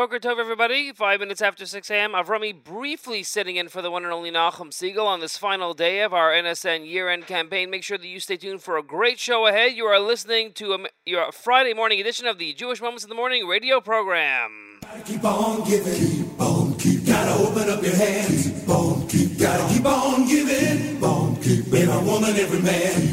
Boker Tov, everybody. Five minutes after 6 a.m. Avrami briefly sitting in for the one and only Nachum Segal on this final day of our NSN year-end campaign. Make sure that you stay tuned for a great show ahead. You are listening to a, your Friday morning edition of the Jewish Moments in the Morning radio program. Gotta keep on giving. Keep on keep. Gotta open up your hands. Keep on keep. Gotta keep on giving. Keep on keep. Every woman, every man. Keep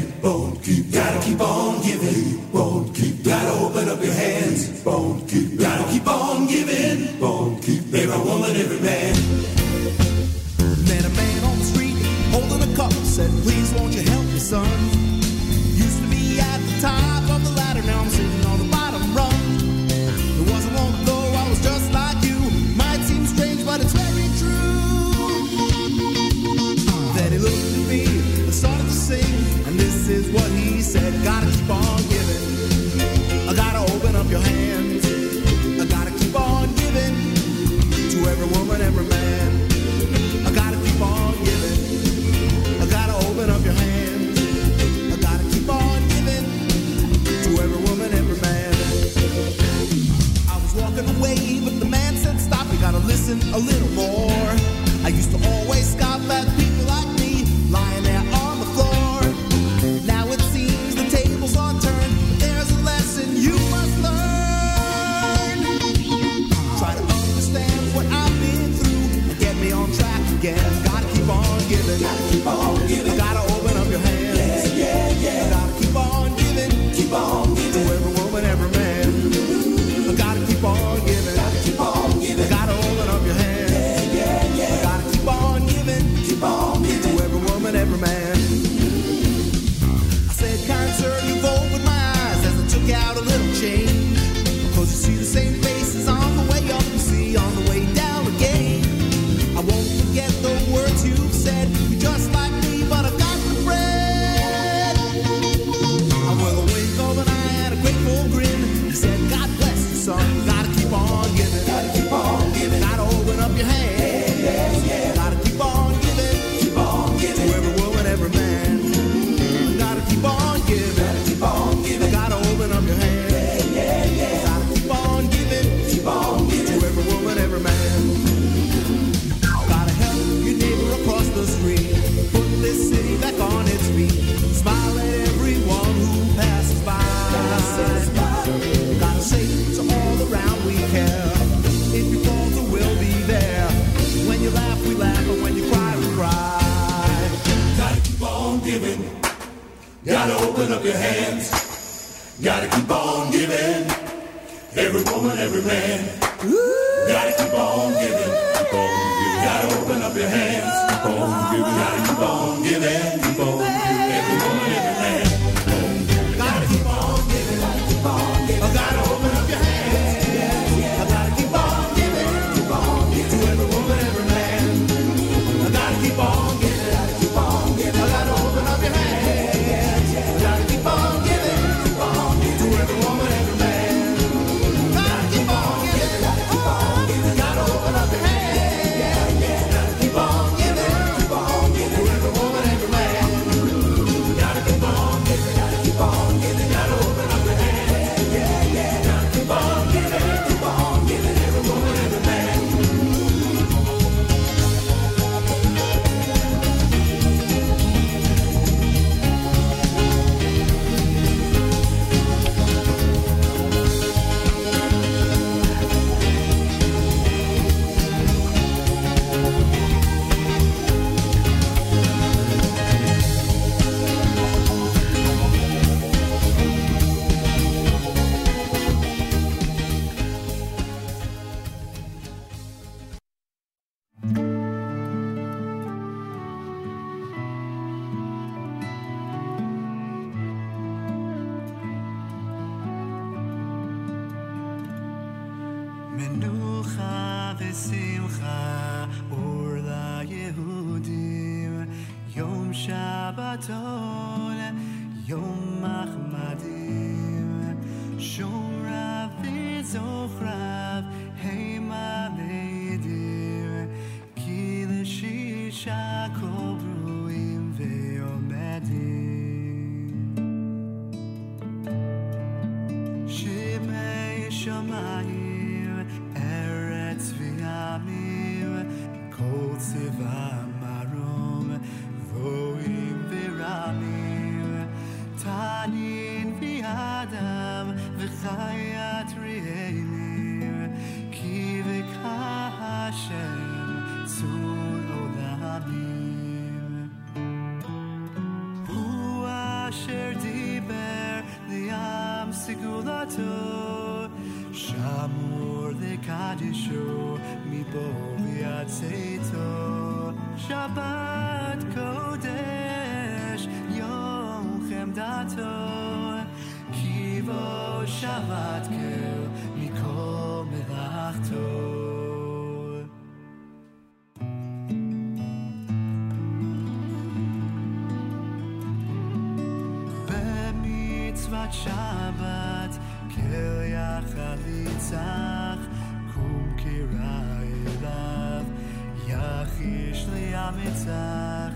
יחיש לי המצח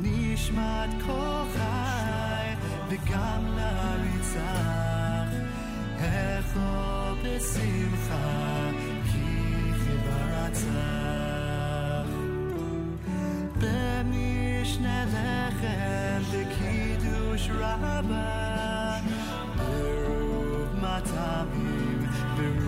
נשמת כל חי וגם לריצח איכו בשמחה כי חיבה רצח במשנה לחם וקידוש רבה ברוב מטעמים ברוח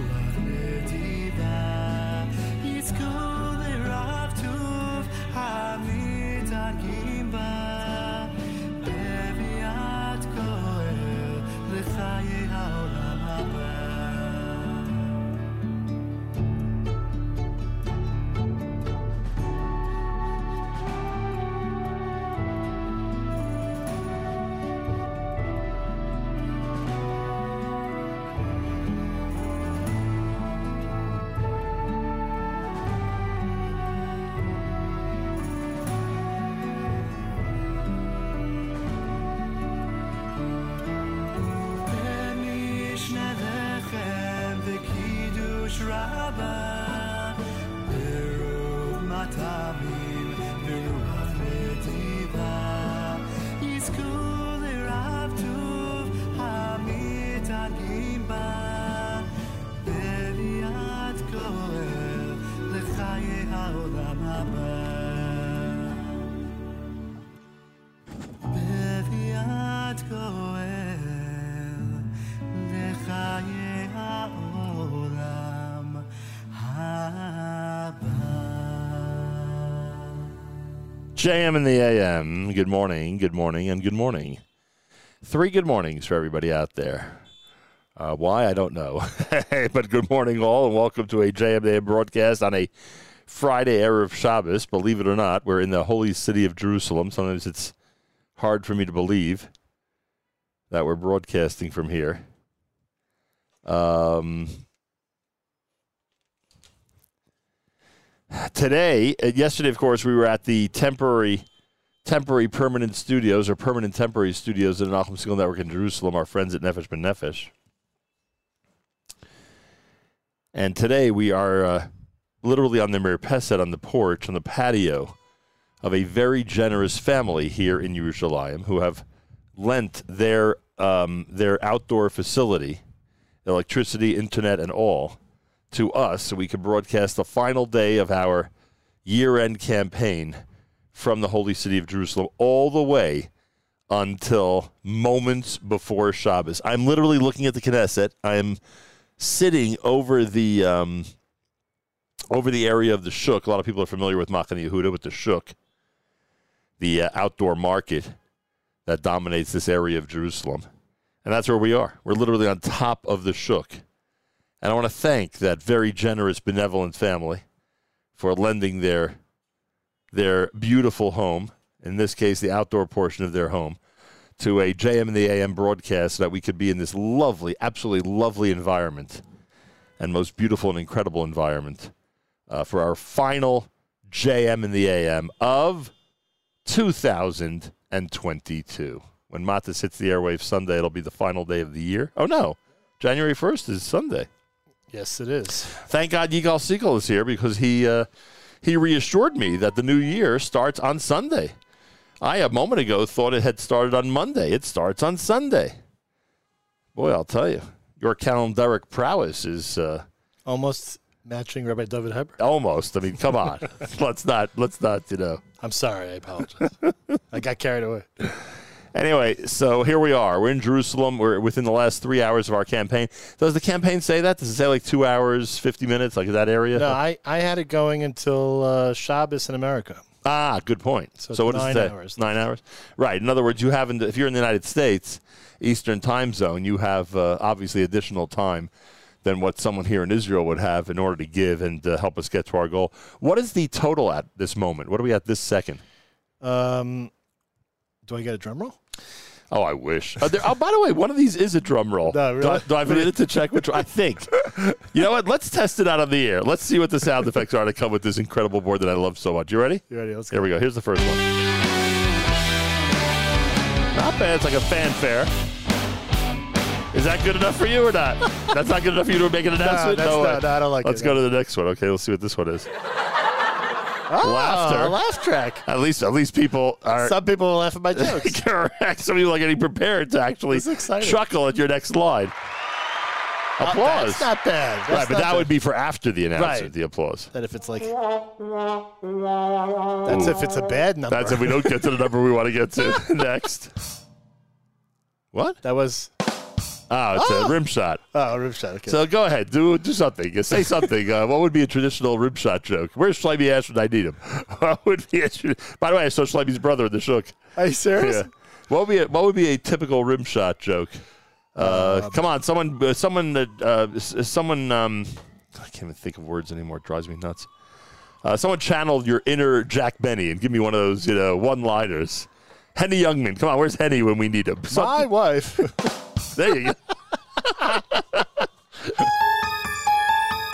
JM in the AM. Good morning, good morning, and good morning. Three good mornings for everybody out there. Uh, why, I don't know. but good morning, all, and welcome to a JM AM broadcast on a Friday Erev Shabbos. Believe it or not, we're in the holy city of Jerusalem. Sometimes it's hard for me to believe that we're broadcasting from here. Um, today, uh, yesterday, of course, we were at the temporary, temporary permanent studios or permanent temporary studios at the Nachum Segal Network in Jerusalem. Our friends at Nefesh B'Nefesh. And today we are uh, literally on the Mirpeset, on the porch, on the patio of a very generous family here in Jerusalem who have lent their um, their outdoor facility, electricity, internet, and all, to us so we could broadcast the final day of our year end campaign from the holy city of Jerusalem all the way until moments before Shabbos. I'm literally looking at the Knesset. I'm sitting over the um, over the area of the Shuk. A lot of people are familiar with Machane Yehuda with the Shuk, the uh, outdoor market that dominates this area of Jerusalem. And that's where we are. We're literally on top of the Shuk. And I want to thank that very generous, benevolent family for lending their their beautiful home, in this case, the outdoor portion of their home, to a JM and the AM broadcast so that we could be in this lovely, absolutely lovely environment and most beautiful and incredible environment uh, for our final JM and the AM of 2022. When Matas hits the airwaves Sunday, it'll be the final day of the year. Oh, no. January 1st is Sunday. Yes, it is. Thank God Yigal Segal is here because he uh, he reassured me that the new year starts on Sunday. I a moment ago thought it had started on Monday. It starts on Sunday. Boy, I'll tell you, your calendaric prowess is uh, Almost matching Rabbi David Heber. almost. I mean, come on, let's not let's not you know. I'm sorry. I apologize. I got carried away. Anyway, so here we are. We're in Jerusalem. We're within the last three hours of our campaign. Does the campaign say that? Does it say like two hours, 50 minutes, like that area? No, I, I had it going until uh, Shabbos in America. Ah, good point. So, So what it's does nine it say? hours. Nine hours. Right. In other words, you haven't. If you're in the United States, Eastern Time Zone, you have uh, obviously additional time than what someone here in Israel would have in order to give and uh, help us get to our goal. What is the total at this moment? What are we at this second? Um, do I get a drum roll? Oh, I wish. There, oh, by the way, one of these is a drum roll. No, do, I, really? do I have a minute to check which? I think. You know what? Let's test it out on the air. Let's see what the sound effects are to come with this incredible board that I love so much. You ready? You ready? Let's Here we go. Here's the first one. Not bad. It's like a fanfare. Is that good enough for you or not? That's not good enough for you to make an announcement? that's way. not- no, I don't like Let's it, go no. to the next one. Okay, let's see what this one is. Oh, Laughter. a laugh track. At least, at least people are Some people will laugh at my jokes. correct. Some people are getting prepared to actually chuckle at your next line. Applause. That's not bad. That's right, but that bad. would be for after the announcement, Right. the applause. That if it's like. That's if it's a bad number. That's if we don't get to the number we want to get to next. What? That was. Oh, it's a rim shot. Oh, rim shot. Okay. So go ahead, do do something. Say something. Uh, what would be a traditional rim shot joke? Where's Shlomi when I need him. What would be a, by the way, I saw Shlomi's brother in the shuk. Are you serious? Yeah. What would be a, what would be a typical rim shot joke? Uh, come on, someone, uh, someone, uh, uh, someone. Um, I can't even think of words anymore. It drives me nuts. Uh, someone channel your inner Jack Benny and give me one of those, you know, one-liners. Henny Youngman, come on, where's Henny when we need him? My wife. there you go.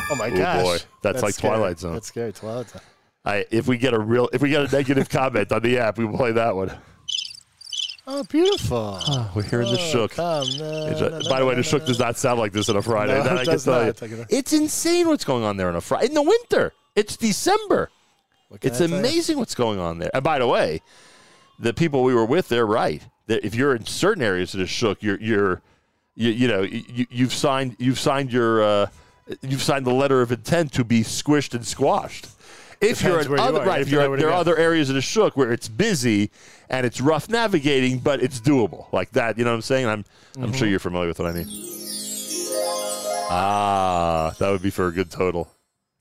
Oh my Oh, gosh. boy. That's like scary. Twilight Zone. That's scary. Twilight Zone. I, if we get a real, if we get a negative comment on the app, we will play that one. Oh, beautiful. We're hearing the Oh, shuk. Come, no, It's no, a- no, by the way, no, the shuk no, does not sound like this on a Friday. No, that it I can does tell not. It's like a- It's insane what's going on there on a Friday in the winter. It's December. What can It's I tell you? amazing what's going on there. And by the way, the people we were with, they're right. That if you're in certain areas that are shuk, you're you're you, you know you, you've signed you've signed your uh, you've signed the letter of intent to be squished and squashed. If Depends you're in other. You right, if you're there are other areas that are shuk where it's busy and it's rough navigating, but it's doable like that. You know what I'm saying? I'm I'm Mm-hmm. sure you're familiar with what I mean. Ah, that would be for a good total.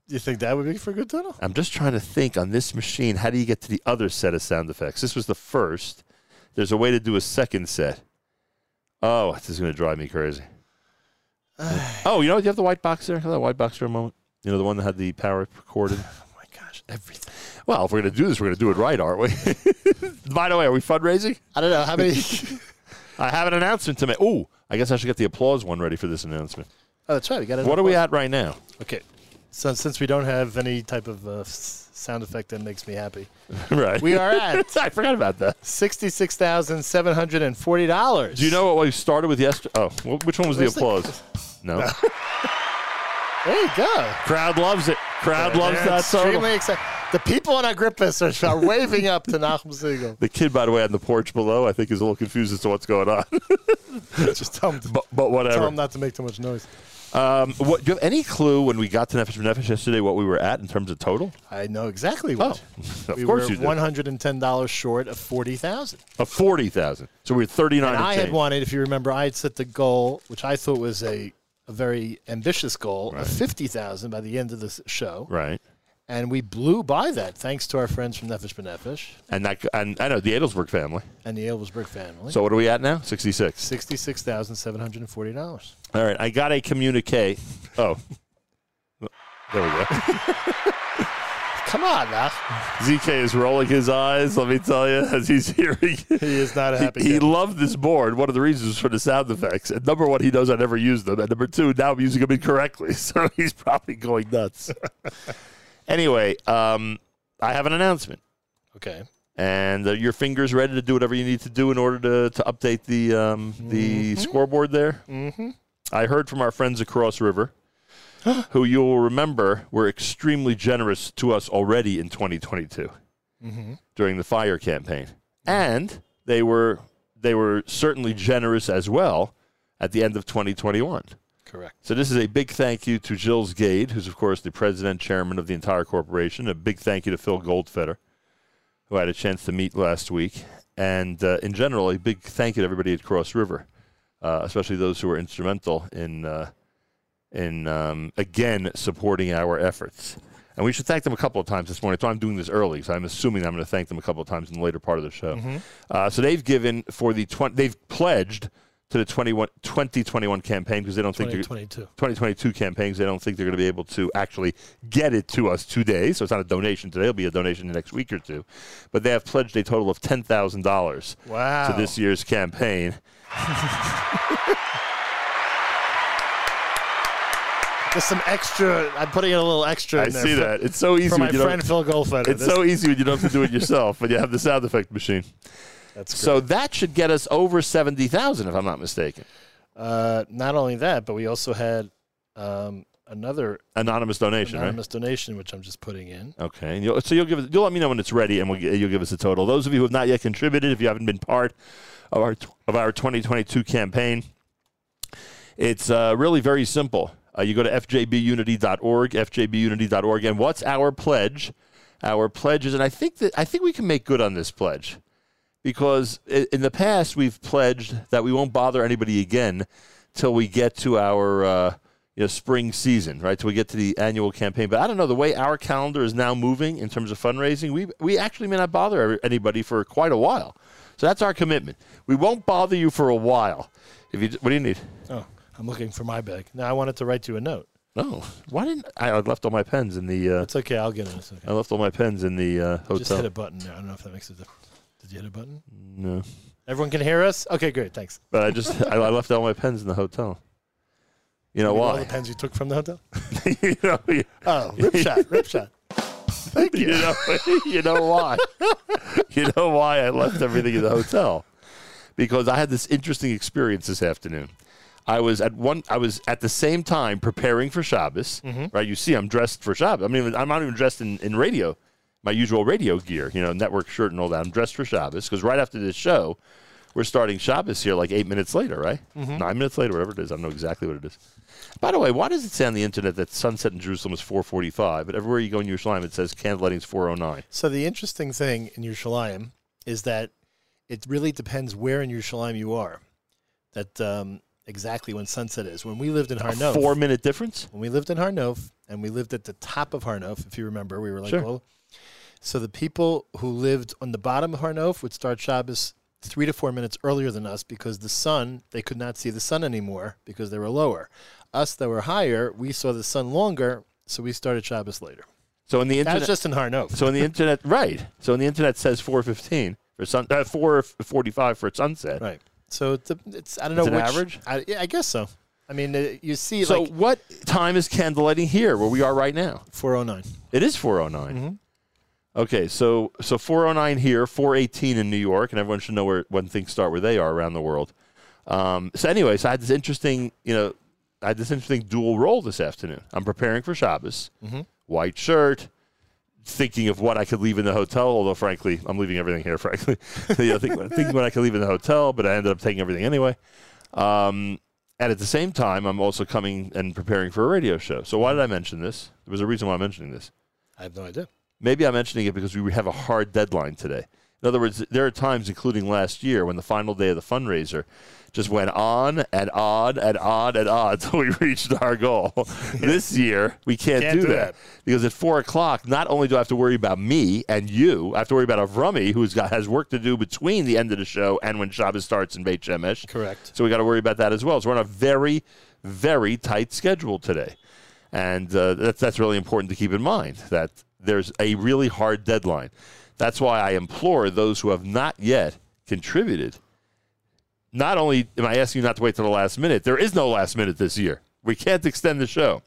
You think that would be for a good total? I'm just trying to think on this machine, how do you get to the other set of sound effects? This was the first. There's a way to do a second set. Oh, this is going to drive me crazy. oh, you know, do you have the white box there? Have that white box for a moment. You know, the one that had the power recorded. Oh my gosh, everything. Well, if we're going to do this, we're going to do it right, aren't we? By the way, are we fundraising? I don't know how many. I have an announcement to make. Oh, I guess I should get the applause one ready for this announcement. oh, that's right. We got it. What are we at right now? Okay. So since we don't have any type of uh, sound effect that makes me happy, right. we are at I forgot about that. sixty-six thousand seven hundred and forty dollars. Do you know what we started with yesterday? Oh, wh- which one was the Where's the- applause? No. There you go. Crowd loves it. Crowd loves that song. extremely excited. The people in grip are, are waving up to Nachum Segal. The kid, by the way, on the porch below, I think is a little confused as to what's going on. Just tell them, to, but, but tell him not to make too much noise. Um, what, do you have any clue when we got to Nefesh Nefesh yesterday what we were at in terms of total? I know exactly Oh, what. of we course were you did. one hundred and ten dollars short of forty thousand. Of forty thousand. So we were thirty nine. I had wanted, if you remember, I had set the goal, which I thought was a, a very ambitious goal, of fifty thousand by the end of the show, Right. And we blew by that thanks to our friends from Nefesh B'Nefesh And that, and I know the Adelsberg family. and the Elversberg family. So what are we at now? Sixty six. sixty-six thousand seven hundred and forty dollars. All right. I got a communique. Oh. There we go. Come on, now. ZK is rolling his eyes, let me tell you, as he's hearing. He is not happy. He, he loved this board. One of the reasons for the sound effects. And number one, he knows I never used them. And number two, now I'm using them incorrectly. So he's probably going nuts. Anyway, um, I have an announcement. okay. And uh, your fingers ready to do whatever you need to do in order to, to update the um, the scoreboard there. Mm-hmm. I heard from our friends across river, who you will remember were extremely generous to us already in 2022 during the fire campaign, and they were they were certainly generous as well at the end of 2021. Correct. So this is a big thank you to Gilles Gade, who's of course the president chairman of the entire corporation. A big thank you to Phil Goldfeder, who I had a chance to meet last week. and uh, in general, a big thank you to everybody at Cross River, uh, especially those who were instrumental in uh, in um, again supporting our efforts. And we should thank them a couple of times this morning. So I'm doing this early, so I'm assuming I'm going to thank them a couple of times in the later part of the show. Uh, so they've given for the 20, they've pledged to the 21, 2021 campaign because they don't think they're 2022. 2022 campaigns. They don't think they're going to be able to actually get it to us today. So it's not a donation today. It'll be a donation the next week or two. But they have pledged a total of ten thousand dollars Wow. to this year's campaign. Just some extra. I'm putting in a little extra. I in there see for, that. It's so easy for my when you don't- friend Phil Goldfeder. It's This- so easy when you don't have to do it yourself, but you have the sound effect machine. That's great. So that should get us over seventy thousand, if I'm not mistaken. Uh, not only that, but we also had um, another Anonymous donation, right? anonymous donation, which I'm just putting in. Okay, and you'll, so you'll give us, you'll let me know when it's ready, and we'll, you'll give us a total. Those of you who have not yet contributed, if you haven't been part of our of our 2022 campaign, it's uh, really very simple. Uh, you go to fjbunity.org, fjbunity.org, and what's our pledge? Our pledge is, and I think that I think we can make good on this pledge because in the past we've pledged that we won't bother anybody again till we get to our uh, you know spring season, right? Till we get to the annual campaign. But I don't know the way our calendar is now moving in terms of fundraising. We we actually may not bother anybody for quite a while. So that's our commitment. We won't bother you for a while. If you, what do you need? Oh, I'm looking for my bag. Now I wanted to write you a note. No, why didn't I? I left all my pens in the. Uh, It's okay. I'll get it. Okay. I left all my pens in the uh, hotel. Just hit a button there. I don't know if that makes a difference. Did you hit a button? No, Everyone can hear us. Okay, great. Thanks. but I just I, I left all my pens in the hotel. You know Maybe All the why? pens you took from the hotel. you know, you, Oh, rip shot, rip shot. Thank you. you know, you know why? you know why I left everything in the hotel? Because I had this interesting experience this afternoon. I was at one. I was at the same time preparing for Shabbos. Mm-hmm. Right, you see, I'm dressed for Shabbos. I mean, I'm not even dressed in, in radio, my usual radio gear. You know, network shirt and all that. I'm dressed for Shabbos because right after this show, we're starting Shabbos here like eight minutes later, right? Nine minutes later, whatever it is. I don't know exactly what it is. By the way, why does it say on the internet that sunset in Jerusalem is 4:45, but everywhere you go in Yerushalayim it says candlelighting is 4:09? So the interesting thing in Yerushalayim is that it really depends where in Yerushalayim you are. That um, exactly when sunset is. When we lived in A Harnof, four minute difference. when we lived in Harnof, and we lived at the top of Harnof, if you remember, we were like, Sure. well, so the people who lived on the bottom of Harnof would start Shabbos three to four minutes earlier than us because the sun, they could not see the sun anymore because they were lower. Us that were higher, we saw the sun longer, so we started Shabbos later. So in the internet, was just in Harnof. so in the internet, right? So in the internet says 4:15 for sun, uh, 4:45 for sunset. Right. So it's, a, it's I don't It's know which average? I, yeah, I guess so. I mean, uh, you see, So like what time is candlelighting here, where we are right now? 409. It is 409. Mm-hmm. Okay, so so 409 here, 418 in New York, and everyone should know where when things start where they are around the world. Um, so anyway, so I had this interesting, you know, I had this interesting dual role this afternoon. I'm preparing for Shabbos, Mm-hmm. white shirt, thinking of what I could leave in the hotel. Although frankly, I'm leaving everything here. Frankly, you know, think, thinking what I could leave in the hotel, but I ended up taking everything anyway. Um, and at the same time, I'm also coming and preparing for a radio show. So why did I mention this? There was a reason why I'm mentioning this. I have no idea. Maybe I'm mentioning it because we have a hard deadline today. In other words, there are times, including last year, when the final day of the fundraiser just went on and on and on and on until we reached our goal. this year, we can't, Can't do, do that. that. because at four o'clock, not only do I have to worry about me and you, I have to worry about Avrami, who's got has work to do between the end of the show and when Shabbos starts in Beit Shemesh. Correct. So we got to worry about that as well. So we're on a very, very tight schedule today, and uh, that's that's really important to keep in mind that there's a really hard deadline. That's why I implore those who have not yet contributed. Not only am I asking you not to wait till the last minute, there is no last minute this year. We can't extend the show.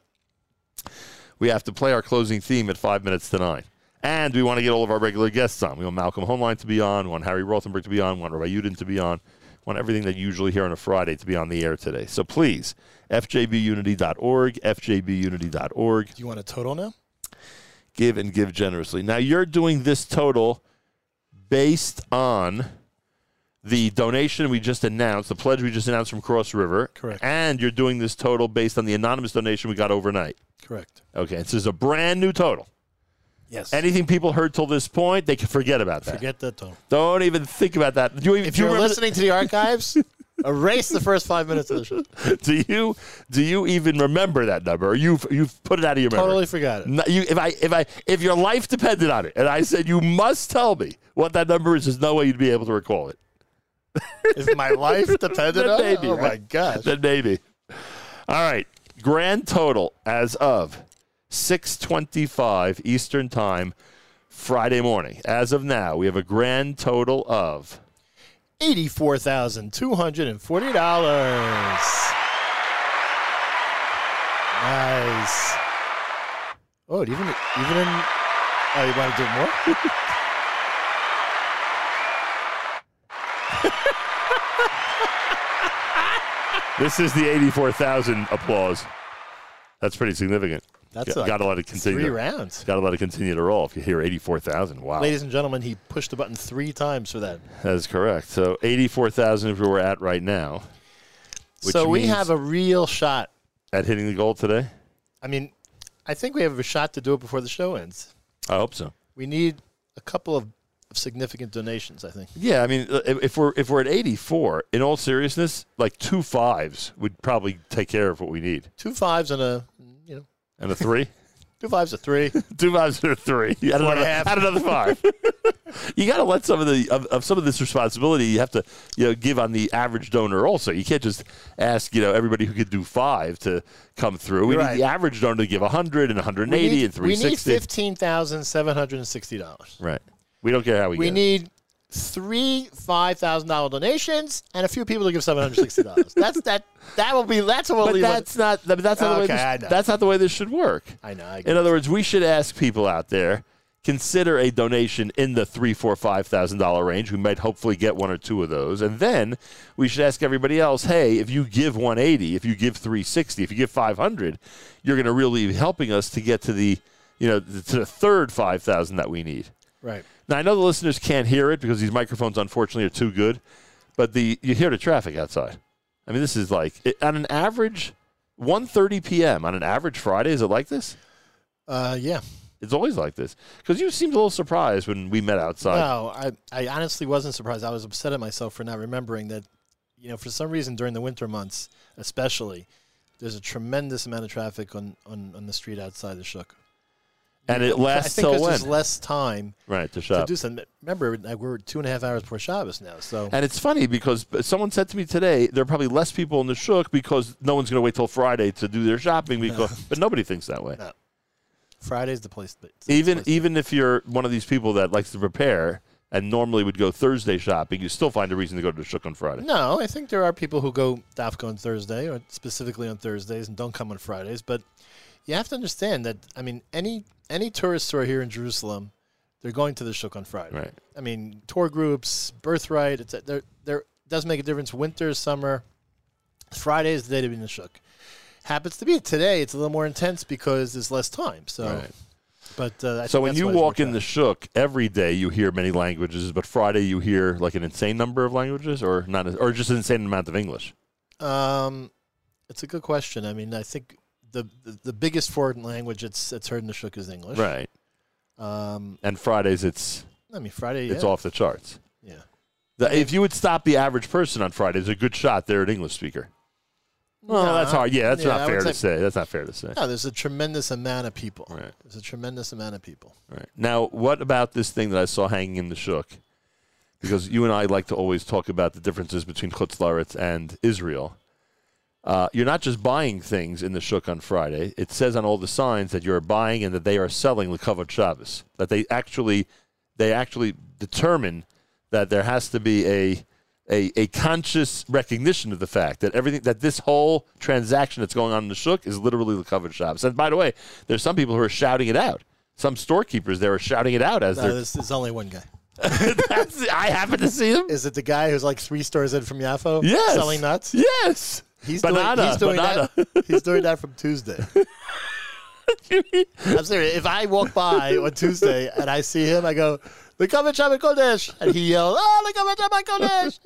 We have to play our closing theme at five minutes to nine. And we want to get all of our regular guests on. We want Malcolm Hoenlein to be on. We want Harry Rothenberg to be on. We want Rabbi Yudin to be on. We want everything that you usually hear on a Friday to be on the air today. So please, fjbunity.org, fjbunity.org. Do you want a total now? Give and give generously. Now, you're doing this total based on the donation we just announced, the pledge we just announced from Cross River. Correct. And you're doing this total based on the anonymous donation we got overnight. Correct. Okay, this is a brand new total. Yes. Anything people heard till this point, they can forget about that. Forget that, Tom. Don't even think about that. Do you, even, If do you you're remember- listening to the archives, erase the first five minutes of the show. do you do you even remember that number, or you've you've put it out of your memory? Totally forgot it. No, you, if I if I if your life depended on it, and I said you must tell me what that number is, there's no way you'd be able to recall it. If my life depended on it, maybe, oh my right? gosh. Then maybe. All right, grand total as of 6:25 Eastern Time, Friday morning. As of now, we have a grand total of Eighty-four thousand two hundred and forty dollars. Nice. Oh, even even in. Oh, you want to do more? this is the 84,000 applause. That's pretty significant. That's Got, like gotta let it continue. three rounds. Got to let it continue to roll. If you hear 84,000, wow. Ladies and gentlemen, he pushed the button three times for that. That is correct. So 84,000 is where we're at right now. So we have a real shot. At hitting the goal today? I mean, I think we have a shot to do it before the show ends. I hope so. We need a couple of significant donations. I think. Yeah, I mean, uh, if if we're if we're at 84, in all seriousness, like two fives would probably take care of what we need. Two fives and a And a three? two fives a three. two fives and a three. Add another, add another five. you got to let some of the of, of some of this responsibility. You have to you know give on the average donor also. You can't just ask you know everybody who could do five to come through. We You're need the average donor to give 100 and 180 we need, and we need fifteen thousand seven hundred and sixty dollars. Right. We don't care how we, We get it. need three five thousand dollar donations and a few people to give seven hundred sixty dollars. that's that. That will be. That's what we'll But leave. it. that's not. That's not the way. Okay, This, that's not the way this should work. I know. I In other words, we should ask people out there consider a donation in the three, four, five thousand dollar range. We might hopefully get one or two of those, and then we should ask everybody else, hey, if you give one eighty, if you give three sixty, if you give five hundred, you're going to really be helping us to get to the, you know, to the third five thousand that we need. right. Now I know the listeners can't hear it because these microphones, unfortunately, are too good. But the you hear the traffic outside. I mean, this is like it, on an average, 1.30 p.m. on an average Friday. Is it like this? Uh, yeah. It's always like this because you seemed a little surprised when we met outside. No, I, I honestly wasn't surprised. I was upset at myself for not remembering that, you know, for some reason during the winter months, especially, there's a tremendous amount of traffic on, on, on the street outside the Shuk. And it I lasts think till when? there's less time right to shop. to do something. Remember, we're two and a half hours before Shabbos now, so And it's funny because someone said to me today there are probably less people in the shuk because no one's going to wait till Friday to do their shopping because but nobody thinks that way. No. Friday's the place. The even place even if you're one of these people that likes to prepare and normally would go Thursday shopping, you still find a reason to go to the shuk on Friday. No, I think there are people who go dafka on Thursday or specifically on Thursdays and don't come on Fridays. But you have to understand that I mean any any tourist are here in Jerusalem, they're going to the shuk on Friday. Right. I mean tour groups, birthright. It's there. There does make a difference. Winter, summer. Friday is the day to be in the shuk. Happens to be today. It's a little more intense because there's less time. So, Right. but uh, I So when you walk in out. the shuk every day, you hear many languages, but Friday you hear like an insane number of languages, or not, or just an insane amount of English. Um, it's a good question. I mean, I think the the, the biggest foreign language it's it's heard in the shuk is English. Right. Um, And Fridays it's I mean Friday. Yeah. it's off the charts. Yeah. The, if you would stop the average person on Friday, there's a good shot they're an English speaker. Well, No, that's hard. Yeah, that's yeah, not fair to say-. That's not fair to say. No, there's a tremendous amount of people. Right. There's a tremendous amount of people. Right. Now, what about this thing that I saw hanging in the shuk? Because you and I like to always talk about the differences between Chutzlaretz and Israel. Uh, you're not just buying things in the shuk on Friday. It says on all the signs that you're buying and that they are selling Lekavod Shabbos. That they actually, they actually determine that there has to be a, a, a conscious recognition of the fact that everything that this whole transaction that's going on in the shuk is literally Lekavod Shabbos. And by the way, there's some people who are shouting it out. Some storekeepers there are shouting it out as No, there's, there's only one guy. That's- I happen to see him. Is it the guy who's like three stores in from Yaffo? Yes. Selling nuts? Yes. He's banana. doing, he's doing banana. that. He's doing that from Tuesday. I'm serious. If I walk by on Tuesday and I see him, I go, "The Shabbat Kodesh," and he yells, "Oh, the Shabbat Kodesh!"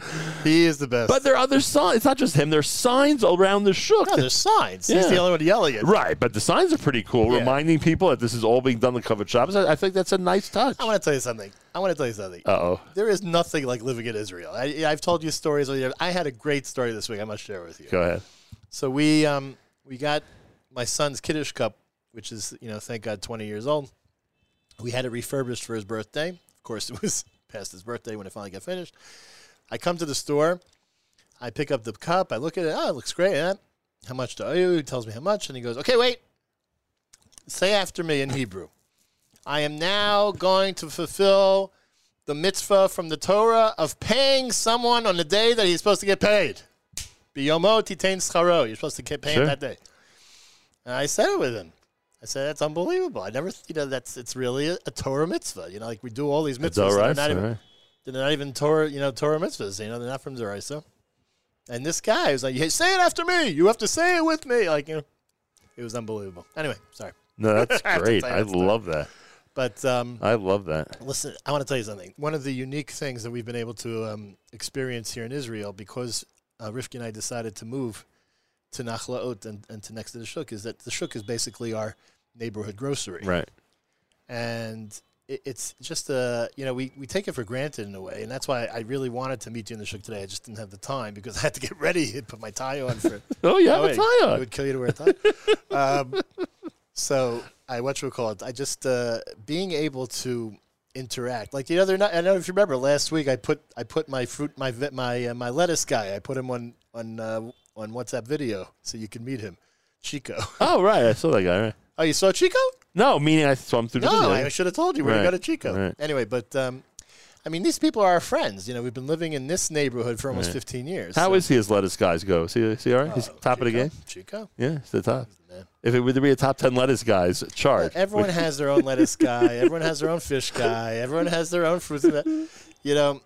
He is the best. But there are other signs. It's not just him. There's signs around the shuk. no, there's signs. He's the only one yelling it. Right, but the signs are pretty cool, Yeah. reminding people that this is all being done in covered shops. I, I think that's a nice touch. I want to tell you something. I want to tell you something. Oh. There is nothing like living in Israel. I, I've told you stories. I had a great story this week. I must share with you. Go ahead. So we um we got my son's Kiddush cup, which is you know thank God 20 years old. We had it refurbished for his birthday. Of course, it was past his birthday when it finally got finished. I come to the store. I pick up the cup. I look at it. Oh, it looks great. Huh? How much do I owe you? He tells me how much, and he goes, "Okay, wait. Say after me in Hebrew. I am now going to fulfill the mitzvah from the Torah of paying someone on the day that he's supposed to get paid. Biyomo titain scharo. You're supposed to get paid Sure. that day. And I said it with him. I said that's unbelievable. I never, you know, that's it's really a, a Torah mitzvah. You know, like we do all these mitzvahs. It's all right. They're not, even, all right. They're not even Torah, you know, Torah mitzvahs. You know, they're not from Zeraisa. And this guy was like, "Hey, say it after me. You have to say it with me." Like, you know, it was unbelievable. Anyway, sorry, No, that's I great. I that story. love that. but um, I love that. Listen, I want to tell you something. One of the unique things that we've been able to um, experience here in Israel, because uh, Rifki and I decided to move to Nachlaot and, and to next to the Shuk, is that the Shuk is basically our neighborhood grocery. Right. And it, it's just, uh, you know, we, we take it for granted in a way. And that's why I really wanted to meet you in the Shuk today. I just didn't have the time because I had to get ready and put my tie on for Oh, you have Oh, a tie It would kill you to wear a tie. um, so I what you call it? I just uh, being able to interact like the other night. I don't know if you remember last week. I put I put my fruit my my uh, my lettuce guy. I put him on on uh, on WhatsApp video so you can meet him, Chico. Oh, right. I saw that guy. Right. oh, you saw Chico? No, meaning I swam through the No, video. I should have told you where Right, to go to Chico. right. Anyway, but. Um, I mean, these people are our friends. You know, we've been living in this neighborhood for almost Right. 15 years. How so- is he as lettuce guys go? See, he all right? He's Oh, top of the game? Chico. Yeah, he's the top. man. If it were to be a top 10 lettuce guys chart. Everyone has their own lettuce guy. Everyone has their own fish guy. Everyone has their own fruits. You know,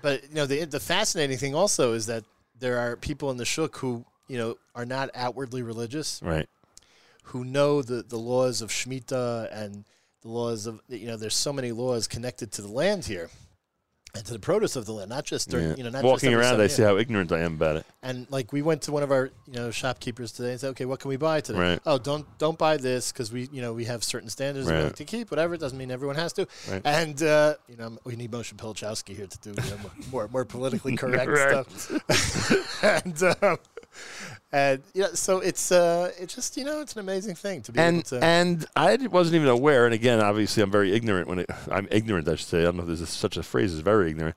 but you know the the fascinating thing also is that there are people in the shuk who you know are not outwardly religious, Right. Who know the the laws of shmita and the laws of you know. There's so many laws connected to the land here. And to the produce of the land, not just during, Yeah. you know, not Walking around, I see how ignorant I am about it. And like we went to one of our you know shopkeepers today and said, okay, what can we buy today? Right. Oh, don't don't buy this because we you know we have certain standards that we like to keep. Whatever it doesn't mean everyone has to. Right. And uh, you know we need Moshe Pilichowski here to do you know, more more politically correct stuff. and um, and yeah, so it's uh it's just you know it's an amazing thing to be able And to. and I wasn't even aware. And again, obviously, I'm very ignorant when it. I'm ignorant, I should say. I don't know if there's such a phrase as very ignorant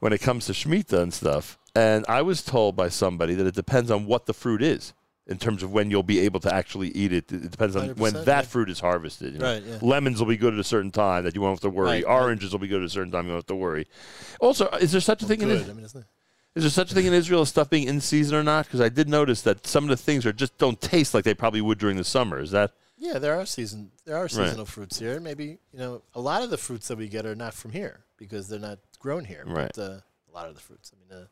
when it comes to shemitah and stuff. And I was told by somebody that it depends on what the fruit is in terms of when you'll be able to actually eat it. It depends on when that yeah. fruit is harvested. you know. Right, yeah. Lemons will be good at a certain time that you won't have to worry. Right, right. Oranges will be good at a certain time you won't have to worry. Also, is there such a thing in good. it? I mean, isn't it? Is there such a thing in Israel as stuff being in season or not? Because I did notice that some of the things are just don't taste like they probably would during the summer. Is that Yeah, there are season there are seasonal fruits here. Maybe you know a lot of the fruits that we get are not from here because they're not grown here. Right. But, uh, a lot of the fruits. I mean, uh,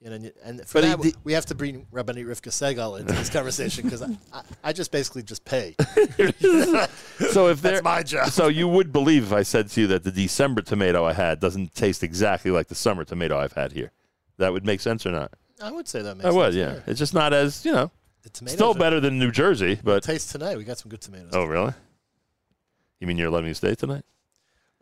you know, and and for But that we have to bring Rabbanit Rivka Segal into this conversation because I, I, I just basically just pay. so? If That's my job. so you would believe if I said to you that the December tomato I had doesn't taste exactly like the summer tomato I've had here. That would make sense or not? I would say that makes I would, sense, yeah. It's just not as you know, The tomatoes still are- better than New Jersey, but Taste tonight. We got some good tomatoes. oh really? You mean you're letting me stay tonight?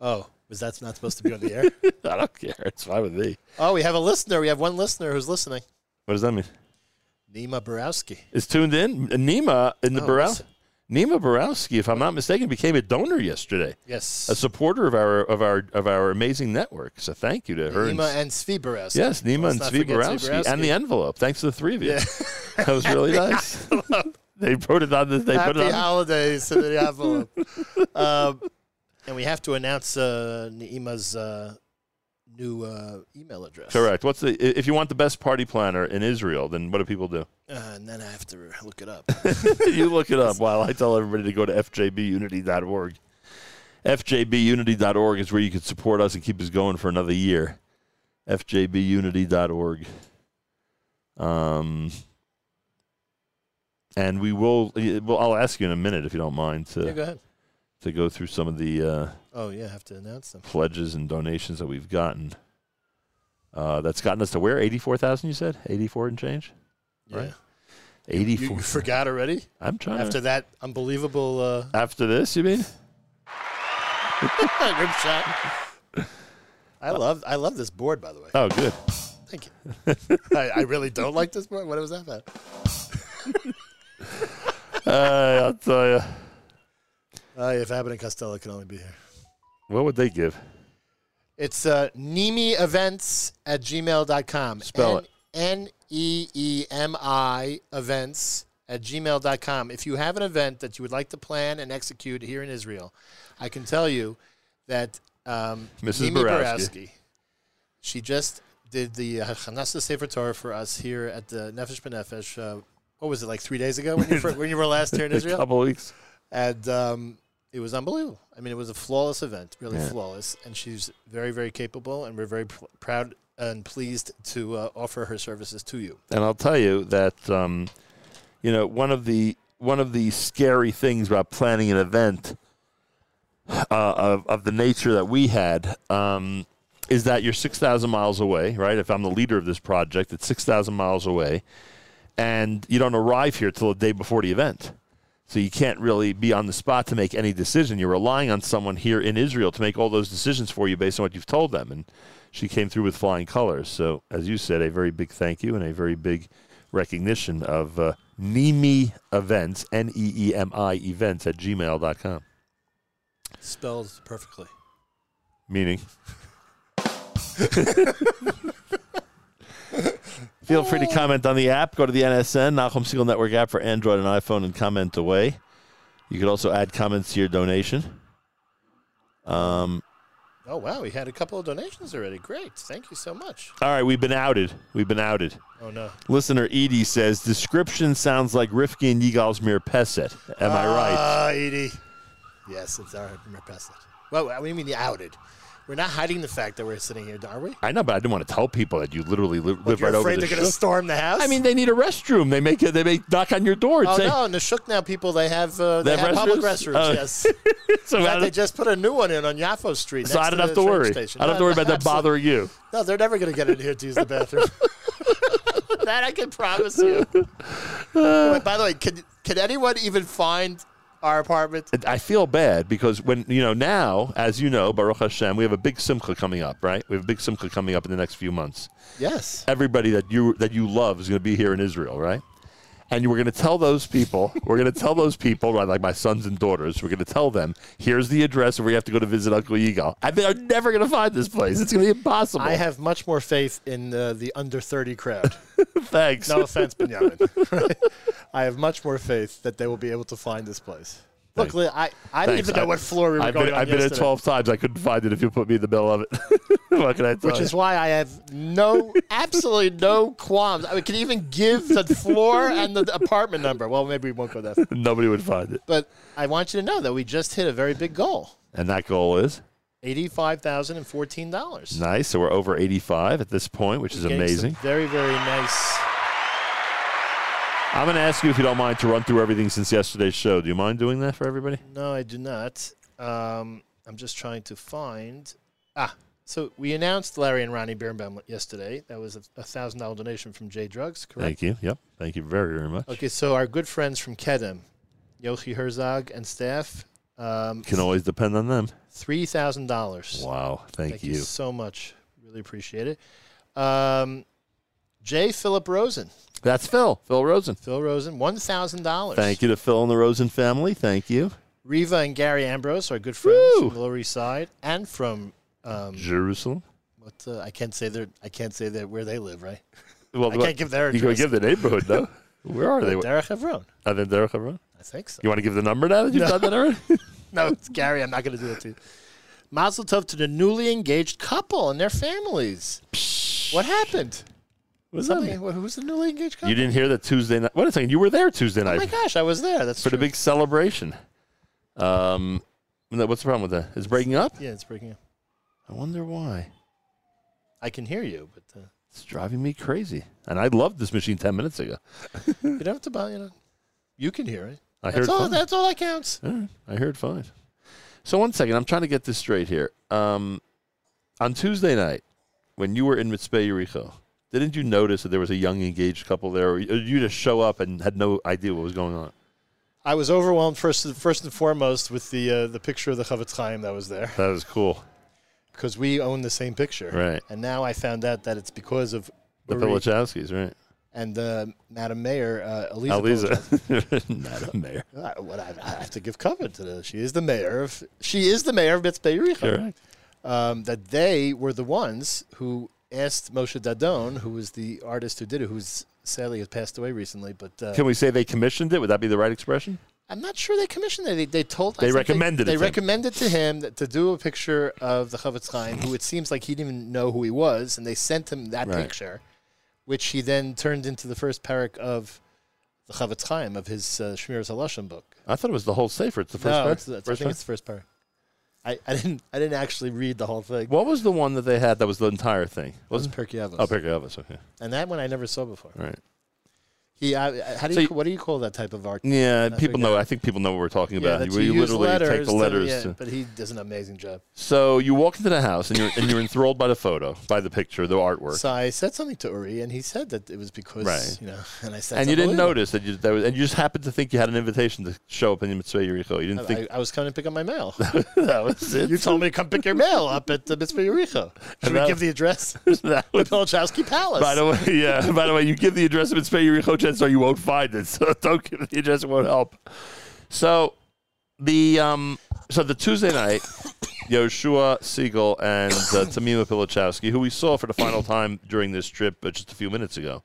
Oh, was that not supposed to be on the air? I don't care. It's fine with me. oh, we have a listener. We have one listener who's listening. What does that mean? Nima Borowski. Is tuned in. Nima in the Oh, listen. Nima Borowski, if I'm not mistaken, became a donor yesterday. Yes. a supporter of our of our of our amazing network. So thank you to her. and- Nima and Svi Borowski. yes, Nima Let's and Svi Borowski, and the envelope. Thanks to the three of you. Yeah. that was really nice. they put it on. The, they Happy put it on. holidays to the envelope. um, and we have to announce uh, Neima's uh, new uh, email address. Correct. What's the? If you want the best party planner in Israel, then what do people do? Uh, and then I have to look it up. you look it up while I tell everybody to go to fjbunity.org. fjbunity.org is where you can support us and keep us going for another year. fjbunity.org. Um, and we will. Well, I'll ask you in a minute if you don't mind to yeah, go to go through some of the uh, Oh, yeah, I have to announce them. pledges and donations that we've gotten. Uh, that's gotten us to where? 84,000, you said? 84 and change? Right. You, 84. you forgot already? I'm trying After to. that unbelievable uh, After this, you mean? good shot. I love I love this board, by the way. Oh, good. Thank you. I, I really don't like this board. What was that about? Uh, I'll tell you. Uh, if Abbott and Costello can only be here. What would they give? It's uh, Neemi Events at gmail.com. Spell it. N E E M I events at gmail.com. If you have an event that you would like to plan and execute here in Israel, I can tell you that um, Mrs. Borowski, she just did the uh, Chanasa Sefer Torah for us here at the Nefesh B'Nefesh. Uh, what was it, like three days ago when you, when you were last here in Israel? A couple weeks. and um, it was unbelievable. I mean, it was a flawless event, really Yeah. flawless, and she's very, very capable, and we're very pr- proud and pleased to uh, offer her services to you. And I'll tell you that um, you know one of the one of the scary things about planning an event uh, of of the nature that we had um, is that you're six thousand miles away, right? If I'm the leader of this project, it's six thousand miles away, and you don't arrive here till the day before the event. So you can't really be on the spot to make any decision. You're relying on someone here in Israel to make all those decisions for you based on what you've told them. And she came through with flying colors. So, as you said, a very big thank you and a very big recognition of uh, Neemi Events, N E E M I events at gmail.com. Spelled perfectly. Meaning? Feel free to comment on the app. Go to the NSN, Nachum Segal Network app for Android and iPhone and comment away. You could also add comments to your donation. Um, Oh, wow. We had a couple of donations already. Great. Thank you so much. all right, we've been outed. We've been outed. Oh, no. Listener Edie says, description sounds like Rifki and Yigal's Mirpeset. Am I right? Ah, Edie. Yes, it's our Merpeset. Well, what do you mean the outed? We're not hiding the fact that we're sitting here, are we? I know, but I didn't want to tell people that you literally live you're right over afraid they're going to storm the house? I mean, they need a restroom. They make it. They make knock on your door and Oh say, no! In the Shuk now, people they have uh, they, They have have public restrooms? restrooms. Oh. Yes, so, fact, they just put a new one in on Yafo Street. so I don't to have the to worry. Station. I don't have to worry about that absolutely. bothering you. No, they're never going to get in here to use the bathroom. that I can promise you. Wait, by the way, can can anyone even find our apartment? I feel bad because when you know now, as you know, Baruch Hashem, we have a big simcha coming up, right? We have a big simcha coming up in the next few months. Yes. Everybody that you that you love is going to be here in Israel, right? And we're going to tell those people, we're going to tell those people, right, like my sons and daughters, we're going to tell them, here's the address where you have to go to visit Uncle Yigal. And they're never going to find this place. It's going to be impossible. I have much more faith in uh, the under 30 crowd. Thanks. No offense, Benjamin. I have much more faith that they will be able to find this place. Look. I, I didn't Thanks. even know I- what floor we were I've going been, on I've been at 12 times. I couldn't find it if you put me in the middle of it. what can I tell Which you? is why I have no, absolutely no qualms. I can even give the floor and the apartment number. Well, maybe we won't go that far. Nobody would find it. But I want you to know that we just hit a very big goal And that goal is $85,014. nice. So we're over 85 at this point, which is Getting amazing. Very, very nice. I'm going to ask you if you don't mind to run through everything since yesterday's show. Do you mind doing that for everybody? No, I do not. Um, I'm just trying to find. Ah, so we announced Larry and Ronnie Birnbaum yesterday. That was a thousand dollar donation from J Drugs, correct? Thank you. Yep. Thank you very, very much. Okay, so our good friends from Kedem, Yochi Herzog and staff, um, Can always depend on them. three thousand dollars. Wow. Thank, Thank you. you so much. Really appreciate it. Um, J. Philip Rosen, That's Phil. Phil Rosen. Phil Rosen, one thousand dollars. Thank you to Phil and the Rosen family. Thank you. Riva and Gary Ambrose, our good friends Woo! from the Lower East Side, and from um, Jerusalem. what uh, I can't say their I can't say that where they live, right? Well, I can't give their You can give the neighborhood, though. Where are they? Derech Hevron. Are they Derech Hebron? I think so. You want to give the number now that you've done that already? No, it's Gary. I'm not going to do that to you. Mazel tov to the newly engaged couple and their families. What happened? What's that Something, mean? who was the newly engaged couple? You didn't hear that Tuesday night? Wait a second. You were there Tuesday night. Oh my gosh, I was there. That's for the big celebration. Um, what's the problem with that? Is it breaking up? Yeah, it's breaking up. I wonder why. I can hear you, but uh, It's driving me crazy. And I loved this machine 10 minutes ago. you don't have to buy. You know, you can hear it. I heard That's all. fine. That's all that counts. All right. I heard fine. So one second, I'm trying to get this straight here. Um, on Tuesday night, when you were in Mitzvah Yericho, didn't you notice that there was a young engaged couple there, or you just show up and had no idea what was going on? I was overwhelmed first, first and foremost with the uh, the picture of the Chafetz Chaim that was there That was cool. because we own the same picture. Right. And now I found out that it's because of The Uri right? and uh, Madam Mayor uh, Eliza. Aliza, not a mayor. I, what I, I have to give cover to the. She is the mayor of. She is the mayor of Mitzvah Yericho. Correct. um, that they were the ones who asked Moshe Dadon, who was the artist who did it, who's sadly has passed away recently. But uh, Can we say they commissioned it? Would that be the right expression? I'm not sure they commissioned it. They, they told. They recommended it They, to him. recommended to him that, to do a picture of the Chafetz Chaim, who it seems like he didn't even know who he was, and they sent him that Right. picture, which he then turned into the first parak of the Chafetz Chaim of his uh, Shmiras Halashon book. I thought it was the whole Sefer. It's the first no, part? it's, it's, I think part? it's the first parak. I, I didn't I didn't actually read the whole thing. What was the one that they had that was the entire thing? It wasn't Wasn't Pirkei Avos. Oh, Avos, okay. and that one I never saw before. Right. He, uh, how do So you, you- what do you call that type of art? Yeah, I people know. I think people know what we're talking about. where you, use literally take the to- letters. yeah, to- but he does an amazing job. So you walk into the house and you're and you're enthralled by the photo, by the picture, the artwork, So I said something to Uri, and he said that it was because Right. you know, and I said, and you didn't notice that you that was, and you just happened to think you had an invitation to show up in Mitzvah Yericho. You didn't I, think I was coming to pick up my mail. that was it. you told me to come pick your mail up at the Mitzvah Yericho. Should we give the address? the Palace. by the way, yeah. By the way, you give the address of Mitzvah Yericho, are you won't find it. So don't give the won't help. So the um, so the Tuesday night, Yoshua Siegel and uh, Tamima Pilichowski, who we saw for the final time during this trip uh, just a few minutes ago,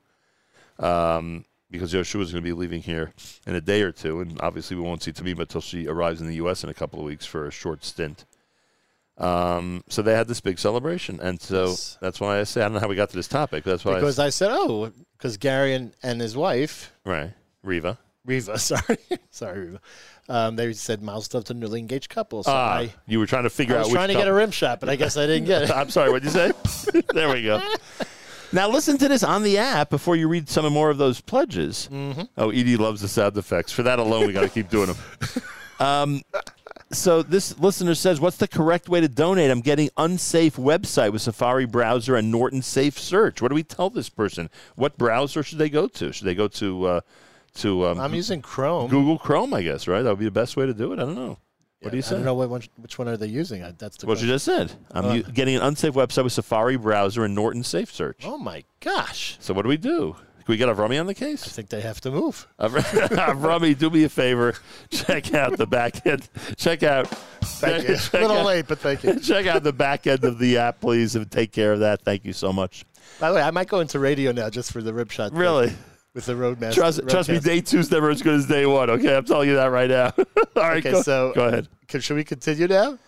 um, because Yoshua is going to be leaving here in a day or two, and obviously we won't see Tamima until she arrives in the U.S. in a couple of weeks for a short stint. Um, so they had this big celebration, and so Yes. that's why I say I don't know how we got to this topic. That's why, because I said, oh, because Gary and, and his wife right, Riva. Riva, sorry, sorry, Riva. Um, they said miles to newly engaged couple. So Ah, I, you were trying to figure out. I was out trying to get a rim shot, but I guess I didn't get it. I'm sorry, what'd you say? there we go. Now listen to this on the app before you read some more of those pledges. Mm-hmm. Oh, Edie loves the sound effects. For that alone, we got to keep doing them. Um, so this listener says, "What's the correct way to donate? I'm getting unsafe website with Safari browser and Norton Safe Search. What do we tell this person? What browser should they go to? Should they go to uh, to um, I'm using Chrome. Google Chrome? I guess right. That would be the best way to do it. I don't know. What do you I say? don't know what which one are they using. I, that's the What you question. just said. I'm u- getting an unsafe website with Safari browser and Norton Safe Search. Oh my gosh! So what do we do? Can we get Avrami on the case? I think they have to move. Avrami, do me a favor. Check out the back end. Check out. Thank you. Check a little out, late, but thank you. check out the back end of the app, please, and take care of that. Thank you so much. By the way, I might go into radio now just for the rib shot. thing Really. with the roadmaster. Trust, trust me, roadcast. day two's never as good as day one. Okay, I'm telling you that right now. All right, Okay, go, so go ahead. Can, should we continue now?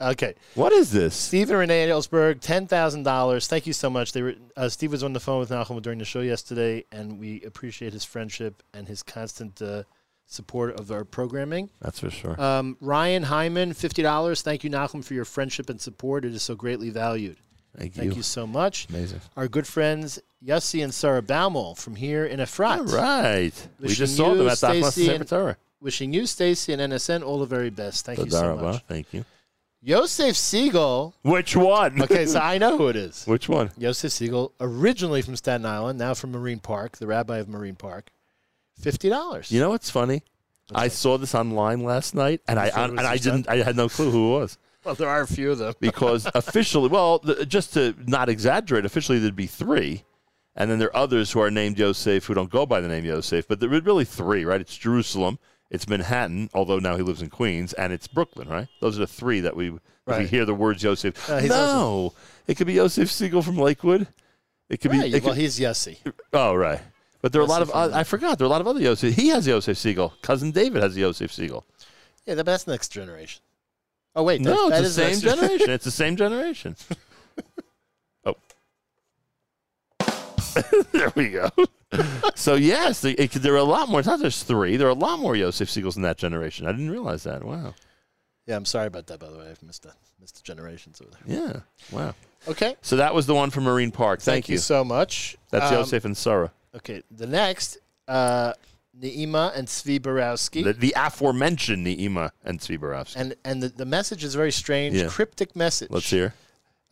Okay, What is this? Steve and Renee Ellsberg, ten thousand dollars. Thank you so much. They were uh, Steve was on the phone with Nachum during the show yesterday, and we appreciate his friendship and his constant uh, support of our programming. That's for sure. Um, Ryan Hyman, fifty dollars. Thank you, Nachum, for your friendship and support. It is so greatly valued. Thank you. Thank you so much. Amazing. Our good friends Yossi and Sarah Baumel from here in Efrat. All right. We Wishing just saw you, them at and- Wishing you, Stacy, and NSN all the very best. Thank you so much. Thank you. Yosef Siegel. Which one? Okay, so I know who it is. Which one? Yosef Siegel, originally from Staten Island, now from Marine Park, the rabbi of Marine Park. Fifty dollars. You know what's funny? I saw this online last night, and I it and I didn't. I had no clue who it was well, there are a few of them. because officially, well, just to not exaggerate, officially there'd be three, and then there are others who are named Yosef who don't go by the name Yosef, but there are really three, right? It's Jerusalem, it's Manhattan, although now he lives in Queens, and it's Brooklyn, right? Those are the three that we that we hear the words Yosef. Uh, no, it could be Yosef Siegel from Lakewood. It could Right, be. It well, could, he's Yossi. oh, right. But there are a lot of. Uh, I forgot. There are a lot of other Yosef. He has Yosef Siegel. Cousin David has Yosef Siegel. Yeah, that- that's next generation. Oh wait, No, that, that it's the same next generation. It's the same generation. there we go. so, yes, the- it, there are a lot more. It's not just three. There are a lot more Yosef Siegels in that generation. I didn't realize that. Wow. Yeah, I'm sorry about that. By the way, I've missed a, missed the generations over there. Yeah. Wow. Okay, So that was the one from Marine Park. Thank, you. so much. That's Um, Yosef and Sarah. Okay, the next, uh, Neima and Zvi Borowski. The, the aforementioned Neima and Tzvi Borowski. and and the, the message is very strange, Yeah. cryptic message. Let's hear.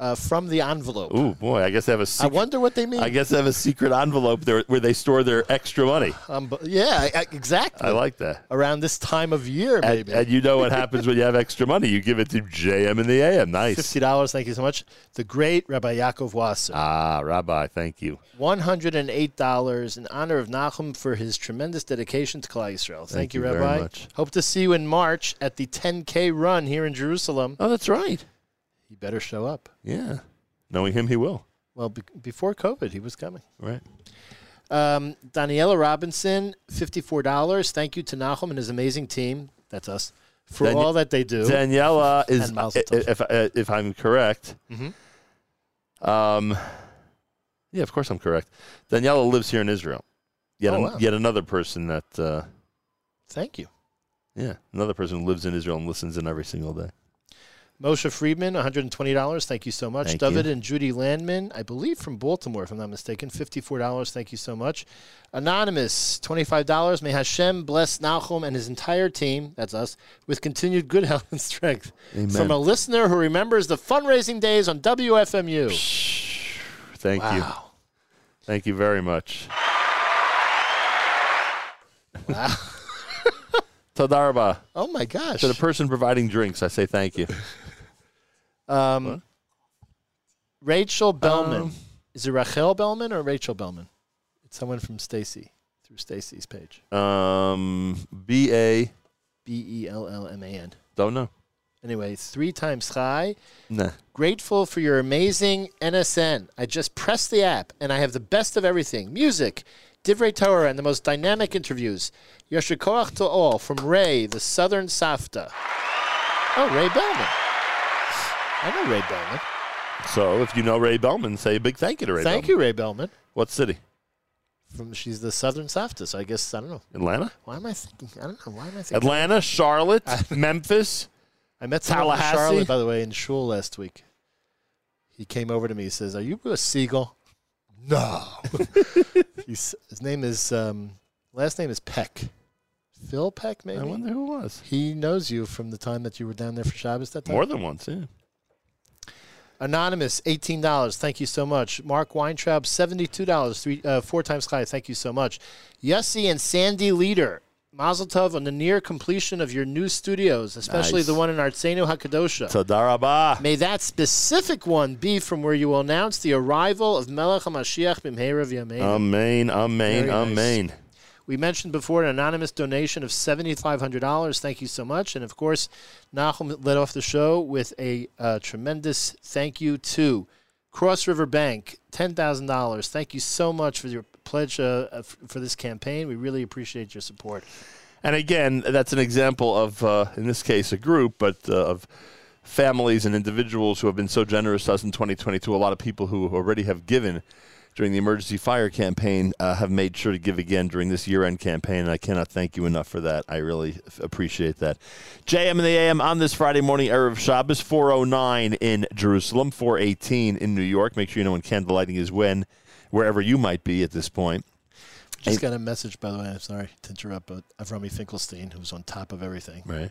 Uh, from the envelope. Ooh, boy, I guess they have a I secret. wonder what they mean. I guess they have a secret envelope there where they store their extra money. Um, yeah, I- I- exactly. I like that. Around this time of year, And, maybe. and you know what happens when you have extra money? You give it to JM in the AM. Nice. Fifty dollars. Thank you so much. The great Rabbi Yaakov Wasser. Ah, Rabbi, thank you. One hundred and eight dollars in honor of Nachum for his tremendous dedication to Klal Yisrael. Thank, Thank you, you very Rabbi. much. Hope to see you in March at the 10K run here in Jerusalem. Oh, that's right. He better show up. Yeah. Knowing him, he will. Well, be- before COVID, he was coming. Right. Um, Daniela Robinson, fifty-four dollars. Thank you to Nachum and his amazing team. That's us for Dani- all that they do. Daniela is, And if, if, if I'm correct, Mhm. um, yeah, of course I'm correct. Daniela lives here in Israel. Yet, Oh, an- wow. yet another person that, uh, Thank you. yeah, another person who lives in Israel and listens in every single day. Moshe Friedman, one hundred and twenty dollars. Thank you so much. Thank David you. and Judy Landman, I believe from Baltimore, if I'm not mistaken, fifty-four dollars. Thank you so much. Anonymous, twenty-five dollars. May Hashem bless Nachum and his entire team. That's us with continued good health and strength. Amen. From a listener who remembers the fundraising days on WFMU. Thank you. Thank you very much. Wow. Tadarba. Oh my gosh. To the person providing drinks, I say thank you. Um, Rachel Bellman. Um, Is it Rachel Bellman or Rachel Bellman? It's someone from Stacy through Stacy's page. Um, B A. B E L L M A N. Don't know. Anyway, three times high. Nah. Grateful for your amazing NSN. I just pressed the app and I have the best of everything music, Divrei Torah, and the most dynamic interviews. Yosher Koach to all from Ray, the Southern Safta. Oh, Ray Bellman. I know Ray Bellman. So if you know Ray Bellman, say a big thank you to Ray Thank Bellman. you, Ray Bellman. What city? From she's the Southern softest, I guess I don't know. Atlanta? Why am I thinking? I don't know. Why am I thinking? Atlanta, Charlotte, Memphis. I met someone from Tallahassee? Charlotte, by the way, in shul last week. He came over to me. He says, "Are you a seagull?" No. He's, his name is um, last name is Peck. Phil Peck, maybe. I wonder who it was. He knows you from the time that you were down there for Shabbos that time. More than once, yeah. Anonymous, eighteen dollars. Thank you so much. Mark Weintraub, seventy-two dollars. Three, uh, four times high. Thank you so much. Yossi and Sandy Leader, Mazel Tov on the near completion of your new studios, especially Nice. the one in Artsenu Hakadosha. Tadaraba. May that specific one be from where you will announce the arrival of Melech HaMashiach b'mheira v'yameinu. Amen, amen, Very nice. We mentioned before an anonymous donation of $7,500. Thank you so much. And of course, Nachum led off the show with a uh, tremendous thank you to Cross River Bank, $10,000. Thank you so much for your pledge uh, for this campaign. We really appreciate your support. And again, that's an example of, uh, in this case, a group, but uh, of families and individuals who have been so generous to us in 2022. A lot of people who already have given during the emergency fire campaign uh, have made sure to give again during this year-end campaign, and I cannot thank you enough for that. I really f- appreciate that. JM in the AM on this Friday morning, Erev Shabbos, 409 in Jerusalem, 418 in New York. Make sure you know when candlelighting is when, wherever you might be at this point. Just got a message, by the way. I'm sorry to interrupt, but Avrami Finkelstein, who's on top of everything. Right.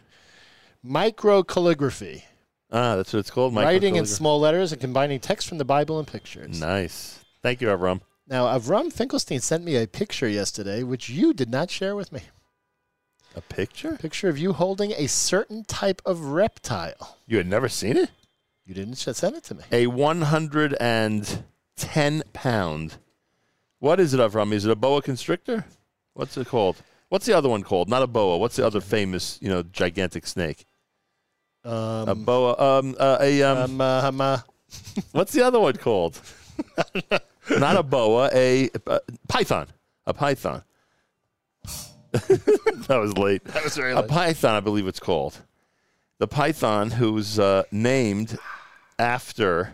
Micro calligraphy. Ah, that's what it's called. writing in small letters and combining text from the Bible and pictures. Nice. Thank you, Avram. Now, Avram Finkelstein sent me a picture yesterday, which you did not share with me. A picture? Picture of you holding a certain type of reptile. You had never seen it? You didn't send it to me. A 110 pound. What is it, Avram? Is it a boa constrictor? What's it called? What's the other one called? Not a boa. What's the other famous, you know, gigantic snake? Um, a boa. Um, uh, a um, um, uh, um, uh, What's the other one called? Not a boa. A, uh python. A python. that was late. that was very A python, I believe it's called. The python who's uh, named after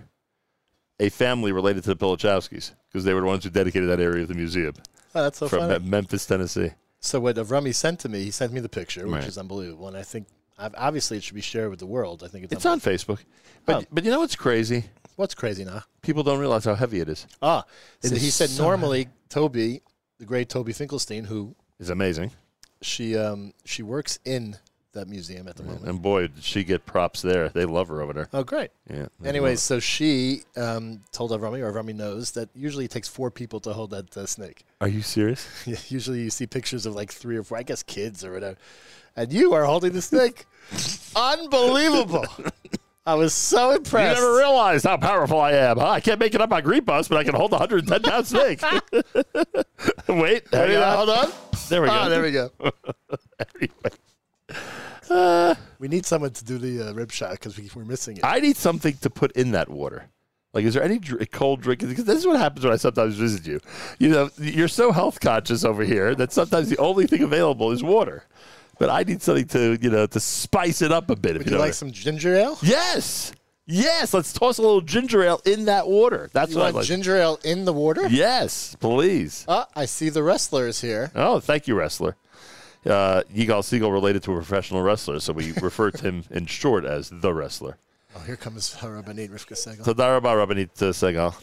a family related to the Pilichowskis because they were the ones who dedicated that area of the museum Oh, that's so from funny. Me- Memphis, Tennessee. So what Avrami sent to me, he sent me the picture, which Right. is unbelievable. And I think obviously it should be shared with the world. I think it's, It's on Facebook. But, Oh. but you know what's crazy? What's crazy now? People don't realize how heavy it is. Ah, so he said so normally Toby, the great Toby Finkelstein, who is amazing. she um, she works in that museum at the moment. And boy, did she get props there. They love her over there. Oh, great. Yeah. they Anyways, so she um, told Avrami, or Avrami knows, that usually it takes four people to hold that uh, snake. Are you serious? usually you see pictures of like three or four, I guess kids or whatever. And you are holding the snake. Unbelievable. I was so impressed. You never realized how powerful I am. Huh? I can't make it up on Green Bus, but I can hold a 110 pound snake. Wait, hang Hold on. Hold on. There we go. Oh, there we go. Anyway. We need someone to do the uh, rib shot because we, we're missing it. I need something to put in that water. Like, is there any dr- cold drink? Because this is what happens when I sometimes visit you. You know, you're so health conscious over here that sometimes the only thing available is water. But I need something to, you know, to spice it up a bit. If Would you you know like some ginger ale? Yes, yes. Let's toss a little ginger ale in that water. That's You what I like. ginger ale in the water? yes, please. Ah, I see the wrestlers here. Oh, thank you, wrestler. Uh, Yigal Segal related to a professional wrestler, so we refer to him in short as the wrestler. Oh, here comes Rabbanit Rivka Segal. Tadar Rabba Rabbanit uh, Segal.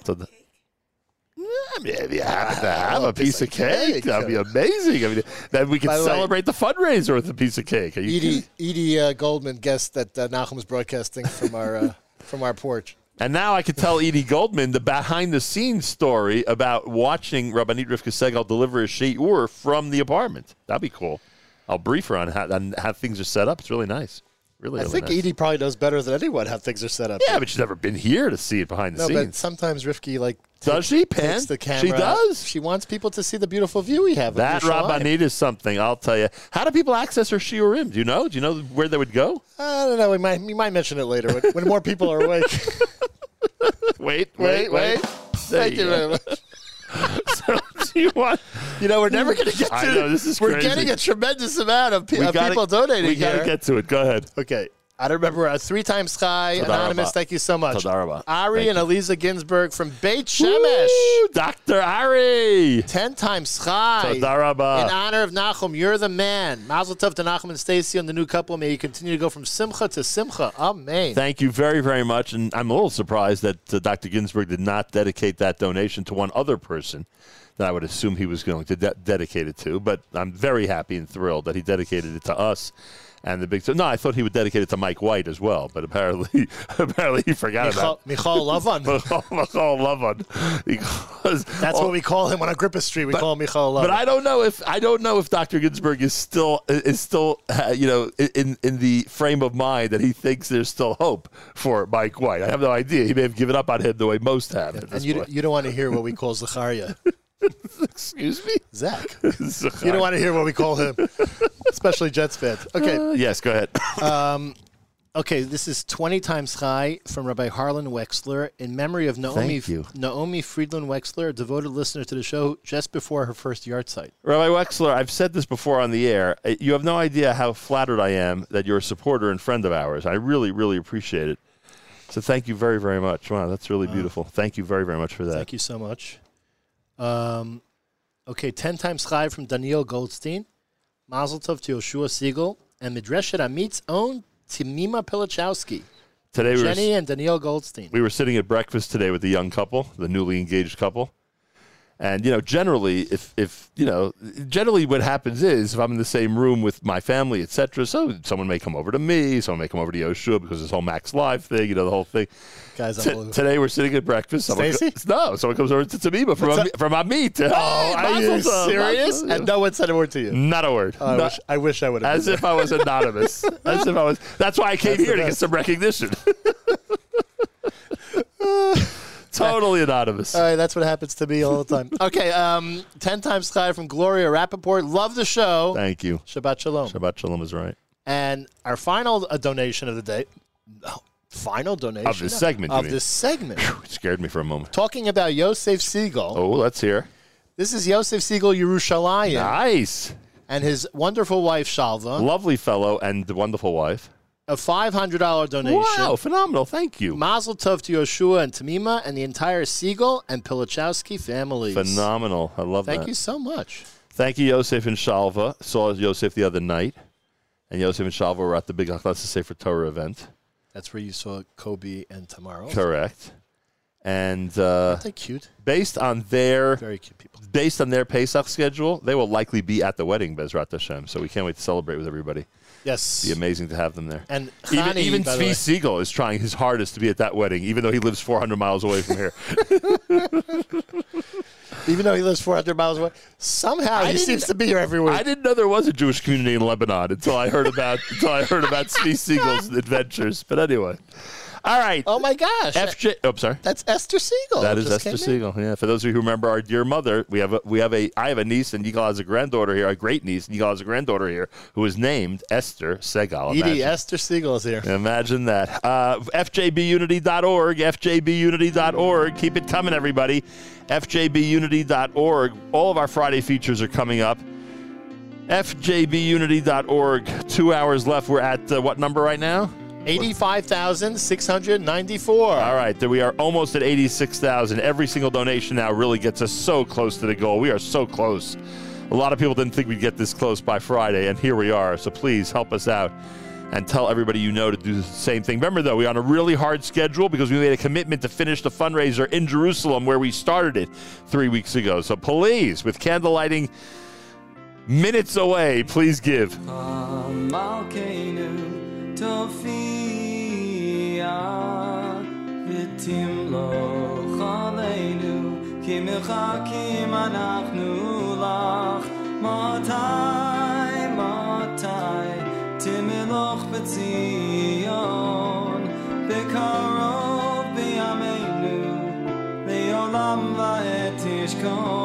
I mean, if you happen to have a piece of cake, cake. that'd be amazing. I mean, then we can By the way- celebrate the fundraiser with a piece of cake. Are you Edie. Edie uh, Goldman guessed that uh, Nachum was broadcasting from our uh, from our porch. And now I could tell Edie Goldman the behind the scenes story about watching Rabbanit Rivka Segal deliver a shiur from the apartment. That'd be cool. I'll brief her on how, on how things are set up. It's really nice. Really, I think. Edie probably knows better than anyone how things are set up. Yeah, but she's never been here to see it behind the scenes. no, but sometimes Rivki like Does she, Pan? the camera. She does. She wants people to see the beautiful view we have. That. Rabbanit is something, I'll tell you. How do people access her shiurim? Do you know? Do you know where they would go? I don't know. We might we might mention it later when, when more people are awake. Wait, wait, wait. There Thank you go. very much. so, you want? You know, we're never going to get to. I know, this is We're crazy. getting a tremendous amount of, pe- of gotta- people donating We got to get to it. Go ahead. Okay. I don't remember. Uh, three times Chai, Toda Anonymous, thank you so much. Toda rabba. Ari Thank and. Eliza Ginsburg from Beit Shemesh. Woo, Dr. Ari. Ten times Chai. Toda rabba. In honor of Nachum, you're the man. Mazel tov to Nachum and Stacy and the new couple. May you continue to go from Simcha to Simcha. Amen. Thank you very, very much. And I'm a little surprised that uh, Dr. Ginsburg did not dedicate that donation to one other person that I would assume he was going to de- dedicate it to. But I'm very happy and thrilled that he dedicated it to us. And the big so no, I thought he would dedicate it to Mike White as well, but apparently, apparently he forgot Michal, about Michal Lavan. Michal Lavan because That's what we call him on Agrippa Street. We call him Michal Lavan. But I don't know if I don't know if Dr. Ginsburg is still is still uh, you know in in the frame of mind that he thinks there's still hope for Mike White. I have no idea. He may have given up on him the way most have. and you, point. you don't want to hear what we call Zacharia. Excuse me. Zach. You don't want to hear what we call him, especially Jets fans. Okay. Uh, yes, go ahead. Okay, this is 20 times high from Rabbi Harlan Wexler in memory of Naomi Thank you. Naomi Friedland Wexler, a devoted listener to the show just before her first yahrzeit. Rabbi Wexler, I've said this before on the air. Uh, You have no idea how flattered I am that you're a supporter and friend of ours. I really, really appreciate it. So thank you very, very much. Wow, that's really beautiful. Thank you very, very much for that. Thank you so much. Um, okay, 10 times high from Daniel Goldstein, Mazel Tov to Yoshua Siegel, and Midreshet Amit's own Tamima Pilichowski, Today we were, Jenny and Daniel Goldstein. we were sitting at breakfast today with the young couple, the newly engaged couple. And you know, generally, if if you know, generally, what happens is if I'm in the same room with my family, etc. So someone may come over to me, someone may come over to Yoshua because this whole Max Live thing, you know, the whole thing. Guys, T- today we're sitting at breakfast. Someone Stacy? co- no, someone comes over to Tamima from Ami- from Amit. Oh, Are you serious? And no one said a word to you. Not a word. Oh, I, Not- wish, I wish I would have. as if I was anonymous. as if I was. That's why I came That's here to get some recognition. totally anonymous. All right, that's what happens to me all the time. Okay, um, 10 times high from Gloria Rappaport. Love the show. Thank you. Shabbat Shalom. Shabbat Shalom is right. And our final uh, donation of the day, no, final donation Of this segment, of this segment, It scared me for a moment. talking about Yosef Siegel. Oh, let's hear. This is Yosef Siegel Yerushalayim Nice. and his wonderful wife Shalva. Lovely fellow and wonderful wife. A $500 donation. Wow, phenomenal. Thank you. Mazel Tov to Yoshua and Tamima and the entire Siegel and Pilichowski families. Phenomenal. I love Thank that. Thank you so much. Thank you, Yosef and Shalva. Saw Yosef the other night. And Yosef and Shalva were at the big Achlasa Sefer Torah event. That's where you saw Kobe and Tomorrow. Correct. and uh, Aren't they cute? based on their Very cute people. based on their Pesach schedule, they will likely be at the wedding, Bezrat Hashem. So we can't wait to celebrate with everybody. Yes. Be amazing to have them there. And even Chani, even by the way- Siegel is trying his hardest to be at that wedding, even though he lives 400 miles away from here. even though he lives 400 miles away, somehow I he seems to be here every week. I didn't know there was a Jewish community in Lebanon until I heard about until I heard about Tzvi Siegel's adventures. But anyway, all right. oh my gosh. FJ. Oh, I'm sorry. That's Esther Siegel. That is Esther. Siegel. Yeah. For those of you who remember our dear mother, we have a, we have a I have a niece and Yigal has a granddaughter here, a great niece, and Yigal has a granddaughter here who is named Esther Segal. Edie, Esther Siegel is here. Imagine that. Uh, FJBUnity.org, FJBUnity.org. Keep it coming, everybody. FJBUnity.org. All of our Friday features are coming up. FJBUnity.org. Two hours left. We're at uh, what number right now? 85,694. All right, we are almost at 86,000. Every single donation now really gets us so close to the goal. We are so close. A lot of people didn't think we'd get this close by Friday, and here we are. So please help us out and tell everybody you know to do the same thing. Remember, though, we're on a really hard schedule because we made a commitment to finish the fundraiser in Jerusalem where we started it three weeks ago. So please, with candle lighting minutes away, please give תופיע ותמלוך עלינו כי מחכים אנחנו לך מתי מתי תמלוך בציון בקרוב בימינו לעולם ועד תשכון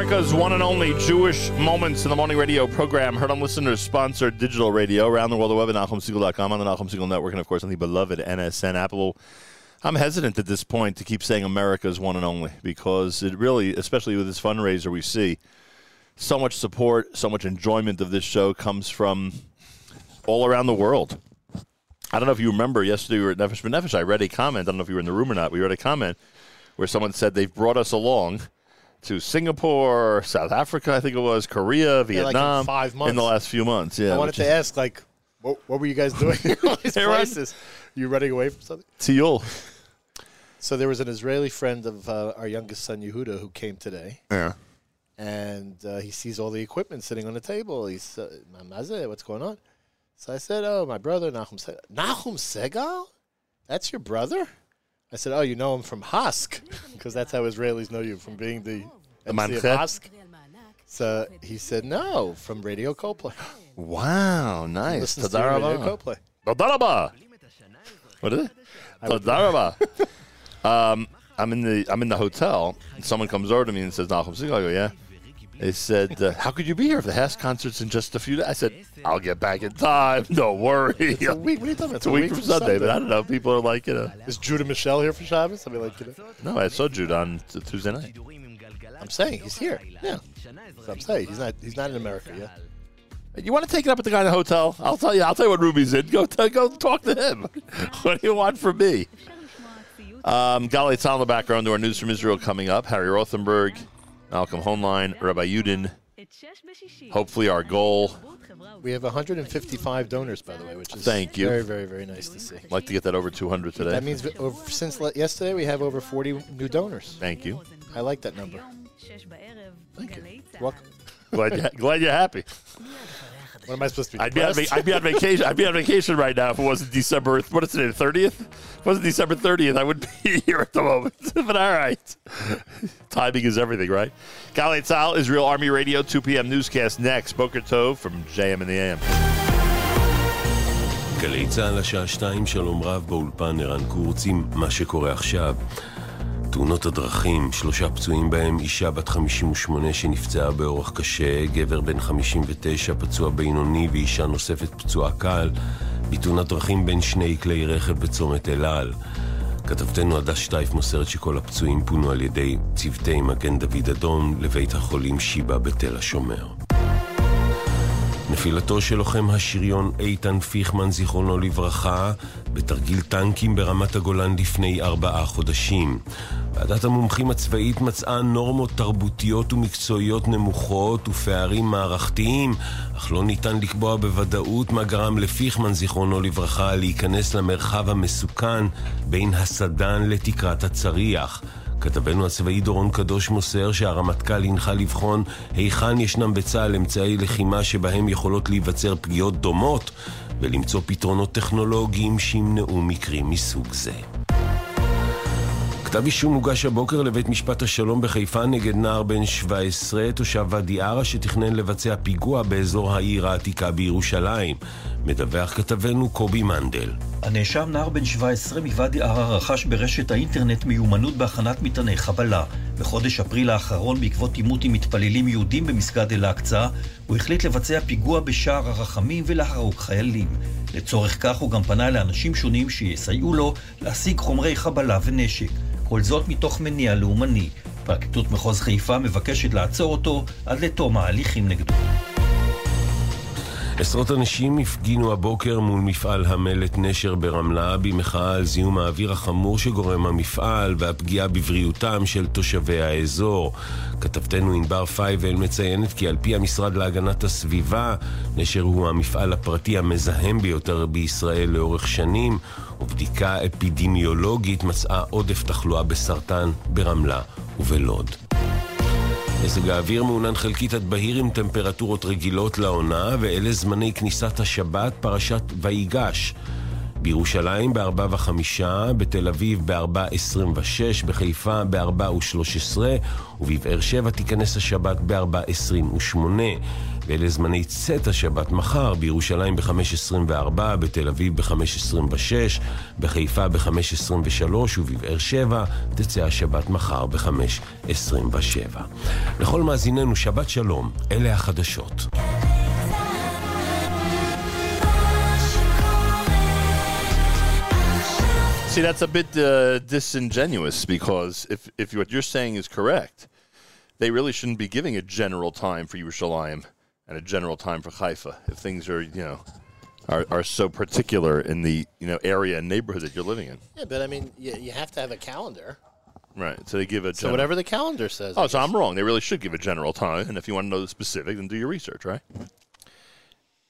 America's one and only Jewish Moments in the Morning radio program, heard on listeners sponsored digital radio around the world, the web at NachumSegal.com, on the Nachum Segal Network, and of course on the beloved NSN Apple. I'm hesitant at this point to keep saying America's one and only because it really, especially with this fundraiser we see, so much support, so much enjoyment of this show comes from all around the world. I don't know if you remember yesterday we were at Nefesh B'Nefesh. I read a comment. I don't know if you were in the room or not. We read a comment where someone said they've brought us along to Singapore, South Africa, I think it was, Korea, like in Vietnam, five in months. the last few months. Yeah, I wanted which to is- ask, like, what, what were you guys doing in all these Hey, Ron. places? You running away from something? Seoul. So there was an Israeli friend of uh, our youngest son Yehuda who came today, Yeah. and uh, he sees all the equipment sitting on the table. He's, uh, what's going on? So I said, oh, my brother Nachum Segal. Nachum Segal? That's your brother? I said, oh, you know him from HASC, because that's how Israelis know you from being the, The MC of? HASC. So he said, no, from Radio Coplay. Wow, nice. To Radio Tadaraba. Coplay. Tadaraba. What is it? Todaraba. um, I'm in the I'm in the hotel. And someone comes over to me and says, "Nachum Segal." I go, "Yeah." They said, uh, "How could you be here if the HASC concert's in just a few days?" I said, "I'll get back in time. Don't worry." It's a week. What are you talking about? It's a week from Sunday, but I don't know. People are like, you know, Is Judah Michelle here for Shabbos? I mean, like, you know, no, I saw Jude on Tuesday night. I'm saying he's here. Yeah, I'm saying he's not. He's not in America yet. You want to take it up with the guy in the hotel? I'll tell you. I'll tell you what Ruby's in. Go, t- go talk to him. what do you want from me? Um, Galei Tzahal in the background to our news from Israel coming up. Harry Rothenberg, Malcolm Hoenlein, Rabbi Yudin. Hopefully, our goal. We have 155 donors, by the way, which is Thank you. Very, very, very nice to see. I'd like to get that over 200 today. That means over, since le- yesterday we have over 40 new donors. Thank you. I like that number. Thank you. Welcome. Glad, you, glad you're happy. What am I supposed to be? I'd be, on, I'd be, on, vacation. I'd be on vacation right now if it wasn't December. What is today? Thirtieth. If it wasn't December thirtieth, I wouldn't be here at the moment. but all right, timing is everything, right? Galei Tzahal, Israel Army Radio, two p.m. newscast next. Boker Tov from JM in the AM. גלי צה"ל השעה 2, שלום רב באולפן ערן קורצים, מה שקורה עכשיו. תאונות הדרכים, שלושה פצועים בהם, אישה בת 58 שנפצעה באורח קשה, גבר בן 59 פצוע בינוני ואישה נוספת פצועה קל, בתאונת דרכים בין שני כלי רכב בצומת אל על. כתבתנו הדס שטייף מוסרת שכל הפצועים פונו על ידי צוותי מגן דוד אדום לבית החולים שיבא בתל השומר. נפילתו של לוחם השריון איתן פיכמן, זיכרונו לברכה, בתרגיל טנקים ברמת הגולן לפני ארבעה חודשים. ועדת המומחים הצבאית מצאה נורמות תרבותיות ומקצועיות נמוכות ופערים מערכתיים, אך לא ניתן לקבוע בוודאות מה גרם לפיכמן, זיכרונו לברכה, להיכנס למרחב המסוכן בין הסדן לתקרת הצריח. כתבנו הצבאי דורון קדוש מוסר שהרמטכ"ל הנחה לבחון היכן ישנם בצה"ל אמצעי לחימה שבהם יכולות להיווצר פגיעות דומות ולמצוא פתרונות טכנולוגיים שימנעו מקרים מסוג זה. כתב אישום הוגש הבוקר לבית משפט השלום בחיפה נגד נער בן 17, תושב ואדי ערה, שתכנן לבצע פיגוע באזור העיר העתיקה בירושלים. מדווח כתבנו קובי מנדל. הנאשם נער בן 17 מוואדי ערה רכש ברשת האינטרנט מיומנות בהכנת מטעני חבלה. בחודש אפריל האחרון, בעקבות עימות עם מתפללים יהודים במסגד אל-אקצא, הוא החליט לבצע פיגוע בשער הרחמים ולהרוג חיילים. לצורך כך הוא גם פנה לאנשים שונים שיסייעו לו להשיג חומרי חבלה ונשק. כל זאת מתוך מניע לאומני. פרקליטות מחוז חיפה מבקשת לעצור אותו עד לתום ההליכים נגדו. עשרות אנשים הפגינו הבוקר מול מפעל המלט נשר ברמלה במחאה על זיהום האוויר החמור שגורם המפעל והפגיעה בבריאותם של תושבי האזור. כתבתנו ענבר פייבל מציינת כי על פי המשרד להגנת הסביבה, נשר הוא המפעל הפרטי המזהם ביותר בישראל לאורך שנים, ובדיקה אפידמיולוגית מצאה עודף תחלואה בסרטן ברמלה ובלוד. מזג האוויר מעונן חלקית עד בהיר עם טמפרטורות רגילות לעונה, ואלה זמני כניסת השבת, פרשת ויגש. בירושלים ב-4 ו-5, בתל אביב ב-4 26, בחיפה ב-4 ו-13, ובבאר שבע תיכנס השבת ב-4 28. ואלה זמני צאת השבת מחר, בירושלים ב-5 24, בתל אביב ב-5 26, בחיפה ב-5 23, ובבאר שבע תצא השבת מחר ב-5 27. לכל מאזיננו שבת שלום, אלה החדשות. See, that's a bit uh, disingenuous because if, if what you're saying is correct, they really shouldn't be giving a general time for Yerushalayim and a general time for Haifa if things are, you know, are, are so particular in the, you know, area and neighborhood that you're living in. Yeah, but I mean, you, you have to have a calendar. Right. So they give a So whatever the calendar says. Oh, so. I'm wrong. They really should give a general time. And if you want to know the specific, then do your research, right?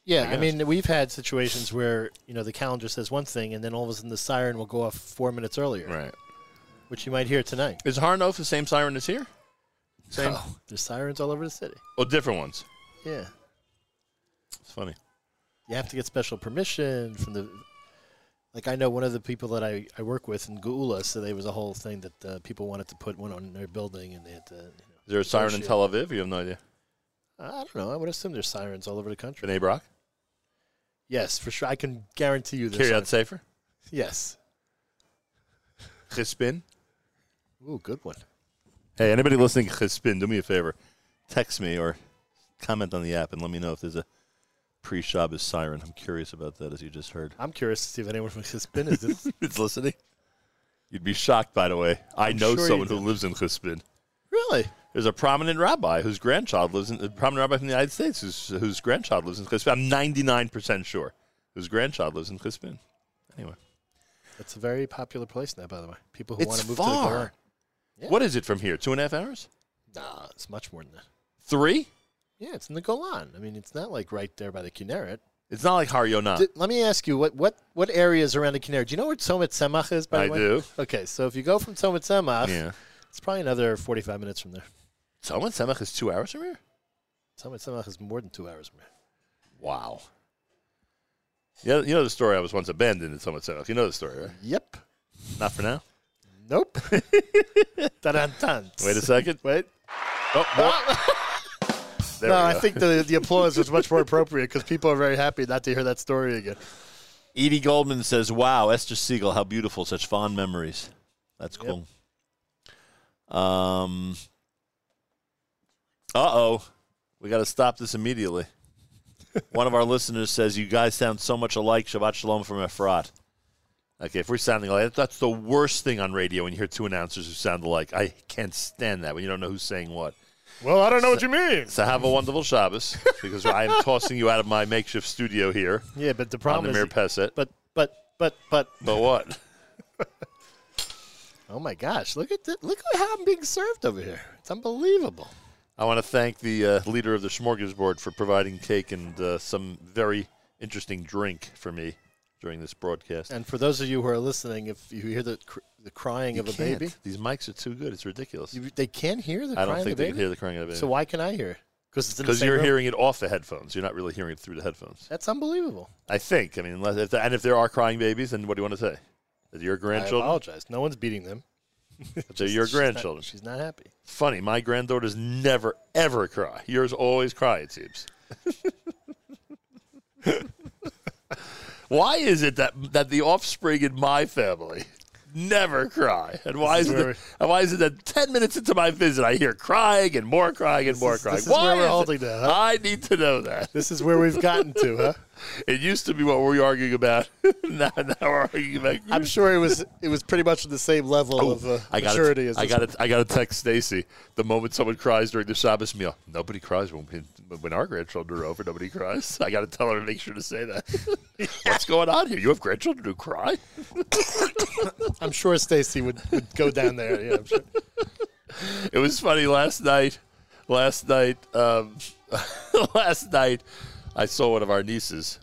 Yeah, I I, mean, we've had situations where you know the calendar says one thing, and then all of a sudden the siren will go off four minutes earlier, Right. which you might hear tonight. Is Harnof the same siren as here? Same. Oh, there's sirens all over the city. Oh, different ones. Yeah, It's funny. you have to get special permission from the. Like I know one of the people that I, I work with in Geula, so there was a whole thing that uh, people wanted to put one on their building, and they had to. You know, Is there a siren in Tel Aviv? You have no idea. I don't know. I would assume there's sirens all over the country. B'nai Brak? Yes, for sure. I can guarantee you there's. Kiryat sirens. Sefer? Yes, Chispin. Ooh, good one. Hey, anybody listening to Chispin, do me a favor. Text me or comment on the app and let me know if there's a pre-Shabbos siren. I'm curious about that, as you just heard. I'm curious to see if anyone from Chispin is this. it's listening. You'd be shocked, by the way. I I'm know sure someone who do. lives in Chispin. really? There's a prominent rabbi whose grandchild lives in a prominent rabbi from the United States whose whose grandchild lives in Chispin. I'm 99% sure whose grandchild lives in Chispin. Anyway, It's a very popular place now, by the way. People who want to move to the far. Golan. Yeah. what is it from here? Two and a half hours? Nah, it's much more than that. Three? Yeah, it's in the Golan. I mean, it's not like right there by the Kinneret. It's not like Har Yonah. D- let me ask you, what what what areas around the Kinneret? Do you know where Tomet Tzemach is? By I the way, do. Okay, so if you go from Tomet Tzemach, Yeah. it's probably another forty-five minutes from there. Tzomet Tzemach is two hours from here? Tomet Tzemach is more than two hours from here. Wow. Yeah, you know the story. I was once abandoned in Tzomet Tzemach. You know the story, right? Yep. Not for now. Nope. Wait a second. Wait. Oh, more. There no, I think the the applause was much more appropriate because people are very happy not to hear that story again. Edie Goldman says, "Wow, Esther Segal, how beautiful! Such fond memories. That's cool." Um. Uh oh, we got to stop this immediately. One of our listeners says, "You guys sound so much alike." Shabbat shalom from Efrat. Okay, if we're sounding alike, that's the worst thing on radio when you hear two announcers who sound alike. I can't stand that when you don't know who's saying what. Well, I don't know what you mean. So have a wonderful Shabbos because I am tossing you out of my makeshift studio here Yeah, but the on problem the is, Mir Peset. but but but but But what? oh my gosh, look at that! Look at how I'm being served over here. It's unbelievable. I want to thank the uh, leader of the Smorgasbord for providing cake and uh, some very interesting drink for me during this broadcast. And for those of you who are listening, if you hear the cr- the crying You of a can't. baby, These mics are too good. It's ridiculous. you, they can't hear the I crying don't think the they baby. can hear the crying of the baby. So why can I hear it? Because it's Because you're room? hearing it off the headphones. You're not really hearing it through the headphones. That's unbelievable. I think. I mean, unless if and if there are crying babies, then what do you want to say? That your I grandchildren? apologize. No one's beating them. They're your She's not- grandchildren. She's not happy. Funny. My granddaughters never ever cry. Yours always cry. It seems. why is it that that the offspring in my family never cry, and why is it that, and why is it that ten minutes into my visit I hear crying and more crying and more crying? this is why where we're is it? holding now, huh? I need to know that. This is where we've gotten to, huh? It used to be what we were we arguing about. now, now we're arguing about. I'm sure it was it was pretty much the same level of uh, Oh, I got maturity as I got to, I got to text Stacy the moment someone cries during the Shabbos meal. Nobody cries when when our grandchildren are over. Nobody cries. I got to tell her to make sure to say that. What's going on here? You have grandchildren who cry? I'm sure Stacy would, would go down there. Yeah, I'm sure. It was funny last night. Last night, um, last night, I saw one of our nieces,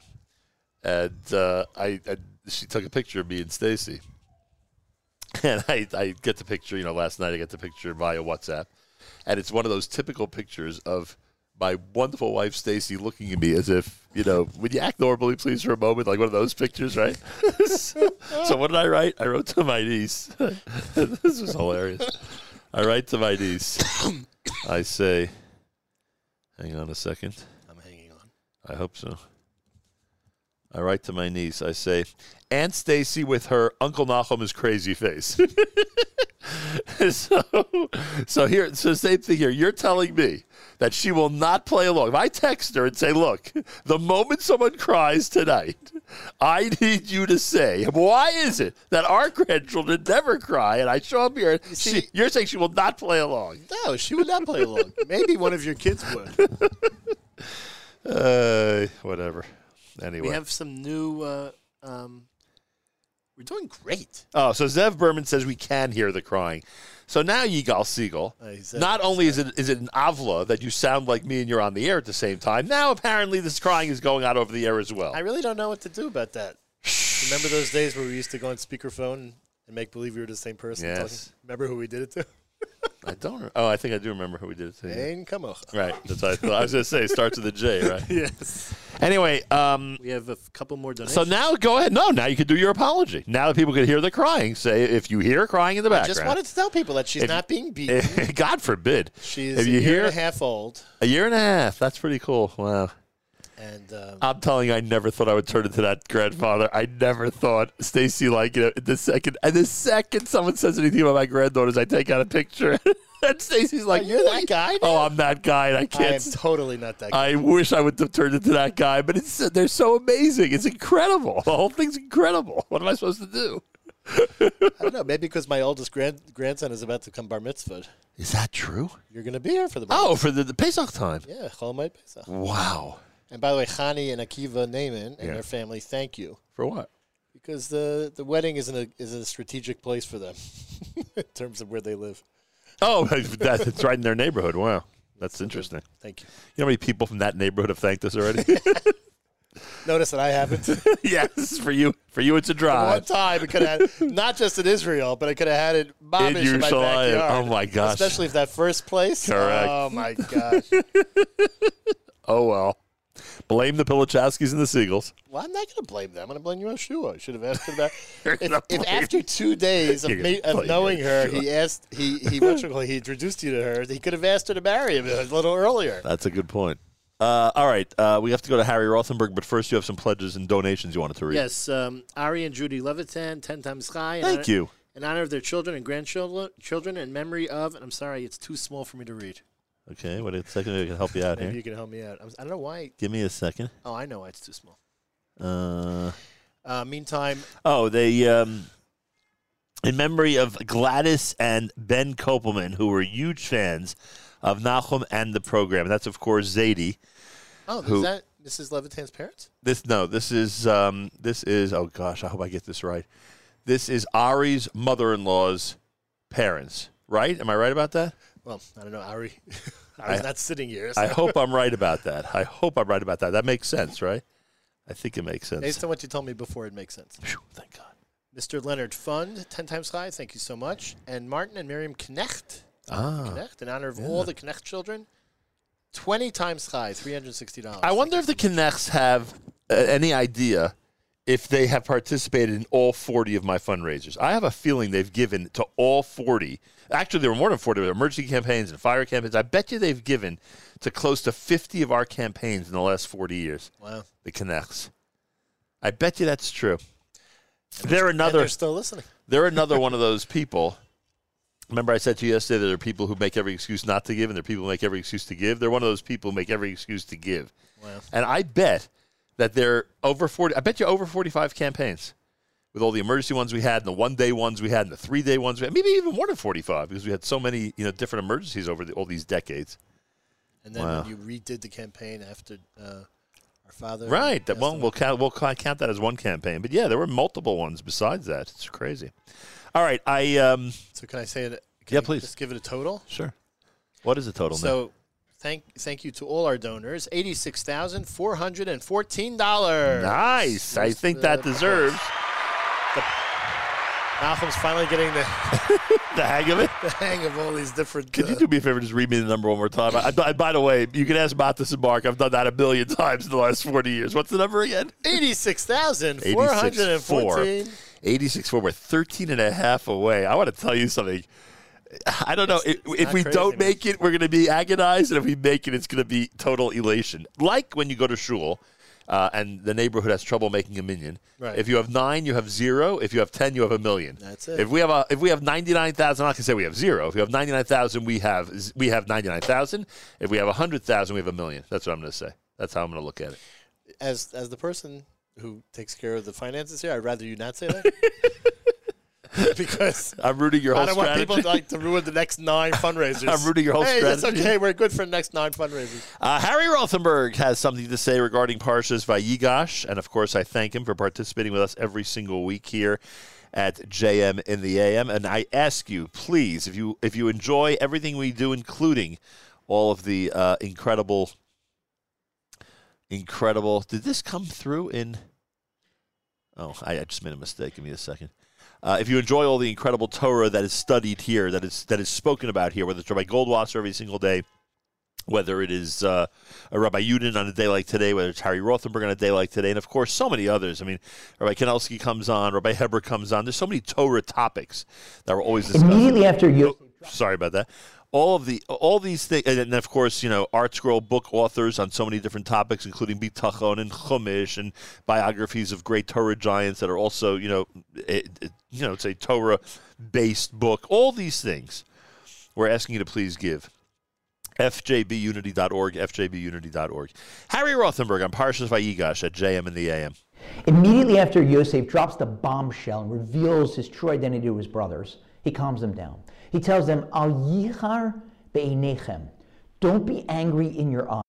and uh, I, I she took a picture of me and Stacy, and I, I get the picture. You know, last night I get the picture via WhatsApp, and it's one of those typical pictures of my wonderful wife Stacy looking at me as if you know, would you act normally, please, for a moment, like one of those pictures, right? so, so what did I write? I wrote to my niece. this was hilarious. I write to my niece. I say, hang on a second. I'm hanging on. I hope so. I write to my niece. I say, Aunt Stacy with her Uncle Nachum's crazy face. so, so here, so same thing here. You're telling me that she will not play along. If I text her and say, "Look, the moment someone cries tonight, I need you to say why is it that our grandchildren never cry?" And I show up here, and she, you're saying she will not play along. No, she would not play along. Maybe one of your kids would. Uh, whatever. Anyway, We have some new. Uh, um, we're doing great. Oh, so Zev Berman says we can hear the crying. So now, Yigal Segal, Uh, not only is it is it an avla that you sound like me and you're on the air at the same time, now apparently this crying is going out over the air as well. I really don't know what to do about that. Remember those days where we used to go on speakerphone and make believe we were the same person? Yes. talking? Remember who we did it to? I don't. re- Oh, I think I do remember who we did it to. Ein Kamocha. Right. That's what I, thought. I was going to say. Starts with a J, right? Yes. Anyway, um, We have a f- couple more donations. so now go ahead. No, now you can do your apology. Now that people can hear the crying, say if you hear crying in the background. I just wanted to tell people that she's If- not being beaten. God forbid. She's if a you year hear and a half old. A year and a half. That's pretty cool. Wow. And um, I'm telling you, I never thought I would turn into that grandfather. I never thought Stacy like you know the second and the second someone says anything about my granddaughters, I take out a picture. and Stacy's like, Oh, you're that guy now? Oh, I'm that guy, and I can't. I'm totally not that guy. I wish I would have turned into that guy, but it's they're so amazing. It's incredible. The whole thing's incredible. What am I supposed to do? I don't know. Maybe because my oldest grand, grandson is about to come bar mitzvah. Is that true? You're going to be here for the bar Oh, for the, the Pesach time. mitzvah. Yeah, Chol Hamoed Pesach. Wow. And by the way, Chani and Akiva Naaman and Yeah. their family, thank you. For what? Because the, the wedding is in a is a strategic place for them in terms of where they live. Oh, that, it's right in their neighborhood. Wow. That's interesting. Thank you. You know how many people from that neighborhood have thanked us already? Notice that I haven't. yes, for you. For you, it's a drive. One time, it could have had, not just in Israel, but I could have had it mamish in, my backyard. Oh, my gosh. Especially if that first place. Correct. Oh my gosh. Oh well. Blame the Pilichowskis and the Segals. well, I'm not going to blame them. I'm going to blame you, Yeshua. I should have asked him about. You're if, if after two days of, You're me, of knowing her, Yeshua. he asked he he what you he introduced you to her, he could have asked her to marry him a little earlier. That's a good point. Uh, all right, uh, we have to go to Harry Rothenberg, but first you have some pledges and donations you wanted to read. Yes, um, Ari and Judy Levitan, ten times high. in Thank honor- you. In honor of their children and grandchildren, children, in memory of, and I'm sorry, it's too small for me to read. Okay, wait a second. I can help you out Maybe here. you can help me out. I'm, I don't know why. Give me a second. Oh, I know why it's too small. Uh, Uh, meantime, oh, they um, in memory of Gladys and Ben Kopelman, who were huge fans of Nachum and the program. And that's of course Zadie. oh, Who- is that Mrs. Levitan's parents? This no, this is um, this is oh gosh, I hope I get this right. This is Ari's mother-in-law's parents, right? Am I right about that? Well, I don't know, Ari. Ari's I- not sitting here. So. I hope I'm right about that. I hope I'm right about that. That makes sense, right? I think it makes sense. Based on what you told me before, it makes sense. Phew, thank God. Mr. Leonard Fund, 10 times high, thank you so much. And Martin and Miriam Knecht, Ah, Knecht in honor of all the Knecht children, 20 times high, $360. I wonder if the Knechts have uh, any idea if they have participated in all 40 of my fundraisers. I have a feeling they've given to all 40. Actually, there were more than 40. There were emergency campaigns and fire campaigns. I bet you they've given to close to 50 of our campaigns in the last 40 years. Wow. The Knechts. I bet you that's true. They're And another. they're still listening. They're another one of those people. Remember, I said to you yesterday that there are people who make every excuse not to give, and there are people who make every excuse to give. They're one of those people who make every excuse to give. Wow. And I bet that they're over 40. I bet you over 45 campaigns with all the emergency ones we had, and the one day ones we had, and the three day ones we had, maybe even more than 45 because we had so many you know different emergencies over the, all these decades. And then Wow. when you redid the campaign after uh, our father. Right. That one we'll count. We'll count that as one campaign. But yeah, there were multiple ones besides that. It's crazy. All right. I um. So can I say it? Can Yeah, you please. Just give it a total. Sure. What is the total? So, thank thank you to all our donors. Eighty six thousand four hundred and fourteen dollars. Nice. I think the- that deserves Malcolm's finally getting the, the hang of it. the hang of all these different. Could you uh, do me a favor? Just read me the number one more time. I, I, by the way, you can ask Matis and Mark. I've done that a million times in the last 40 years. What's the number again? Eighty-six thousand four hundred and fourteen. 86 4. We're 13 and a half away. I want to tell you something. I don't know. If, if we crazy, don't man. make it, we're going to be agonized. And if we make it, it's going to be total elation. Like when you go to shul uh, and the neighborhood has trouble making a minion. Right. If you have nine, you have zero. If you have 10, you have a million. That's it. If we have a, if we have 99,000, I'm not going to say we have zero. If we have 99,000, we have, we have 99,000. If we have 100,000, we have a million. That's what I'm going to say. That's how I'm going to look at it. As as the person who takes care of the finances here, I'd rather you not say that. because I'm rooting your whole I don't want people to, like to ruin the next nine fundraisers. I'm rooting your whole hey, that's okay. We're good for the next nine fundraisers. Uh, Harry Rothenberg has something to say regarding Parshas Vayigash, and of course, I thank him for participating with us every single week here at JM in the AM. And I ask you, please, if you if you enjoy everything we do, including all of the uh, incredible, incredible. Did this come through in? Oh, I, I just made a mistake. Give me a second. Uh, if you enjoy all the incredible Torah that is studied here, that is that is spoken about here, whether it's Rabbi Goldwasser every single day, whether it is uh, a Rabbi Yudin on a day like today, whether it's Harry Rothenberg on a day like today, and of course so many others. I mean, Rabbi Kanelsky comes on, Rabbi Heber comes on. There's so many Torah topics that we're always discussing. Immediately after you. Sorry about that. All of the all these things, and of course, you know, Art Scroll book authors on so many different topics, including Bitachon and Chumash and biographies of great Torah giants that are also, you know, it, it- you know, it's a Torah based book. All these things, we're asking you to please give. FJBUnity.org, FJBUnity.org. Harry Rothenberg on Parshas Vayigash at JM in the AM. Immediately after Yosef drops the bombshell and reveals his true identity to his brothers, he calms them down. He tells them, Al yichar be'einechem. Don't be angry in your eyes.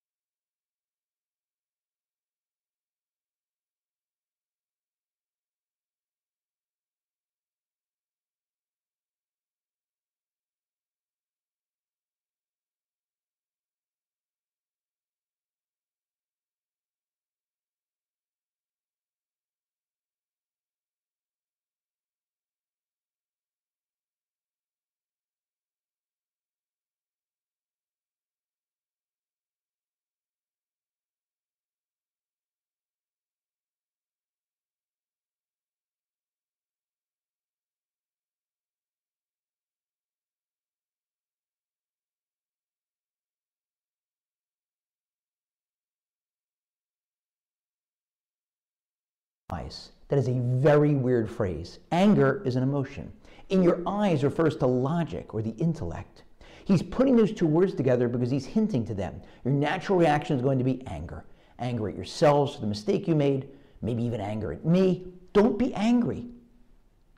That is a very weird phrase. Anger is an emotion. In your eyes refers to logic or the intellect. He's putting those two words together because he's hinting to them. Your natural reaction is going to be anger. Anger at yourselves for the mistake you made, maybe even anger at me. Don't be angry.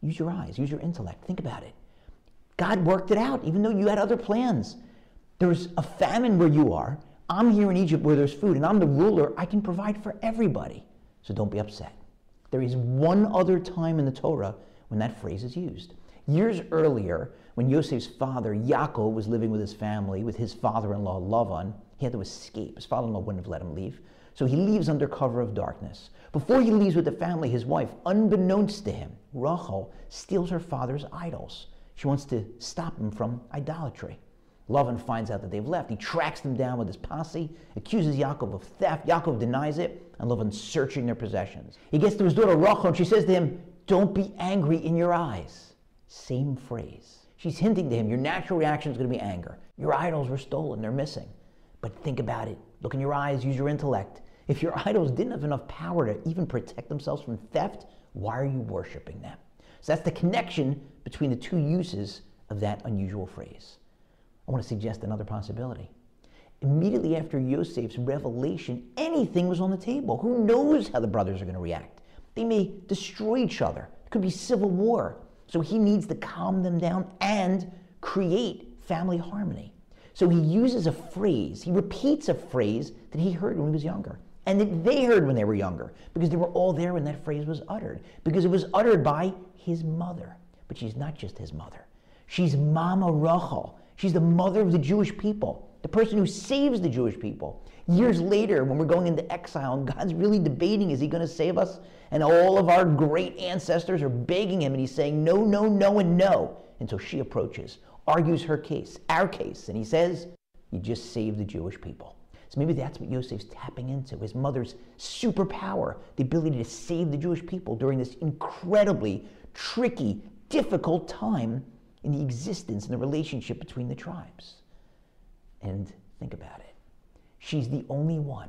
Use your eyes, use your intellect. Think about it. God worked it out, even though you had other plans. There's a famine where you are. I'm here in Egypt where there's food, and I'm the ruler. I can provide for everybody. So don't be upset. There is one other time in the Torah when that phrase is used. Years earlier, when Yosef's father, Yaakov, was living with his family, with his father in law, Lavan, he had to escape. His father in law wouldn't have let him leave. So he leaves under cover of darkness. Before he leaves with the family, his wife, unbeknownst to him, Rachel, steals her father's idols. She wants to stop him from idolatry. Lavan finds out that they've left. He tracks them down with his posse, accuses Yaakov of theft. Yaakov denies it, and Lavan's searching their possessions. He gets to his daughter Rachel, and she says to him, Don't be angry in your eyes. Same phrase. She's hinting to him, Your natural reaction is going to be anger. Your idols were stolen, they're missing. But think about it. Look in your eyes, use your intellect. If your idols didn't have enough power to even protect themselves from theft, why are you worshiping them? So that's the connection between the two uses of that unusual phrase. I want to suggest another possibility. Immediately after Yosef's revelation, anything was on the table. Who knows how the brothers are going to react? They may destroy each other. It could be civil war. So he needs to calm them down and create family harmony. So he uses a phrase, he repeats a phrase that he heard when he was younger and that they heard when they were younger because they were all there when that phrase was uttered because it was uttered by his mother. But she's not just his mother, she's Mama Rachel. She's the mother of the Jewish people, the person who saves the Jewish people. Years later, when we're going into exile and God's really debating, is he going to save us? And all of our great ancestors are begging him, and he's saying, no, no, no, and no. Until she approaches, argues her case, our case, and he says, You just saved the Jewish people. So maybe that's what Yosef's tapping into his mother's superpower, the ability to save the Jewish people during this incredibly tricky, difficult time in the existence and the relationship between the tribes. And think about it. She's the only one,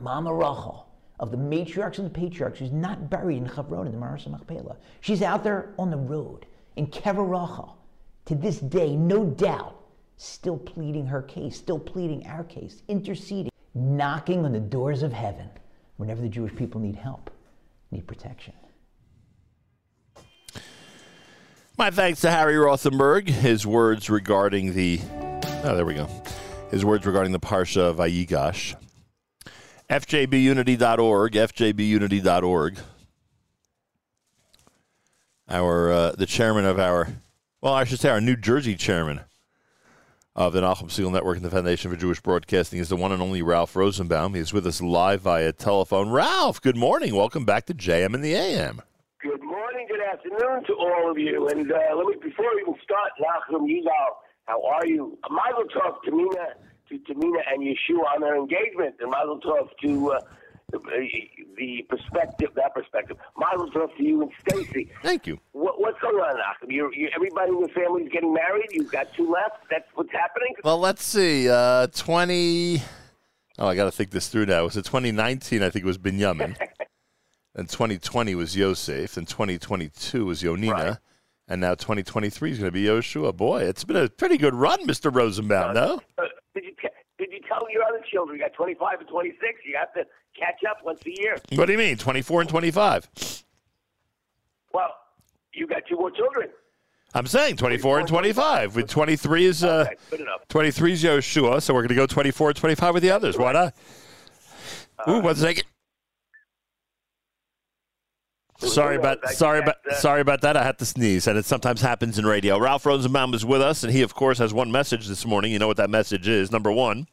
Mama Rachel, of the matriarchs and the patriarchs, who's not buried in Hebron in the Me'aras HaMachpelah. She's out there on the road in Kever Rachel. To this day, no doubt, still pleading her case, still pleading our case, interceding, knocking on the doors of heaven whenever the Jewish people need help, need protection. My thanks to Harry Rothenberg. His words regarding the. Oh, there we go. His words regarding the Parsha of Vayigash. FJBUnity.org, FJBUnity.org. Our, uh, the chairman of our, well, I should say our New Jersey chairman of the Nachum Segal Network and the Foundation for Jewish Broadcasting is the one and only Ralph Rosenbaum. He's with us live via telephone. Ralph, good morning. Welcome back to JM in the AM. Good afternoon to all of you. And uh, let me, before we even start, Nachum Yigal, how are you? Mazel tov to Mina, to, to Mina and Yeshua on their engagement, and Mazel tov to uh, the, the perspective, that perspective. Mazel tov to you and Stacy. Thank you. What, what's going on, Nachum? You, you, everybody in your family is getting married. You've got two left. That's what's happening. Well, let's see. Uh, 20. Oh, I got to think this through now. Was it 2019? I think it was Binyamin. and 2020 was Yosef. And 2022 was Yonina. Right. And now 2023 is going to be Yoshua. Boy, it's been a pretty good run, Mr. Rosenbaum, no? Uh, did you did you tell your other children? You got 25 and 26. You have to catch up once a year. What do you mean? 24 and 25. Well, you got two more children. I'm saying 24 and 25. With 23 is uh, Okay, 23 is Yoshua, so we're going to go 24 and 25 with the others. Why not? Ooh, one second. Sorry about sorry about uh, sorry about that. I had to sneeze, and it sometimes happens in radio. Ralph Rosenbaum is with us, and he, of course, has one message this morning. You know what that message is? Number one,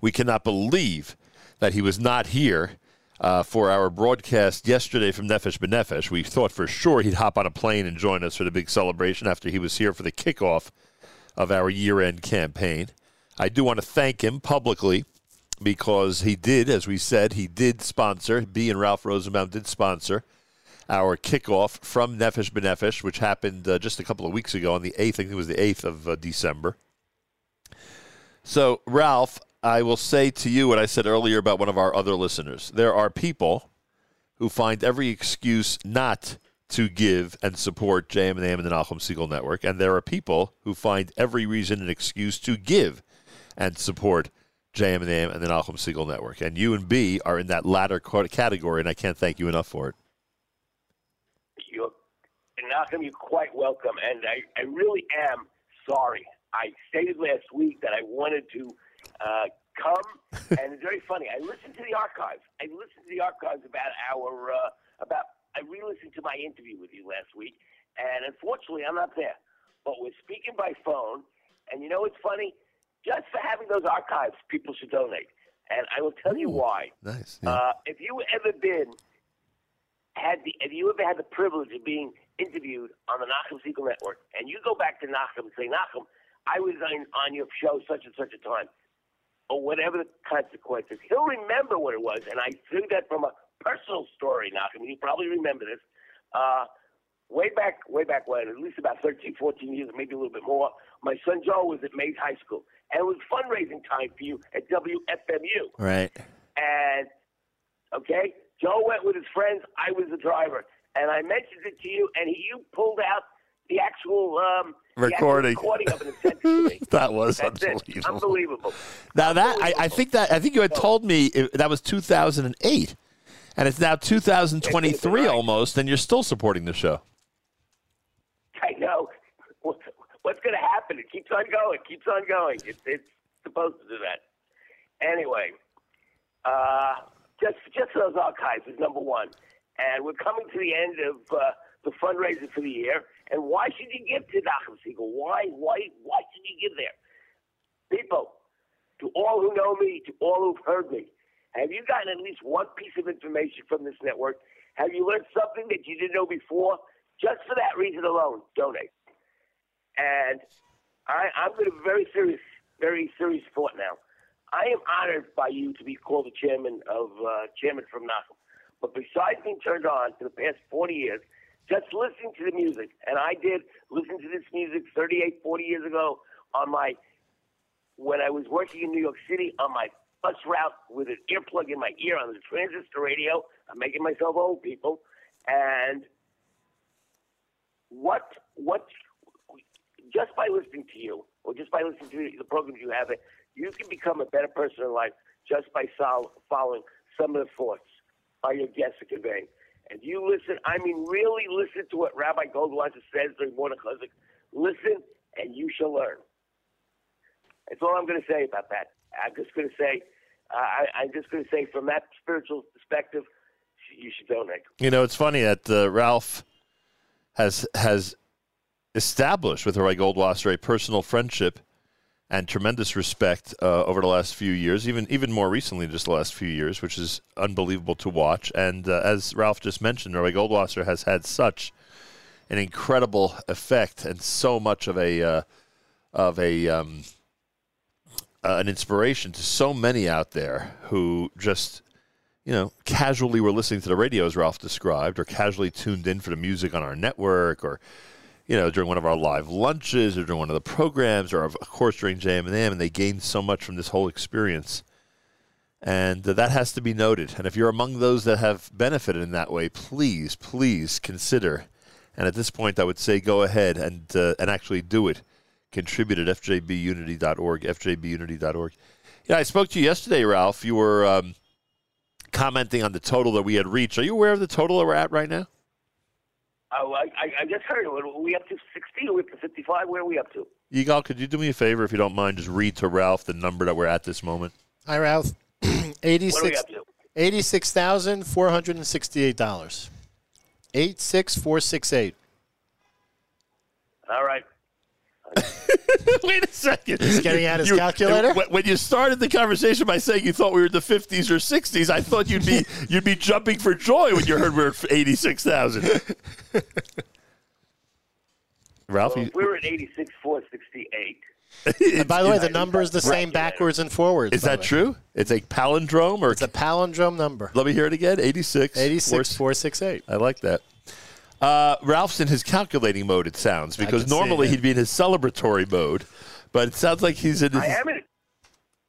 we cannot believe that he was not here uh, for our broadcast yesterday from Nefesh B'Nefesh. We thought for sure he'd hop on a plane and join us for the big celebration after he was here for the kickoff of our year-end campaign. I do want to thank him publicly because he did, as we said, he did sponsor. B and Ralph Rosenbaum did sponsor our kickoff from Nefesh B'Nefesh, which happened uh, just a couple of weeks ago on the 8th. I think it was the 8th of uh, December. So, Ralph, I will say to you what I said earlier about one of our other listeners. There are people who find every excuse not to give and support JM and AM and the Nachum Segal Network, and there are people who find every reason and excuse to give and support JM and AM and the Nachum Segal Network. And you and B are in that latter category, and I can't thank you enough for it. You're, Malcolm, you're quite welcome. And I, I really am sorry. I stated last week that I wanted to uh, come, and it's very funny. I listened to the archives. I listened to the archives about our uh, about. I re-listened to my interview with you last week, and unfortunately, I'm not there. But we're speaking by phone, and you know what's funny? Just for having those archives, people should donate. And I will tell you why. Nice. Uh, if you ever been had the if you ever had the privilege of being interviewed on the Nachum Segal Network, and you go back to Nachum and say, Nachum, I was on, on your show such and such a time, or whatever the consequences, he'll remember what it was. And I say that from a personal story, Nachum. You probably remember this. Uh, way back, way back when, at least about 13, 14 years, maybe a little bit more, my son Joe was at Mays High School. And it was fundraising time for you at WFMU. Right. And okay, Joe went with his friends. I was the driver, and I mentioned it to you, and you pulled out the actual um, the actual Recording. recording of it and sent it to me. That was That's unbelievable. Unbelievable. Now that I, I think that I think you had told me it, that was 2008, and it's now 2023 right. almost, and you're still supporting the show. I know. What- What's going to happen? It keeps on going. Keeps on going. It's it's supposed to do that. Anyway, uh, just just those archives is number one, and we're coming to the end of uh, the fundraiser for the year. And why should you give to Nachum Segal? Why why why should you give there? People, to all who know me, to all who've heard me, have you gotten at least one piece of information from this network? Have you learned something that you didn't know before? Just for that reason alone, donate. And I, I'm in a very serious, very serious thought now. I am honored by you to be called the chairman of uh, chairman from Nachum. But besides being turned on for the past 40 years, just listening to the music, and I did listen to this music 38, 40 years ago on my when I was working in New York City on my bus route with an earplug in my ear on the transistor radio. I'm making myself old, people. And what what just by listening to you or just by listening to the programs you have, you can become a better person in life just by sol- following some of the thoughts our your guests are conveying. And you listen, I mean, really listen to what Rabbi Goldwasser says during Morning Chizuk. Listen, and you shall learn. That's all I'm going to say about that. I'm just going to say, uh, I, I'm just going to say, from that spiritual perspective, you should donate. You know, it's funny that uh, Ralph has has established with Roy Goldwasser a personal friendship and tremendous respect uh, over the last few years, even even more recently, just the last few years, which is unbelievable to watch. And uh, as Ralph just mentioned, Roy Goldwasser has had such an incredible effect and so much of a uh, of a um, uh, an inspiration to so many out there who just you know, casually were listening to the radio as Ralph described, or casually tuned in for the music on our network, or you know, during one of our live lunches, or during one of the programs, or of course during JM and M, and they gained so much from this whole experience. And that has to be noted. And if you're among those that have benefited in that way, please, please consider. And at this point, I would say go ahead and uh, and actually do it. Contribute at fjbunity.org, fjbunity.org. Yeah, I spoke to you yesterday, Ralph. You were um, commenting on the total that we had reached. Are you aware of the total that we're at right now? Oh, I, I, I just heard it. Are we up to 60? Are we up to 55? Where are we up to? Yigal, could you do me a favor, if you don't mind, just read to Ralph the number that we're at this moment? Hi, Ralph. What Eighty-six. Eighty-six thousand four hundred and sixty-eight dollars. Eight six four six eight. All right. Wait a second. He's getting out his calculator? When, when you started the conversation by saying you thought we were in the 50s or 60s, I thought you'd be you'd be jumping for joy when you heard we were at 86,000. Ralph, Well, we were at 86, 468. And by the way, the number is the same backwards and forwards. is that true? It's a palindrome, or It's a palindrome number. let me hear it again. 86. Eighty-six Four- four six eight. I like that. Uh, Ralph's in his calculating mode. It sounds because normally he'd be in his celebratory mode, but it sounds like he's in. His, I am in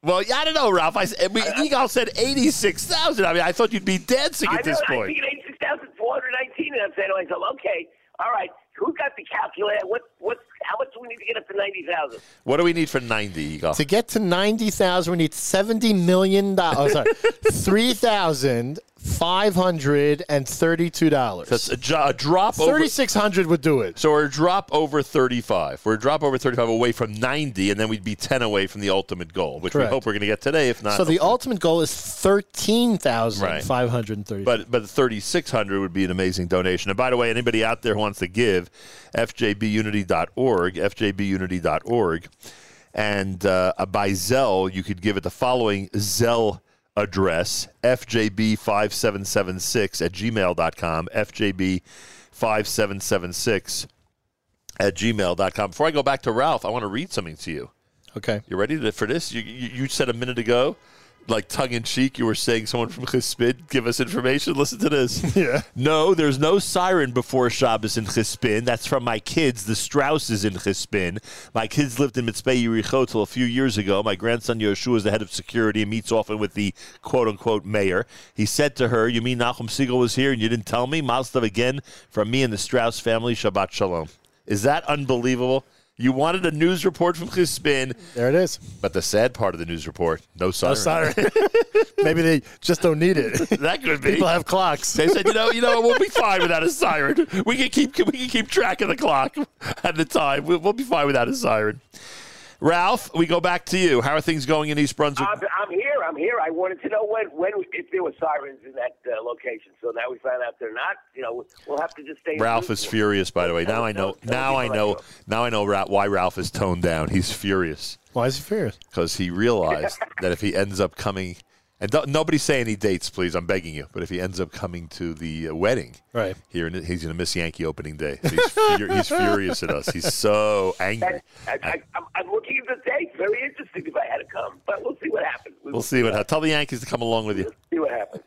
Well, yeah, I don't know, Ralph. I mean, Yigal said eighty-six thousand. I mean, I thought you'd be dancing I at this know, I point. think at 86,419, and I'm saying to myself, okay, all right, who got the calculator? What, what, how much do we need to get up to 90,000? What do we need for ninety, Yigal? To get to ninety thousand, we need seventy million dollars. Oh, sorry, three thousand five hundred and thirty-two dollars. That's a, jo- a drop over. Thirty-six hundred would do it. So we're a drop over thirty-five. We're a drop over thirty-five away from ninety, and then we'd be ten away from the ultimate goal, which Correct. we hope we're going to get today. If not, So the ultimate goal is thirteen thousand five hundred thirty. But but thirty six hundred would be an amazing donation. And by the way, anybody out there who wants to give, fjbunity.org, fjbunity.org, and uh, by Zelle, you could give it the following Zelle address: fjb5776 at gmail.com, fjb5776 at gmail.com. Before I go back to Ralph, I want to read something to you. okay. You ready to, for this? You, you, you said a minute ago, like tongue in cheek, you were saying someone from Chispin give us information. Listen to this. Yeah. No, there's no siren before Shabbos in Chispin. That's from my kids, the Strausses in Chispin. My kids lived in Mitzpe Yericho till a few years ago. My grandson Yoshua is the head of security and meets often with the quote unquote mayor. He said to her, You mean Nachum Segal was here and you didn't tell me? Mazel again from me and the Strauss family. Shabbat Shalom. Is that unbelievable? You wanted a news report from Chispin. There it is. But the sad part of the news report, no siren. Oh, sorry. Maybe they just don't need it. that could be. People have clocks. They said, you know, you know, we'll be fine without a siren. We can keep we can keep track of the clock at the time. We'll, we'll be fine without a siren. Ralph, we go back to you. How are things going in East Brunswick? I'm, I'm here. I'm here. I wanted to know when, when if there were sirens in that uh, location. So now we found out they're not. You know, we'll have to just stay. Ralph is furious, by the way. Now I know. Now I know. Now I know Ra- why Ralph is toned down. He's furious Why is he furious? because he realized that if he ends up coming, and don't, nobody say any dates, please. I'm begging you. But if he ends up coming to the uh, wedding, Right. here, he's going to miss Yankee opening day. He's, fur- he's furious at us. He's so angry. That, I, I, I'm, I'm looking at the dates. Very interesting if I had to come, but we'll see what happens. We'll see what happens. Tell the Yankees to come along with you. see what happens.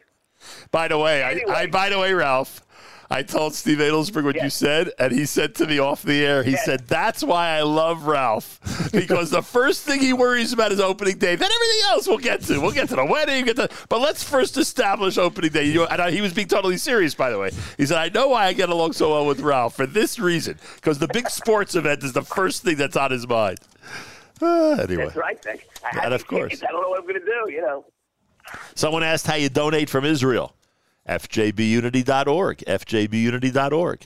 By the way, I, I by the way, Ralph, I told Steve Adelsberg what you said, and he said to me off the air, he Yes. said, "That's why I love Ralph because the first thing he worries about is opening day. Then everything else we'll get to. We'll get to the wedding, get to, but let's first establish opening day." You know, and I, he was being totally serious, by the way. He said, "I know why I get along so well with Ralph for this reason because the big sports event is the first thing that's on his mind." Ah, anyway, That's right. I And of course. I don't know what I'm going to do. You know. Someone asked how you donate from Israel. FJBunity.org. FJBunity.org.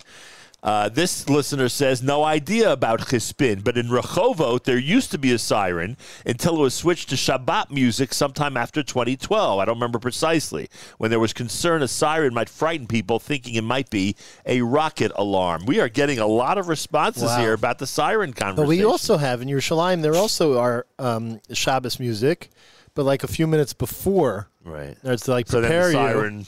Uh, this listener says, no idea about Chispin, but in Rehovot, there used to be a siren until it was switched to Shabbat music sometime after 2012. I don't remember precisely. When there was concern a siren might frighten people, thinking it might be a rocket alarm. We are getting a lot of responses Wow. here about the siren conversation. But we also have in Yerushalayim, there also are um, Shabbos music, but like a few minutes before, right. it's like So then prepare the you.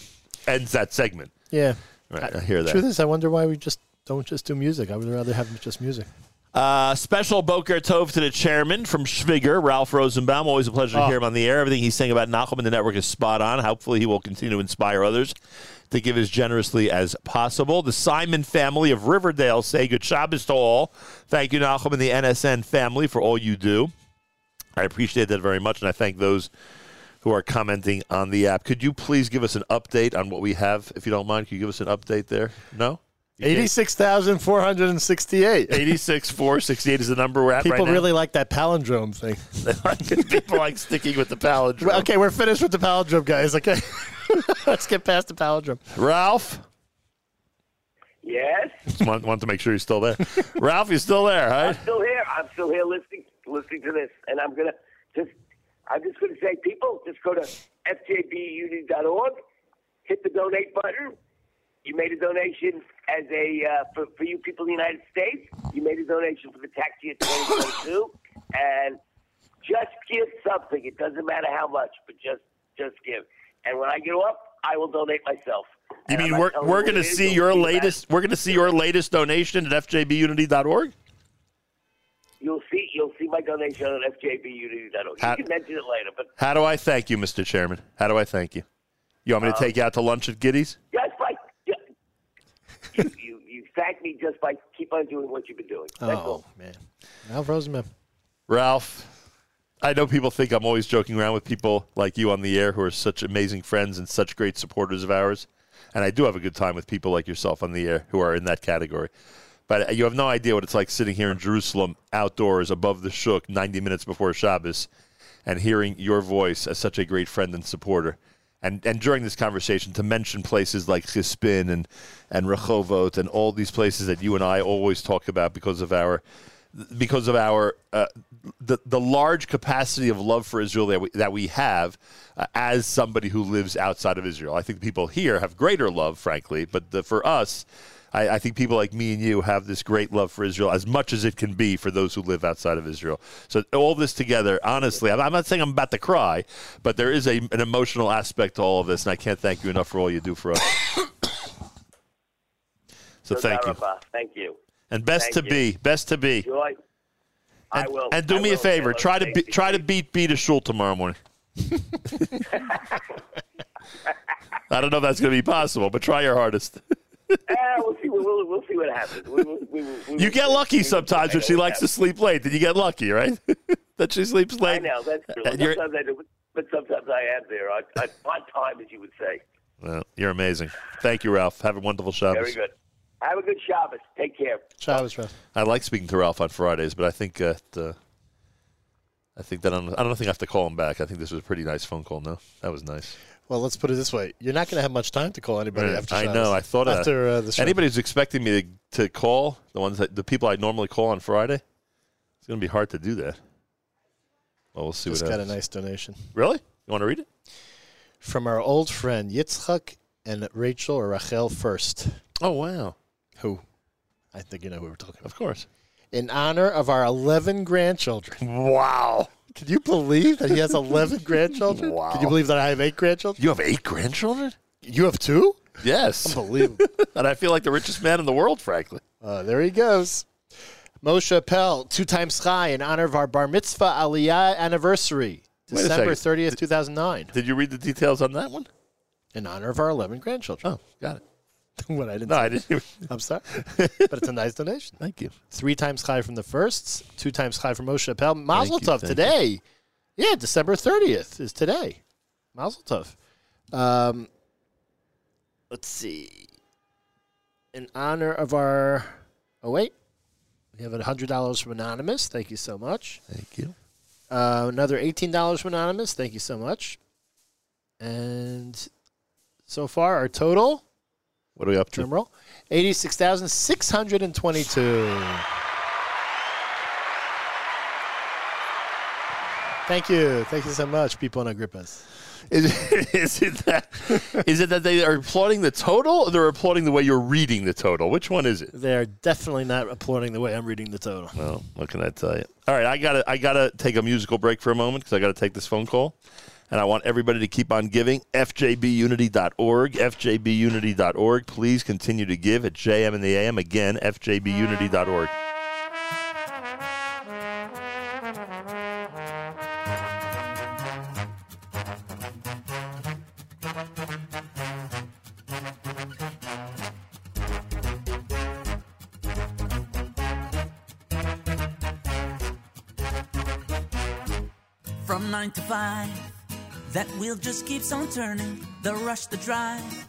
Ends that segment. Yeah. Right, I hear that. Truth is, I wonder why we just don't just do music. I would rather have just music. Uh, special Boker Tov to the chairman from Schwiger, Ralph Rosenbaum. Always a pleasure to Oh. hear him on the air. Everything he's saying about Nachum and the network is spot on. Hopefully, he will continue to inspire others to give as generously as possible. The Simon family of Riverdale say good Shabbos to all. Thank you, Nachum, and the NSN family for all you do. I appreciate that very much, and I thank those who are commenting on the app. Could you please give us an update on what we have, if you don't mind? Could you give us an update there? No? Eighty-six thousand four hundred and sixty-eight. 86,468 is the number we're at People right now. really like that palindrome thing. People like sticking with the palindrome. Well, okay, we're finished with the palindrome, guys. Okay, let's get past the palindrome. Ralph? Yes, Just want, want to make sure you're still there. Ralph, you're still there, I'm still here. I'm still here listening listening to this, and I'm gonna just I'm just gonna say, people, just go to fjbunity.org, hit the donate button. You made a donation as a uh, for, for you people in the United States. You made a donation for the tax year 2022, and just give something. It doesn't matter how much, but just just give. And when I get off, I will donate myself. You And mean we're, we're going to what it is, see your that. latest we're going to see your latest donation at fjbunity.org? You'll see. You'll see my donation on fjbunity.org. Ha- You can mention it later, but How do I thank you, Mr. Chairman? How do I thank you? You want me to um, take you out to lunch at Giddy's? Yes, by you, you, you thank me just by keep on doing what you've been doing. That's Oh all. man, Al Rosenbaum. Ralph, I know people think I'm always joking around with people like you on the air who are such amazing friends and such great supporters of ours. And I do have a good time with people like yourself on the air who are in that category. But you have no idea what it's like sitting here in Jerusalem outdoors above the Shuk 90 minutes before Shabbos and hearing your voice as such a great friend and supporter. And, and during this conversation, to mention places like Chispin and, and Rehovot and all these places that you and I always talk about because of our because of our uh, the the large capacity of love for Israel that we, that we have uh, as somebody who lives outside of Israel. I think people here have greater love, frankly, but the, for us, I, I think people like me and you have this great love for Israel as much as it can be for those who live outside of Israel. So all this together, honestly, I'm, I'm not saying I'm about to cry, but there is a, an emotional aspect to all of this, and I can't thank you enough for all you do for us. so thank you, uh, Thank you. and best Thank to you. be, best to be. Joy. I And, will. and do I me a favor. Try to be, try to beat beat a shul tomorrow morning. I don't know if that's going to be possible, but try your hardest. Eh, we'll see. We'll, we'll, we'll see what happens. We, will we, will- we You will get lucky We will sometimes see. when she likes to sleep late. Then you get lucky, right? that she sleeps late. I know that's true. Sometimes I do, but sometimes I am there. I, I, on time, as you would say. Well, you're amazing. Thank you, Ralph. Have a wonderful Shabbos. Very good. Have a good Shabbos. Take care. Shabbos, Ralph. I like speaking to Ralph on Fridays, but I think uh, uh, I think that I'm, I don't think I have to call him back. I think this was a pretty nice phone call. No, that was nice. Well, let's put it this way: you're not going to have much time to call anybody Right. after. I know. I thought after that. uh, the show. Anybody who's expecting me to, to call the ones that the people I normally call on Friday, it's going to be hard to do that. Well, we'll see just what got a nice donation Really? You want to read it? from our old friend Yitzchak and Rachel or Rachel first. Oh wow! Who? I think you know who we're talking about. Of course. In honor of our 11 grandchildren. Wow! Can you believe that he has 11 grandchildren? Wow. Can you believe that I have eight grandchildren? You have eight grandchildren? You have two? Yes. Unbelievable. and I feel like the richest man in the world, frankly. Uh, there he goes. Moshe Pell, two times high in honor of our bar mitzvah aliyah anniversary, Wait December second. 30th, 2009, Did you read the details on that one? in honor of our 11 grandchildren. Oh, got it. what I didn't No, say. I didn't. Even, I'm sorry. but it's a nice donation. thank you. Three times high from the firsts, two times high from Moshe Pell. Mazel you, Tov thank today. Yeah, December 30th is today. Mazel Tov. Um, let's see. In honor of our. Oh, wait. We have $100 from Anonymous. Thank you so much. Thank you. Uh, another $18 from Anonymous. Thank you so much. And so far, our total, What are we up to? drum roll, 86,622. Thank you. Thank you so much, people in Agrippas. Is, is it that? Is it that they are applauding the total, or they're applauding the way you're reading the total? Which one is it? They're definitely not applauding the way I'm reading the total. Well, what can I tell you? All right, I gotta I gotta take a musical break for a moment because I gotta take this phone call, and I want everybody to keep on giving. FJBUnity.org, FJBUnity.org. Please continue to give at JM in the AM. Again, FJBUnity.org. From nine to five that wheel just keeps on turning, the rush, the drive.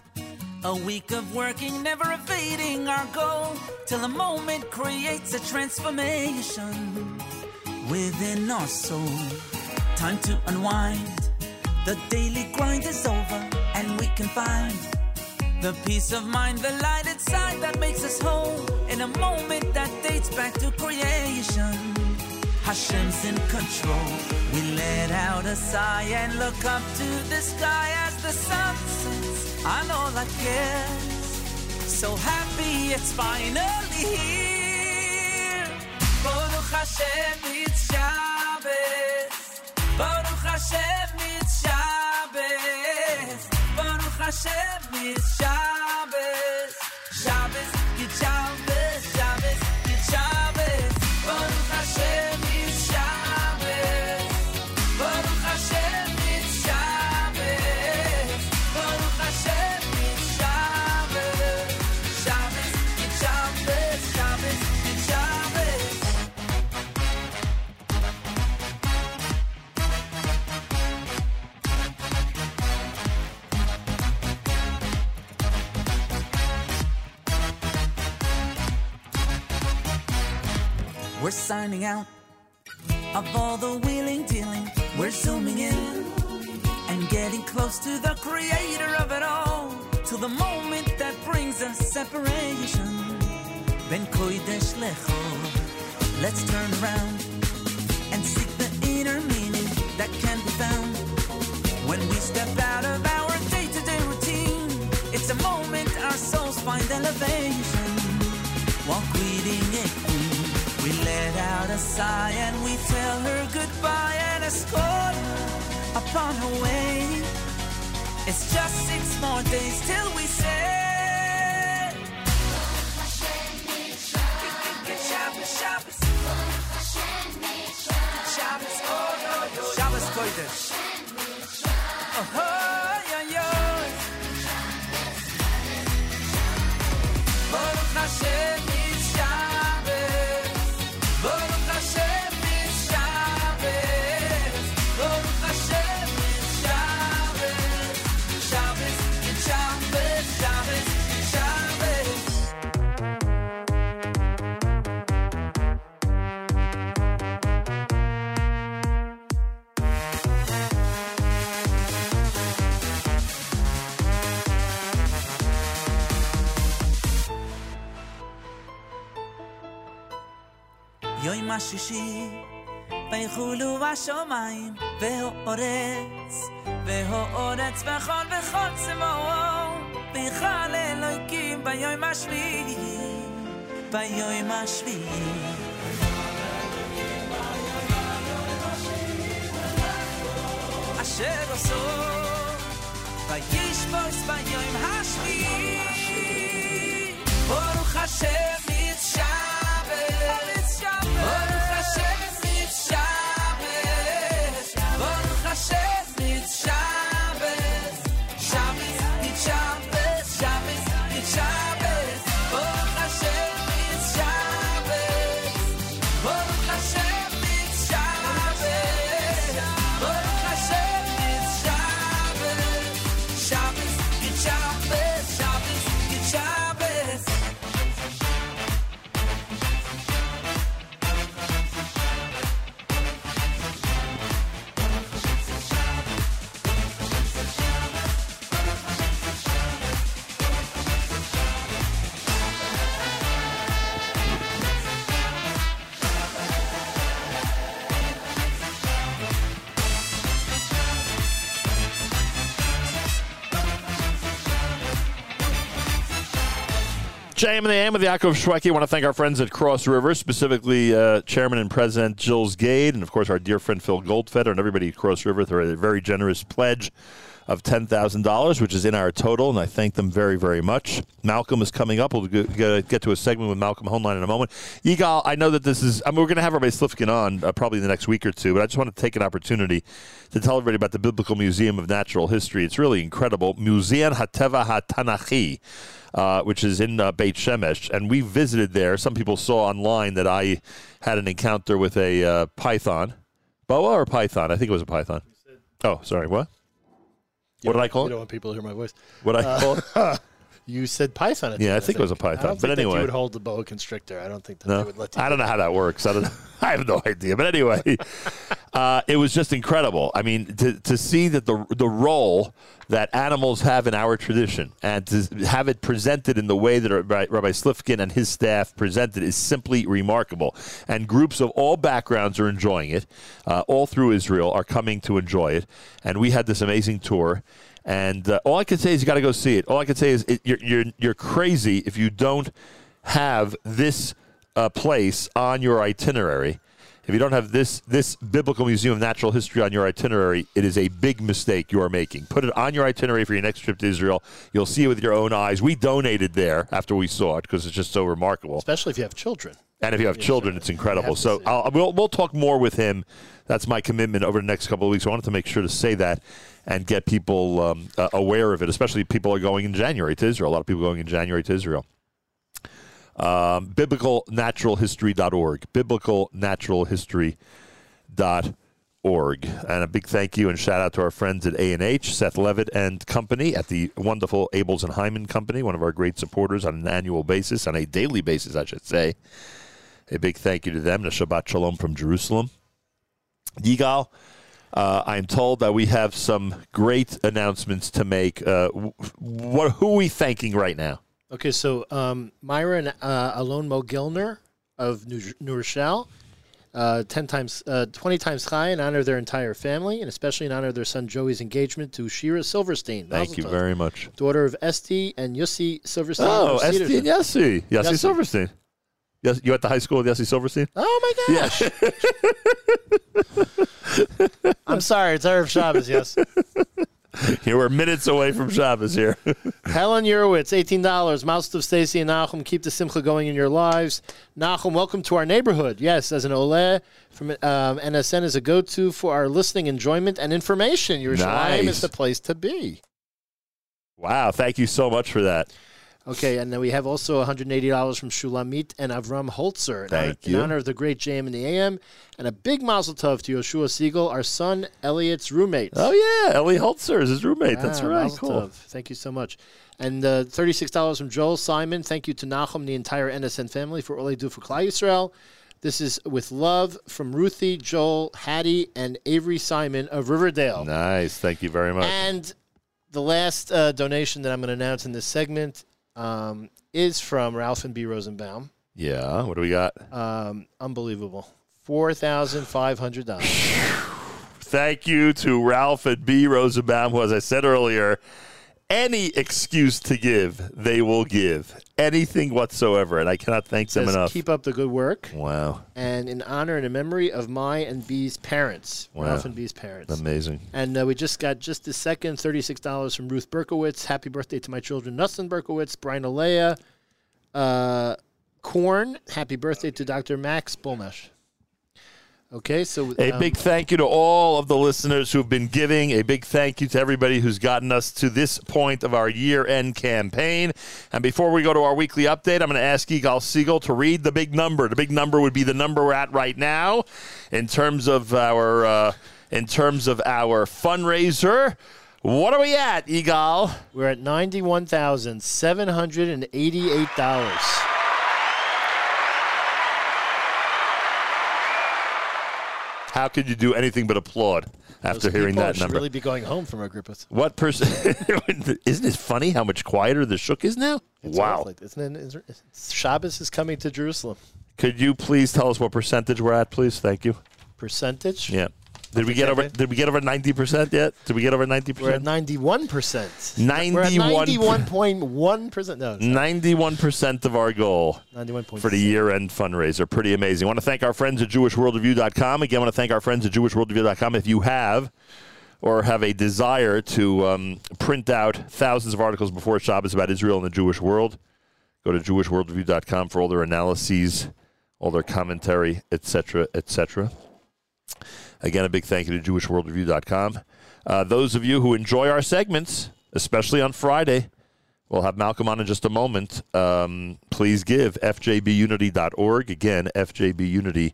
A week of working, never evading our goal, till a moment creates a transformation within our soul. Time to unwind. The daily grind is over, and we can find the peace of mind, the light inside that makes us whole in a moment that dates back to creation. Hashem's in control. We let out a sigh and look up to the sky as the sun sets on all our cares. So happy it's finally here. Baruch Hashem, it's Shabbos. Baruch Hashem, it's Shabbos. Baruch Hashem, it's. Shabbos, Shabbos, We're signing out of all the wheeling dealing. We're zooming in and getting close to the creator of it all. Till the moment that brings us separation. Ben Kodesh Lecho. Let's turn around and seek the inner meaning that can be found. When we step out of our day to day routine, it's a moment our souls find elevation. While greeting queen, we let out a sigh and we tell her goodbye and escort upon her way. It's just six more days till we say. Shabbos, Shabbos. Shabbos, oh, oh, oh. Shabbos Kodesh. Uh-huh. יום השישי, ויחולו השמיים, והאורץ, והאורץ וכל וכל צבאו, ויכל אלוהיקים ביום השביעי, ביום השביעי. אשר עשו, וישבוס ביום השביעי, ברוך השם JM in the AM with Yaakov Shwekey. I want to thank our friends at Cross River, specifically uh, Chairman and President Gilles Gade, and of course our dear friend Phil Goldfeder and everybody at Cross River for a very generous pledge of $10,000, which is in our total, and I thank them very, very much. Malcolm is coming up. We'll get to a segment with Malcolm Hoenlein in a moment. Yigal, I know that this is, I mean, we're going to have everybody Slifkin on uh, probably in the next week or two, but I just want to take an opportunity to tell everybody about the Biblical Museum of Natural History. It's really incredible. Museum Hateva HaTanachi. Uh, which is in uh, Beit Shemesh, and we visited there. Some people saw online that I had an encounter with a uh, python, Boa or python? I think it was a python. Oh, sorry. What? What did I call it? You it? don't want people to hear my voice. What I Uh, call it? You said python. Yeah, I think it was a python, but anyway. you would hold the boa constrictor. I don't think that they would let you. I don't know how that works. I don't. I have no idea. But anyway, uh, it was just incredible. I mean, to, to see that the the role that animals have in our tradition and to have it presented in the way that Rabbi, Slifkin and his staff presented is simply remarkable. And groups of all backgrounds are enjoying it. Uh, all through Israel are coming to enjoy it. And we had this amazing tour. And uh, all I can say is you got to go see it. All I can say is it, you're, you're, you're crazy if you don't have this uh, place on your itinerary. If you don't have this this biblical museum of natural history on your itinerary, it is a big mistake you are making. Put it on your itinerary for your next trip to Israel. You'll see it with your own eyes. We donated there after we saw it because it's just so remarkable. Especially if you have children. And if you have children, it's incredible. So I'll, we'll, we'll talk more with him. That's my commitment over the next couple of weeks. I wanted to make sure to say that and get people um, uh, aware of it, especially people are going in January to Israel. A lot of people going in January to Israel. Um, biblicalnaturalhistory.org. Biblicalnaturalhistory.org. And a big thank you and shout out to our friends at A&H, Seth Levitt and Company at the wonderful Abels and Hyman Company, one of our great supporters on an annual basis, on a daily basis, I should say. A big thank you to them. And Shabbat Shalom from Jerusalem. Yigal, uh, I'm told that we have some great announcements to make. Uh, wh- what, who are we thanking right now? Okay, so um, Myra and uh, Alon Mogilner of New, New Rochelle, uh, ten times, uh, twenty times high in honor of their entire family, and especially in honor of their son Joey's engagement to Shira Silverstein. Thank you very much. Daughter of Esty and Yossi Silverstein. Oh, Esti and Yossi. Yossi. Silverstein. Yes, you at the high school with Yossi Silverstein? Oh my gosh! I'm sorry, it's Erev Shabbos. Yes. You were minutes away from Shabbos here. Helen Urowitz, eighteen dollars. Mouse of Stacy and Nachum, keep the simcha going in your lives. Nachum, welcome to our neighborhood. Yes, as an ole from um, NSN is a go-to for our listening enjoyment and information. Yerushalayim Nice. is the place to be. wow, thank you so much for that. Okay, and then we have also $180 from Shulamit and Avram Holzer in, Thank honor, you. in honor of the great JM in the AM, and a big mazel tov to Yoshua Segal, our son Elliot's roommate. Oh, yeah. Ellie Holzer is his roommate. That's Ah, right. Cool. tov. Thank you so much. And uh, $36 from Joel Simon. Thank you to Nachum, the entire NSN family, for all they do for Klal Yisrael. This is with love from Ruthie, Joel, Hattie, and Avery Simon of Riverdale. Nice. Thank you very much. And the last uh, donation that I'm going to announce in this segment um, is from Ralph and B. Rosenbaum. yeah. What do we got? Um, unbelievable. $4,500. Thank you to Ralph and B. Rosenbaum, who, as I said earlier, any excuse to give, they will give. Anything whatsoever. And I cannot thank them enough. keep up the good work. wow. And in honor and in memory of my and B's parents, Wow. Ralph and B's parents. Amazing. And uh, we just got just a second $36 from Ruth Berkowitz. Happy birthday to my children, Nustin Berkowitz, Brian Alea, uh, Korn. Happy birthday to Dr. Max Bulmesh. Okay, so A um, big thank you to all of the listeners who've been giving. A big thank you to everybody who's gotten us to this point of our year end campaign. And before we go to our weekly update, I'm going to ask Yigal Segal to read the big number. The big number would be the number we're at right now in terms of our uh, in terms of our fundraiser. What are we at, Yigal? We're at ninety-one thousand seven hundred and eighty-eight dollars. How could you do anything but applaud after hearing that should number? really be going home from our group. It's What person? Isn't it funny how much quieter the shuk is now? wow. awful. Isn't it? Shabbos is coming to Jerusalem. Could you please tell us what percentage we're at, please? Thank you. Percentage? Yeah. Did we get over? Did we get over ninety percent yet? Did we get over ninety We're at percent? ninety-one percent. We're at 91 ninety-one point one percent. No, Ninety-one percent of our goal ninety-one point for the year-end fundraiser. Pretty amazing. I want to thank our friends at JewishWorldReview.com. Again, I want to thank our friends at JewishWorldReview.com. If you have or have a desire to um, print out thousands of articles before Shabbos about Israel and the Jewish world, go to JewishWorldReview.com for all their analyses, all their commentary, etc., etc. Again, a big thank you to JewishWorldReview.com. Uh, those of you who enjoy our segments, especially on Friday, we'll have Malcolm on in just a moment. Um, please give fjbunity.org. Again, fjbunity.org.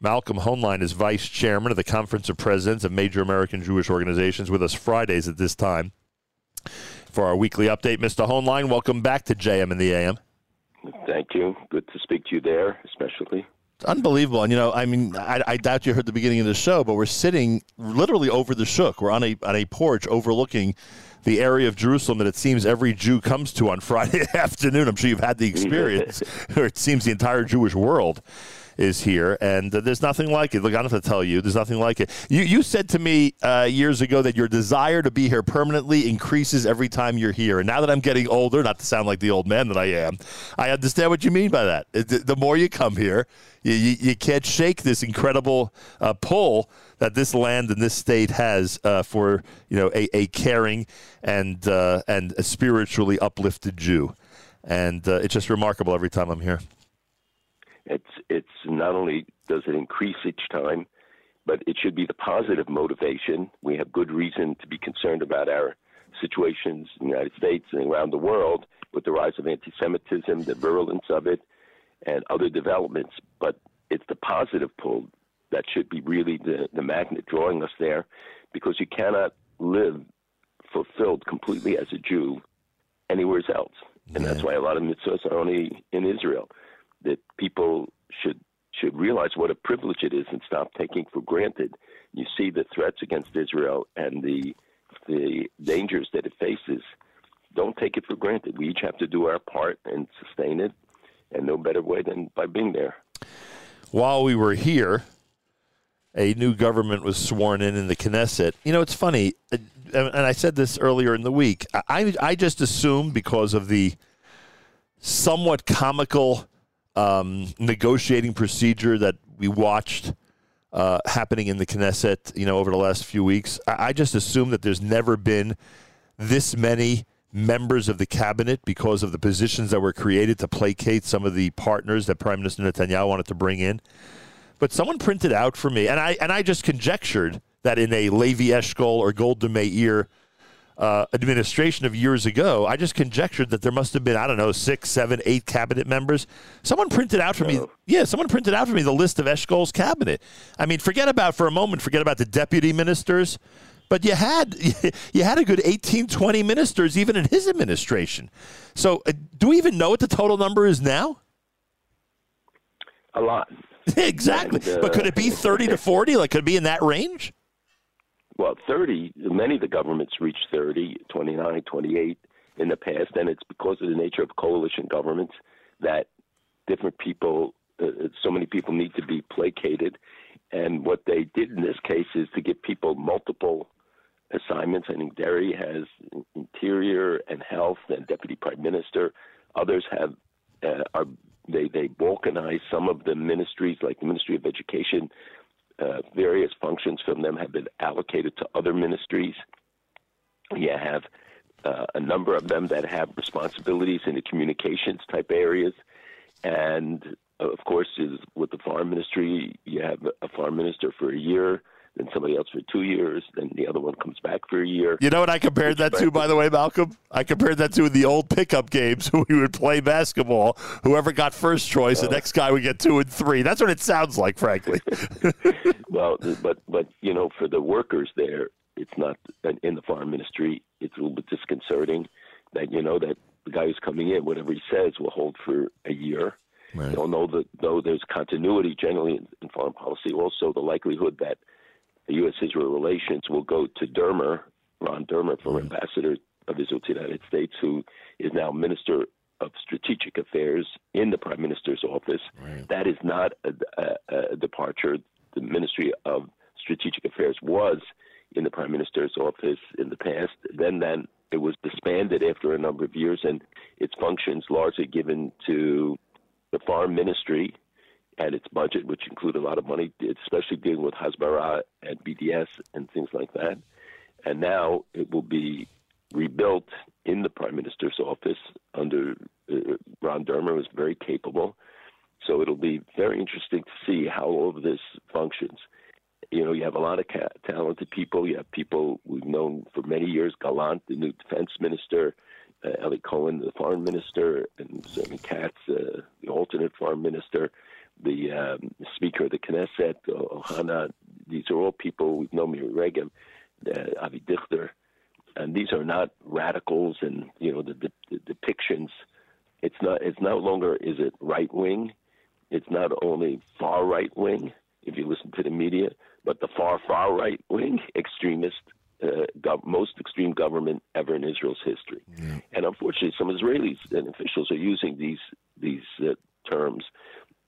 Malcolm Hoenlein is vice chairman of the Conference of Presidents of Major American Jewish Organizations with us Fridays at this time for our weekly update. Mr. Hoenlein, welcome back to JM and the AM. Thank you. Good to speak to you there, especially. Unbelievable. And, you know, I mean, I, I doubt you heard the beginning of the show, but we're sitting literally over the Shuk. We're on a, on a porch overlooking the area of Jerusalem that it seems every Jew comes to on Friday afternoon. I'm sure you've had the experience, or it seems the entire Jewish world is here, and uh, there's nothing like it. Look, I don't have to tell you, there's nothing like it. You you said to me uh, years ago that your desire to be here permanently increases every time you're here, and now that I'm getting older, not to sound like the old man that I am, I understand what you mean by that. The more you come here, you, you, you can't shake this incredible uh, pull that this land and this state has uh, for you know a, a caring and uh, and a spiritually uplifted Jew, and uh, it's just remarkable every time I'm here. It's it's not only does it increase each time, but it should be the positive motivation. We have good reason to be concerned about our situations in the United States and around the world with the rise of anti-Semitism, the virulence of it, and other developments. But it's the positive pull that should be really the, the magnet drawing us there, because you cannot live fulfilled completely as a Jew anywhere else. And that's why a lot of mitzvahs are only in Israel. That people should should realize what a privilege it is and stop taking for granted. You see the threats against Israel and the the dangers that it faces. Don't take it for granted. We each have to do our part and sustain it, and no better way than by being there. while we were here, a new government was sworn in in the Knesset. You know, it's funny, uh, and I said this earlier in the week. I I just assumed because of the somewhat comical um, negotiating procedure that we watched uh, happening in the Knesset, you know, over the last few weeks. I, I just assume that there's never been this many members of the cabinet because of the positions that were created to placate some of the partners that Prime Minister Netanyahu wanted to bring in. But someone printed out for me, and I and I just conjectured that in a Levi Eshkol or Golda Meir uh, administration of years ago, I just conjectured that there must have been I don't know six, seven, eight cabinet members. Someone printed out for me, yeah, someone printed out for me the list of Eshkol's cabinet. I mean, forget about for a moment, forget about the deputy ministers. But you had you had a good 18, 20 ministers even in his administration. So, uh, do we even know what the total number is now? A lot. exactly. And, uh, but could it be 30 to 40? Like, could it be in that range? Well, 30, many of the governments reached 30, 29, 28 in the past, and it's because of the nature of coalition governments that different people, uh, so many people need to be placated. And what they did in this case is to give people multiple assignments. I think Deri has interior and health and deputy prime minister. Others have uh, are they they balkanize some of the ministries, like the Ministry of Education. Uh, various functions from them have been allocated to other ministries. You have uh, a number of them that have responsibilities in the communications type areas, and of course, is with the foreign ministry, you have a foreign minister for a year, then somebody else for two years, then the other one comes back for a year. You know what I compared that to, by the way, Malcolm? I compared that to the old pickup games we would play basketball. Whoever got first choice, the oh. next guy would get two and three. That's what it sounds like, frankly. well, but but you know, for the workers there, it's not in the farm ministry. It's a little bit disconcerting that you know that the guy who's coming in, whatever he says, will hold for a year. Right. You don't know that though there's continuity generally in, in foreign policy. Also, the likelihood that the U.S.-Israel relations will go to Dermer, Ron Dermer, former mm-hmm. ambassador of Israel to the United States, who is now Minister of Strategic Affairs in the Prime Minister's office. That is not a, a, a departure. The Ministry of Strategic Affairs was in the Prime Minister's office in the past. Then, then it was disbanded after a number of years, and its functions largely given to the Foreign Ministry and its budget, which include a lot of money, especially dealing with Hasbara and BDS and things like that. And now it will be rebuilt in the Prime Minister's office under uh, Ron Dermer, who's very capable. So it'll be very interesting to see how all of this functions. You know, you have a lot of ca- talented people. You have people we've known for many years Gallant, the new defense minister, uh, Eli Cohen, the foreign minister, and Zerman Katz, uh, the alternate foreign minister. The um, Speaker of the Knesset, Ohana. These are all people we've known. Miri Regev, uh, Avi Dichter, and these are not radicals. And you know the, the, the depictions. It's not. It's no longer. Is it right wing? It's not only far right wing. If you listen to the media, but the far far right wing extremist. Uh, gov- most extreme government ever in Israel's history, and unfortunately, some Israelis and officials are using these these uh, terms,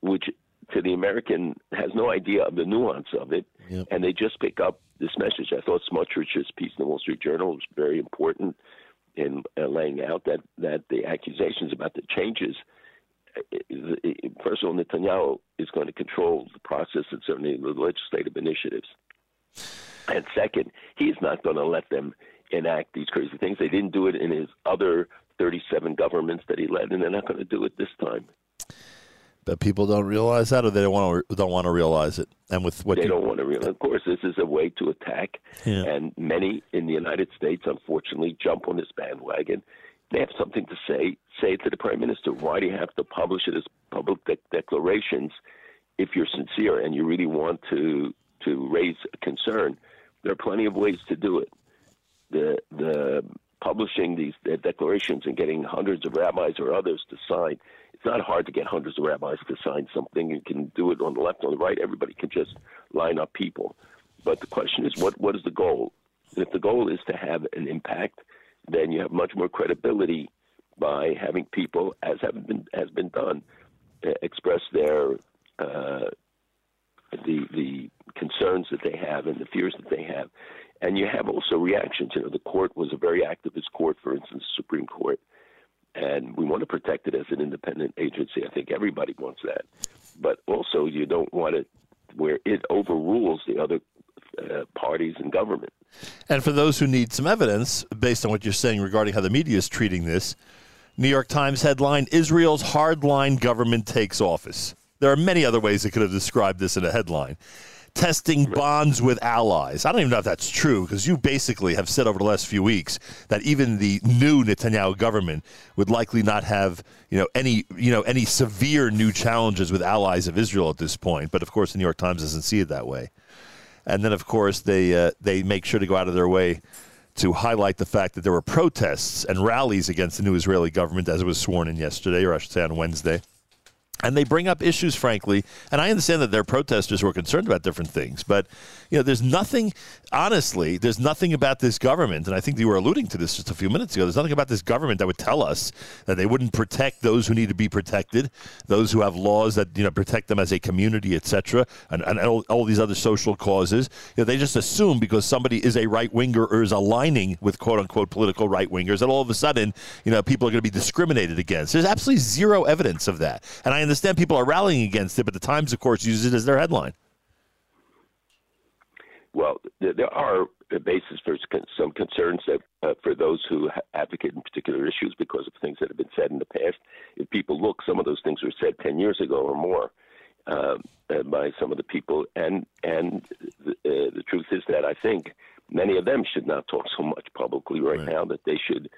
which to the American has no idea of the nuance of it, and they just pick up this message. I thought Smotrich's piece in the Wall Street Journal was very important in uh, laying out that that the accusations about the changes. First of all, Netanyahu is going to control the process and certainly the legislative initiatives. And second, he's not going to let them enact these crazy things. They didn't do it in his other 37 governments that he led, and they're not going to do it this time. But people don't realize that, or they don't want to don't want to realize it. And with what they you, don't want to realize. Of course, this is a way to attack, Yeah. and many in the United States, unfortunately, jump on this bandwagon. They have something to say. Say it to the prime minister. Why do you have to publish it as public de- declarations? If you're sincere and you really want to to raise a concern, there are plenty of ways to do it. The the publishing these declarations and getting hundreds of rabbis or others to sign. It's not hard to get hundreds of rabbis to sign something. You can do it on the left, on the right. Everybody can just line up people. But the question is, what what is the goal? And if the goal is to have an impact, then you have much more credibility by having people, as have been has been done, uh, express their uh, the the concerns that they have and the fears that they have, and you have also reactions. You know, the court was a very activist court, for instance, the Supreme Court, and we want to protect it as an independent agency. I think everybody wants that, but also you don't want it where it overrules the other uh, parties in government. And for those who need some evidence, based on what you're saying regarding how the media is treating this, New York Times headline Israel's hardline government takes office. There are many other ways they could have described this in a headline. Testing bonds with allies. I don't even know if that's true because you basically have said over the last few weeks that even the new Netanyahu government would likely not have, you know, any, you know, any severe new challenges with allies of Israel at this point. But of course, the New York Times doesn't see it that way. And then, of course, they uh, they make sure to go out of their way to highlight the fact that there were protests and rallies against the new Israeli government as it was sworn in yesterday, or I should say on Wednesday. And they bring up issues, frankly, and I understand that they're protesters who are concerned about different things. But you know, there's nothing, honestly, there's nothing about this government, and I think you were alluding to this just a few minutes ago. There's nothing about this government that would tell us that they wouldn't protect those who need to be protected, those who have laws that you know protect them as a community, etc., and, and all, all these other social causes. You know, they just assume because somebody is a right winger or is aligning with quote unquote political right wingers that all of a sudden, you know, people are going to be discriminated against. There's absolutely zero evidence of that, and I understand people are rallying against it, but the Times, of course, uses it as their headline. Well, there, are basis for some concerns that uh, for those who advocate in particular issues because of things that have been said in the past. If people look, some of those things were said ten years ago or more uh, uh, by some of the people, and and the, uh, the truth is that I think many of them should not talk so much publicly right, now. That they should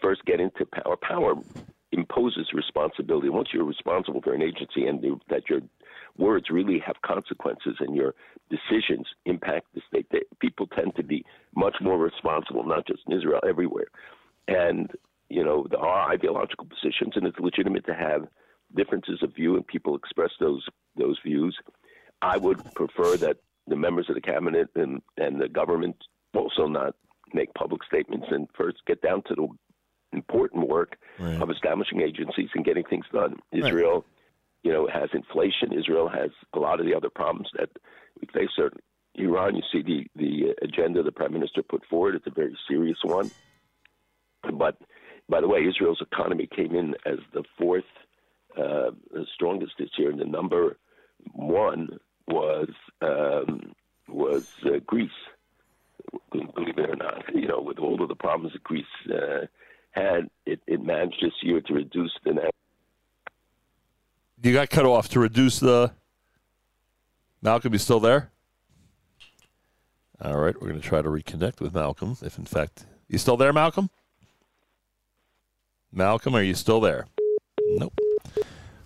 first get into power. Power imposes responsibility. Once you're responsible for an agency and you- that your words really have consequences and your decisions impact the state, they, people tend to be much more responsible, not just in Israel, everywhere. And, you know, there are ideological positions, and it's legitimate to have differences of view, and people express those those views. I would prefer that the members of the cabinet and, and the government also not make public statements and first get down to the important work of establishing agencies and getting things done. Israel, you know, has inflation. Israel has a lot of the other problems that we face. Certainly, Iran. You see the the agenda the prime minister put forward. It's a very serious one. But by the way, Israel's economy came in as the fourth uh, strongest this year, and the number one was um, was uh, Greece. Believe it or not, you know, with all of the problems that Greece uh, had, it, it managed this year to reduce the net. You got cut off to reduce the. Malcolm, you still there? All right, we're going to try to reconnect with Malcolm. If in fact you still there, Malcolm? Malcolm, are you still there? Nope.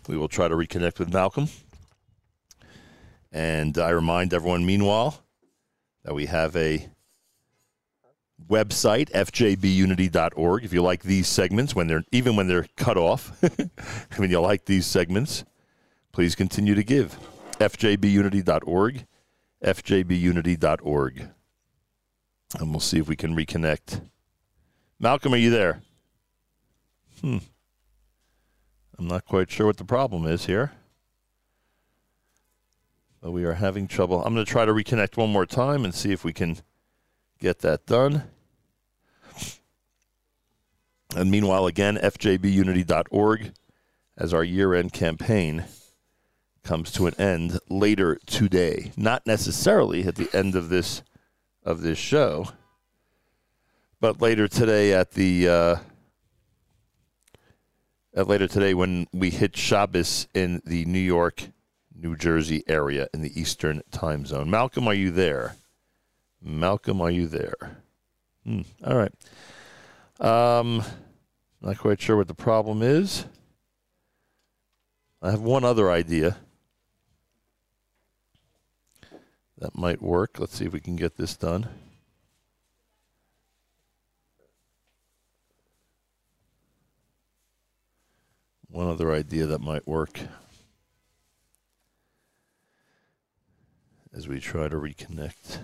We will try to reconnect with Malcolm. And I remind everyone, meanwhile, that we have a website, fjbunity.org. If you like these segments, when they're even when they're cut off, when you like these segments, please continue to give. fjbunity.org, fjbunity.org. And we'll see if we can reconnect. Malcolm, are you there? Hmm. I'm not quite sure what the problem is here. But we are having trouble. I'm going to try to reconnect one more time and see if we can get that done. And meanwhile, again, fjbunity.org as our year end campaign comes to an end later today. Not necessarily at the end of this of this show, but later today at the uh, at later today when we hit Shabbos in the New York, New Jersey area in the Eastern time zone. Malcolm, are you there? Malcolm, are you there? Hmm. All right. Um, not quite sure what the problem is. I have one other idea that might work. Let's see if we can get this done. One other idea that might work as we try to reconnect.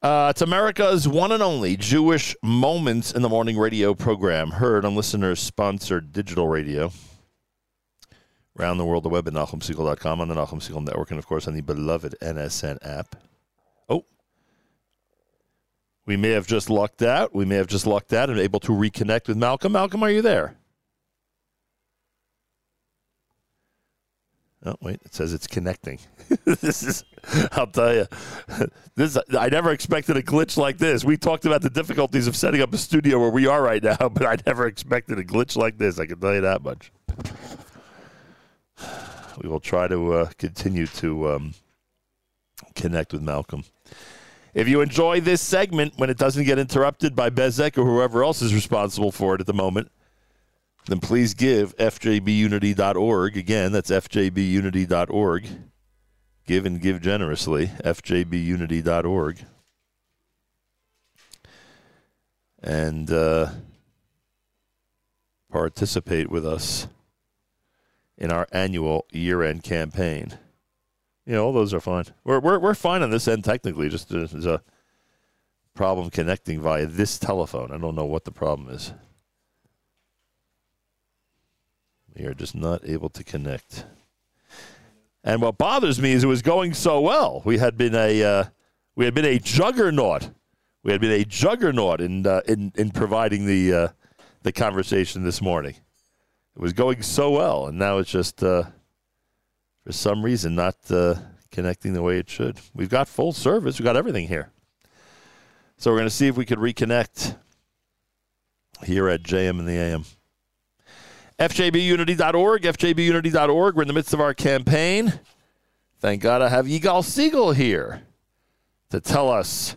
Uh, it's America's one and only Jewish Moments in the Morning radio program, heard on listeners sponsored digital radio. Around the world, the web at NachumSegal.com, on the Nachum Segal Network, and of course on the beloved NSN app. Oh, we may have just lucked out. We may have just lucked out and able to reconnect with Malcolm. Malcolm, are you there? Oh wait, it says it's connecting. this is, I'll tell you, this I never expected a glitch like this. We talked about the difficulties of setting up a studio where we are right now, but I never expected a glitch like this. I can tell you that much. We will try to uh, continue to um, connect with Malcolm. If you enjoy this segment when it doesn't get interrupted by Bezek or whoever else is responsible for it at the moment, then please give fjbunity.org. Again, that's fjbunity.org. Give and give generously, fjbunity.org. And uh, participate with us in our annual year end campaign. You know, all those are fine. We're, we're, we're fine on this end technically, just there's a problem connecting via this telephone. I don't know what the problem is. We are just not able to connect. And what bothers me is it was going so well. We had been a uh, we had been a juggernaut. We had been a juggernaut in uh, in in providing the uh, the conversation this morning. It was going so well, and now it's just uh, for some reason not uh, connecting the way it should. We've got full service. We've got everything here. So we're going to see if we could reconnect here at JM in the AM. FJBUnity.org, FJBUnity.org. We're in the midst of our campaign. Thank God I have Yigal Segal here to tell us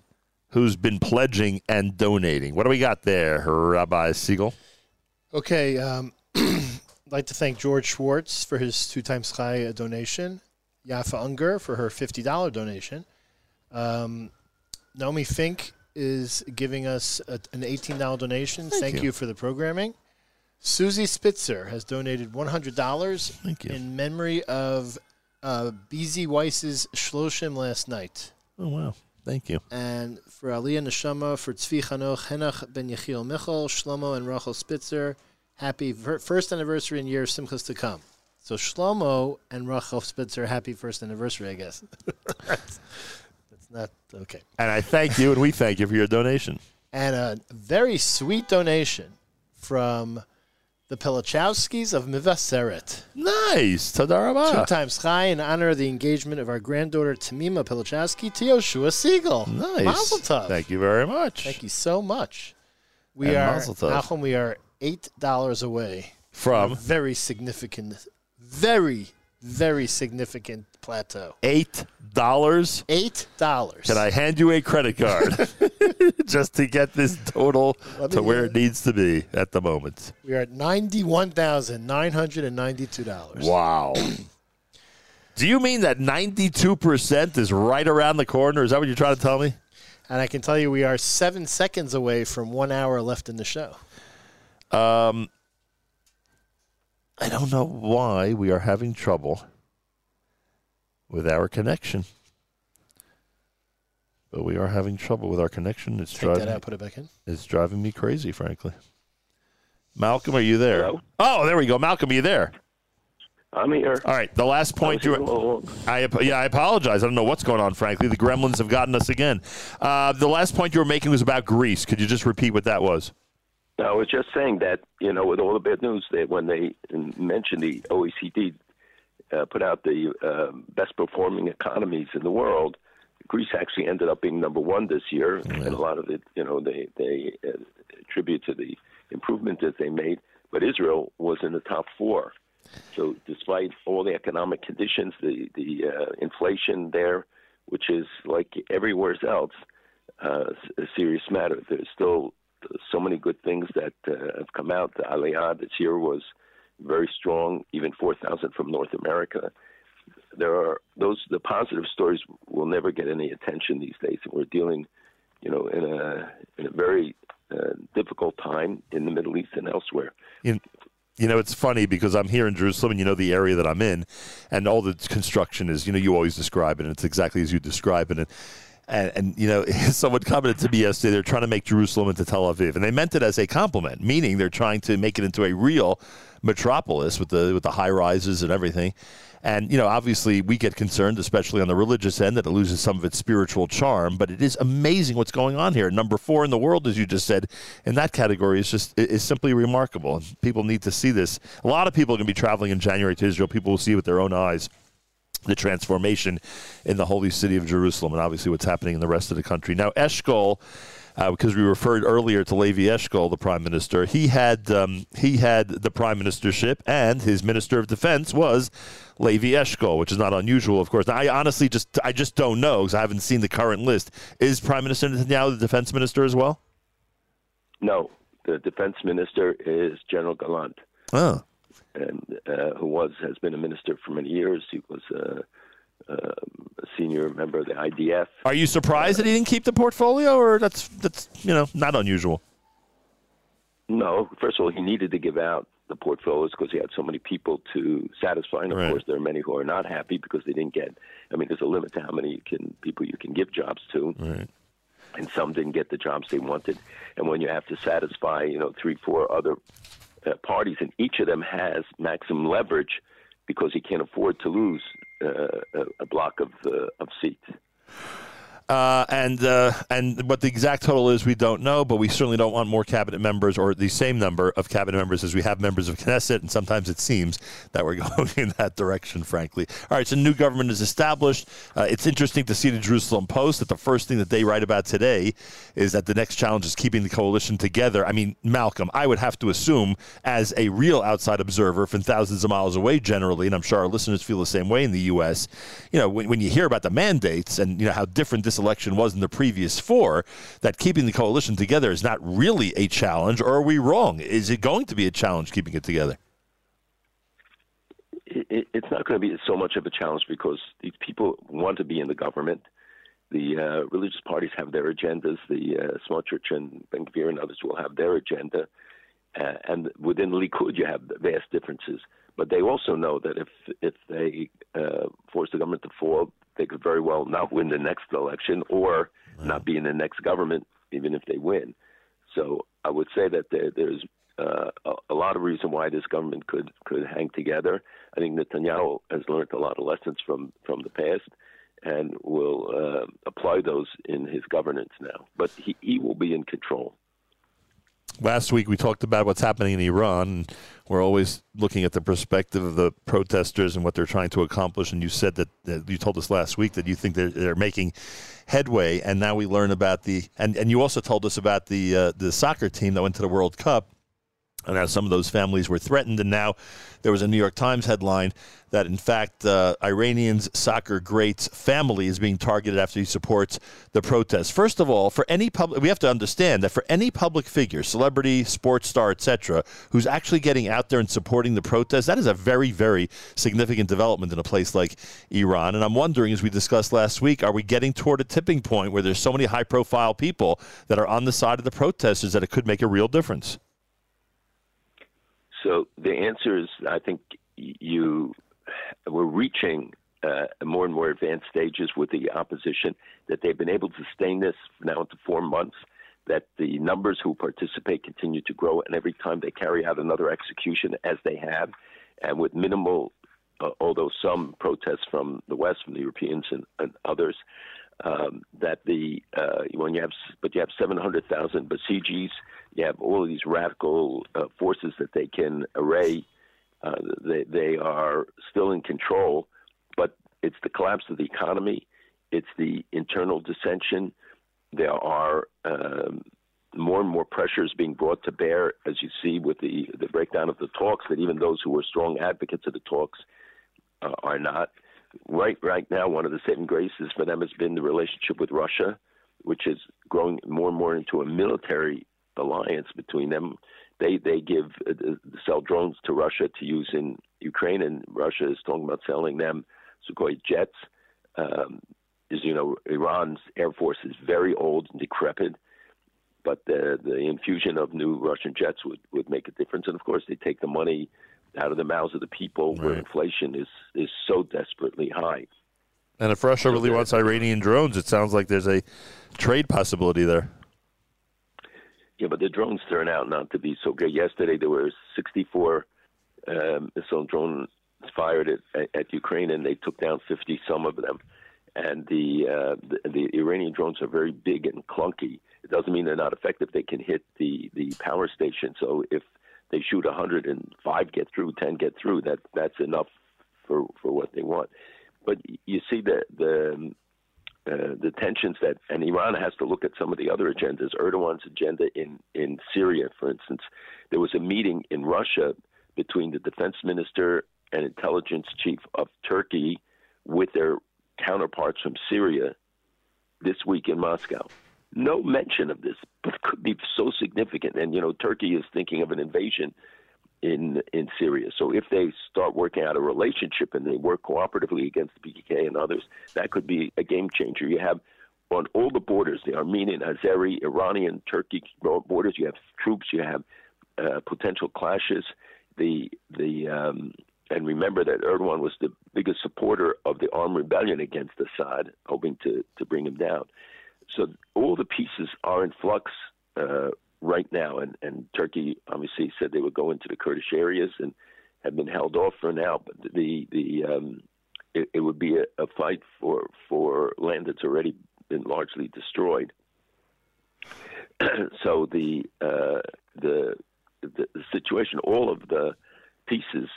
who's been pledging and donating. What do we got there, Rabbi Segal? Okay, um, I'd like to thank George Schwartz for his two times high donation, Yafa Unger for her $50 donation. Um, Naomi Fink is giving us a, an $18 donation. Thank Thank, you. you. for the programming. Susie Spitzer has donated $100 in memory of uh, BZ Weiss's Shloshim last night. Oh, wow. Thank you. And for Aliyah Neshama, for Tzvi Chanoch, Henach Ben Yechiel Michal, Shlomo and Rachel Spitzer, happy fir- first anniversary and year of Simchas to come. So Shlomo and Rachel Spitzer, happy first anniversary, I guess. that's, that's not okay. And I thank you, and we thank you for your donation. And a very sweet donation from the Pilichowskis of Mevaseret. Nice. Tada Two times high in honor of the engagement of our granddaughter Tamima Pilichowski to Yoshua Segal. Nice. Mazel tov. Thank you very much. Thank you so much. We And are mazel tov. Nachum, we are eight dollars away From a very significant, very, very significant plateau. eight dollars. Eight dollars. Can I hand you a credit card just to get this total to where it needs to be at the moment? We are at ninety-one thousand nine hundred and ninety-two dollars. Wow. Do you mean that 92% is right around the corner? Is that what you're trying to tell me? And I can tell you, we are seven seconds away from one hour left in the show. Um, I don't know why we are having trouble with our connection. But we are having trouble with our connection. It's Take driving that out, put it back in. It's driving me crazy, frankly. Malcolm, are you there? Hello? Oh, there we go. Malcolm, are you there? I'm here. All right. The last point you. I yeah, I apologize. I don't know what's going on. Frankly, the Gremlins have gotten us again. Uh, the last point you were making was about Greece. Could you just repeat what that was? I was just saying that you know, with all the bad news, that when they mentioned the OECD uh, put out the uh, best performing economies in the world, Greece actually ended up being number one this year, and a lot of it, you know, they they uh, attribute to the improvement that they made. But Israel was in the top four. So despite all the economic conditions, the the uh, inflation there, which is like everywhere else, uh, a serious matter. There's still so many good things that uh, have come out. The Aliyah this year was very strong, even 4,000 from North America. There are those the positive stories will never get any attention these days, we're dealing, you know, in a in a very uh, difficult time in the Middle East and elsewhere. You, you know, it's funny because I'm here in Jerusalem, and you know the area that I'm in, and all the construction is, you know, you always describe it, and it's exactly as you describe it. And, and, and you know, someone commented to me yesterday, they're trying to make Jerusalem into Tel Aviv, and they meant it as a compliment, meaning they're trying to make it into a real metropolis with the with the high rises and everything. And you know, obviously, we get concerned, especially on the religious end, that it loses some of its spiritual charm. But it is amazing what's going on here. Number four in the world, as you just said, in that category is just is simply remarkable. People need to see this. A lot of people are going to be traveling in January to Israel. People will see it with their own eyes the transformation in the holy city of Jerusalem, and obviously what's happening in the rest of the country. Now, Eshkol, uh, because we referred earlier to Levi Eshkol, the prime minister, he had um, he had the prime ministership, and his minister of defense was Levi Eshkol, which is not unusual, of course. Now, I honestly just I just don't know because I haven't seen the current list. Is Prime Minister Netanyahu the defense minister as well? No, the defense minister is General Gallant. Oh. and uh, who was has been a minister for many years. He was uh, uh, a senior member of the IDF. Are you surprised that he didn't keep the portfolio, or that's that's you know not unusual? No, first of all, he needed to give out the portfolios because he had so many people to satisfy, and of Right. course, there are many who are not happy because they didn't get. I mean, there's a limit to how many you can people you can give jobs to. Right. And some didn't get the jobs they wanted, and when you have to satisfy, you know, three, four other uh, parties, and each of them has maximum leverage because he can't afford to lose uh, a, a block of uh, of seats. Uh, and uh, and what the exact total is, we don't know, but we certainly don't want more cabinet members or the same number of cabinet members as we have members of Knesset. And sometimes it seems that we're going in that direction, frankly. All right, so new government is established. Uh, it's interesting to see the Jerusalem Post that the first thing that they write about today is that the next challenge is keeping the coalition together. I mean, Malcolm, I would have to assume, as a real outside observer from thousands of miles away, generally, and I'm sure our listeners feel the same way in the U.S. You know, when, when you hear about the mandates and you know how different this election was in the previous four, that keeping the coalition together is not really a challenge, or are we wrong? Is it going to be a challenge keeping it together? it, it- it's not going to be so much of a challenge because these people want to be in the government. The uh, religious parties have their agendas. The uh, Smotrich and Ben Gvir and others will have their agenda. Uh, and within Likud, you have vast differences. But they also know that if if they uh, force the government to fall, they could very well not win the next election or not be in the next government, even if they win. So I would say that there, there's uh, a, a lot of reason why this government could could hang together. I think Netanyahu has learned a lot of lessons from from the past and will uh, apply those in his governance now. But he, he will be in control. Last week we talked about what's happening in Iran. We're always looking at the perspective of the protesters and what they're trying to accomplish. And you said that, that you told us last week that you think they're, they're making headway. And now we learn about the and, and you also told us about the uh, the soccer team that went to the World Cup. And how some of those families were threatened. And now there was a New York Times headline that, in fact, uh, Iranian's soccer great's family is being targeted after he supports the protests. First of all, for any public, we have to understand that for any public figure, celebrity, sports star, etc., who's actually getting out there and supporting the protests, that is a very, very significant development in a place like Iran. And I'm wondering, as we discussed last week, are we getting toward a tipping point where there's so many high-profile people that are on the side of the protesters that it could make a real difference? So the answer is, I think you we're reaching uh, more and more advanced stages with the opposition that they've been able to sustain this now into four months. That the numbers who participate continue to grow, and every time they carry out another execution, as they have, and with minimal, uh, although some protests from the West, from the Europeans and, and others, um, that the uh, when you have but you have 700,000 Basijis, you have all of these radical uh, forces that they can array. Uh, they they are still in control, but it's the collapse of the economy, it's the internal dissension. There are um, more and more pressures being brought to bear, as you see with the the breakdown of the talks. That even those who were strong advocates of the talks uh, are not right right now one of the saving graces for them has been the relationship with Russia, which is growing more and more into a military alliance between them. They they give uh, sell drones to Russia to use in Ukraine, and Russia is talking about selling them Sukhoi jets. Um, as you know, Iran's air force is very old and decrepit, but the the infusion of new Russian jets would would make a difference. And of course, they take the money out of the mouths of the people where inflation is is so desperately high. And if Russia really wants Iranian drones, it sounds like there's a trade possibility there. Yeah, but the drones turn out not to be so good. Yesterday there were 64 um, missile drones fired at, at, Ukraine, and they took down 50 some of them. And the, uh, the the Iranian drones are very big and clunky. It doesn't mean they're not effective. They can hit the the power station. So if they shoot 105 get through, 10 get through, that that's enough for for what they want. But you see the the uh, the tensions that, and Iran has to look at some of the other agendas. Erdogan's agenda in in Syria, for instance, there was a meeting in Russia between the defense minister and intelligence chief of Turkey with their counterparts from Syria this week in Moscow. No mention of this, but it could be so significant. And you know, Turkey is thinking of an invasion in in Syria. So if they start working out a relationship and they work cooperatively against the PKK and others, that could be a game changer. You have on all the borders, the Armenian, Azeri, Iranian, Turkey borders, you have troops, you have uh, potential clashes. The the um, and remember that Erdogan was the biggest supporter of the armed rebellion against Assad, hoping to to bring him down. So all the pieces are in flux uh, right now, and, and Turkey obviously said they would go into the Kurdish areas and have been held off for now. But the the um, it, it would be a, a fight for for land that's already been largely destroyed. so the, uh, the the the situation, all of the pieces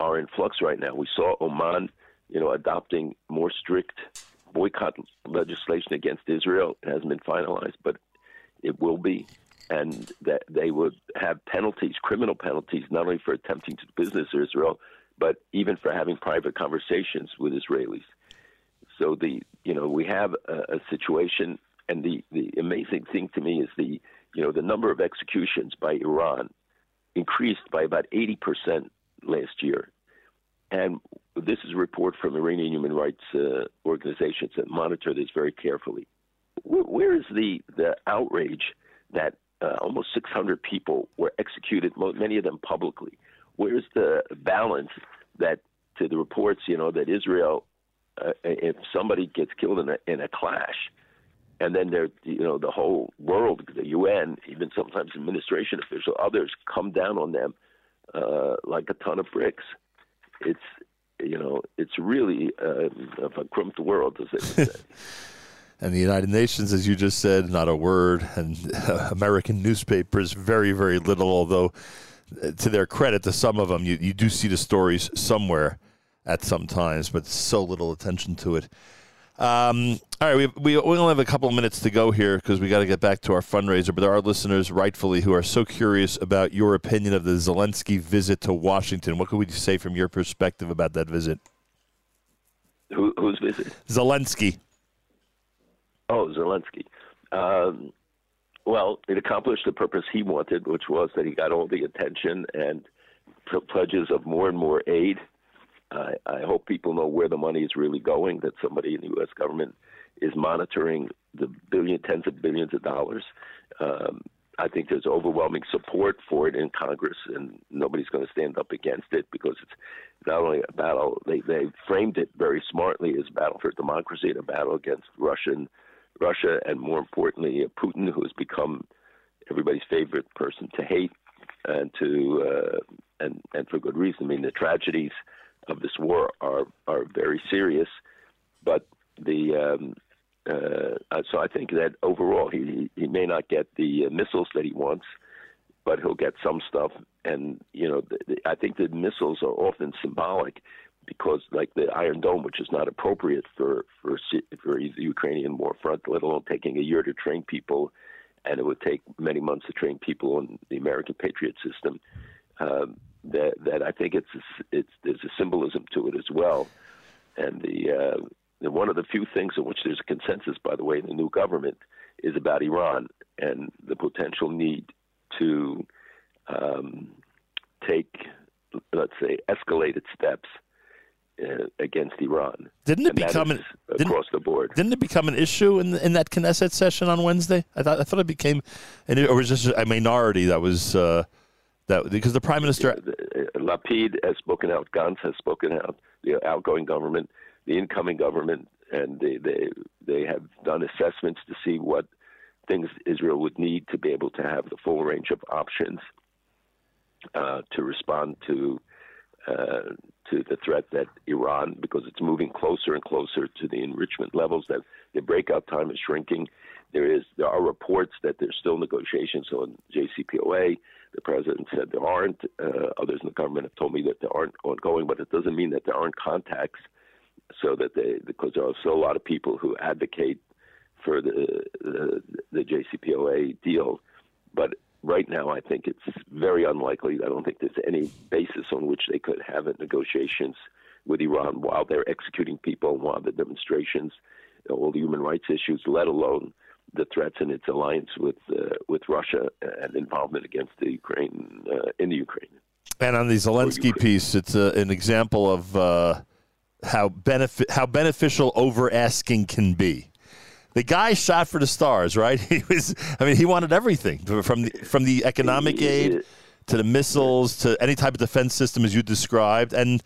are in flux right now. We saw Oman, you know, adopting more strict boycott legislation against Israel. It hasn't been finalized, but it will be. And that they would have penalties, criminal penalties, not only for attempting to business with Israel, but even for having private conversations with Israelis. So the you know we have a, a situation, and the the amazing thing to me is the you know the number of executions by Iran increased by about eighty percent last year, and this is a report from Iranian human rights uh, organizations that monitor this very carefully. Where is the the outrage that uh, almost 600 people were executed, many of them publicly? Where's the balance that to the reports, you know, that Israel, uh, if somebody gets killed in a, in a clash, and then there, you know, the whole world, the UN, even sometimes administration officials, others come down on them uh, like a ton of bricks. It's, you know, it's really uh, a crumped world, as they say. and the United Nations, as you just said, not a word, and uh, American newspapers, very, very little. Although, uh, to their credit, to some of them, you, you do see the stories somewhere at some times, but so little attention to it. Um, all right, we, we, we only have a couple of minutes to go here because we got to get back to our fundraiser. But there are listeners, rightfully, who are so curious about your opinion of the Zelensky visit to Washington. What could we say from your perspective about that visit? Who, whose visit? Zelensky. Oh, Zelensky. Um, well, it accomplished the purpose he wanted, which was that he got all the attention and pledges of more and more aid. I, I hope people know where the money is really going, that somebody in the U.S. government is monitoring the billion, tens of billions of dollars. Um, I think there's overwhelming support for it in Congress, and nobody's going to stand up against it because it's not only a battle, they, they framed it very smartly as a battle for democracy and a battle against Russian, Russia, and more importantly, uh, Putin, who has become everybody's favorite person to hate and to uh, and and for good reason. I mean, the tragedies of this war are are very serious, but the um, uh, so I think that overall he he may not get the uh, missiles that he wants, but he'll get some stuff. And you know, the, the, I think the missiles are often symbolic because, like the Iron Dome, which is not appropriate for for for the Ukrainian war front, let alone taking a year to train people, and it would take many months to train people on the American Patriot system. Um, that that I think it's it's there's a symbolism to it as well, and the. Uh, and one of the few things in which there's a consensus, by the way, in the new government is about Iran and the potential need to um, take, let's say, escalated steps uh, against Iran. Didn't it And become an, didn't, across the board? Didn't it become an issue in in that Knesset session on Wednesday? I thought I thought it became, an, or was just a minority that was uh, that because the prime minister. Uh, Lapid has spoken out. Gantz has spoken out. The outgoing government, the incoming government, and they they they have done assessments to see what things Israel would need to be able to have the full range of options uh, to respond to uh, to the threat that Iran, because it's moving closer and closer to the enrichment levels, that the breakout time is shrinking. There is there are reports that there's still negotiations on JCPOA. The president said there aren't. Uh, others in the government have told me that there aren't ongoing, but it doesn't mean that there aren't contacts. So that they, because there are still a lot of people who advocate for the the, the JCPOA deal, but right now I think it's very unlikely. I don't think there's any basis on which they could have negotiations with Iran while they're executing people, while the demonstrations, all the human rights issues, let alone the threats and its alliance with uh, with Russia and involvement against the Ukraine uh, in the Ukraine. And on the Zelensky piece, it's a, an example of uh, how benefit how beneficial over asking can be. The guy shot for the stars, right? He was. I mean, he wanted everything from the from the economic aid to the missiles to any type of defense system, as you described, and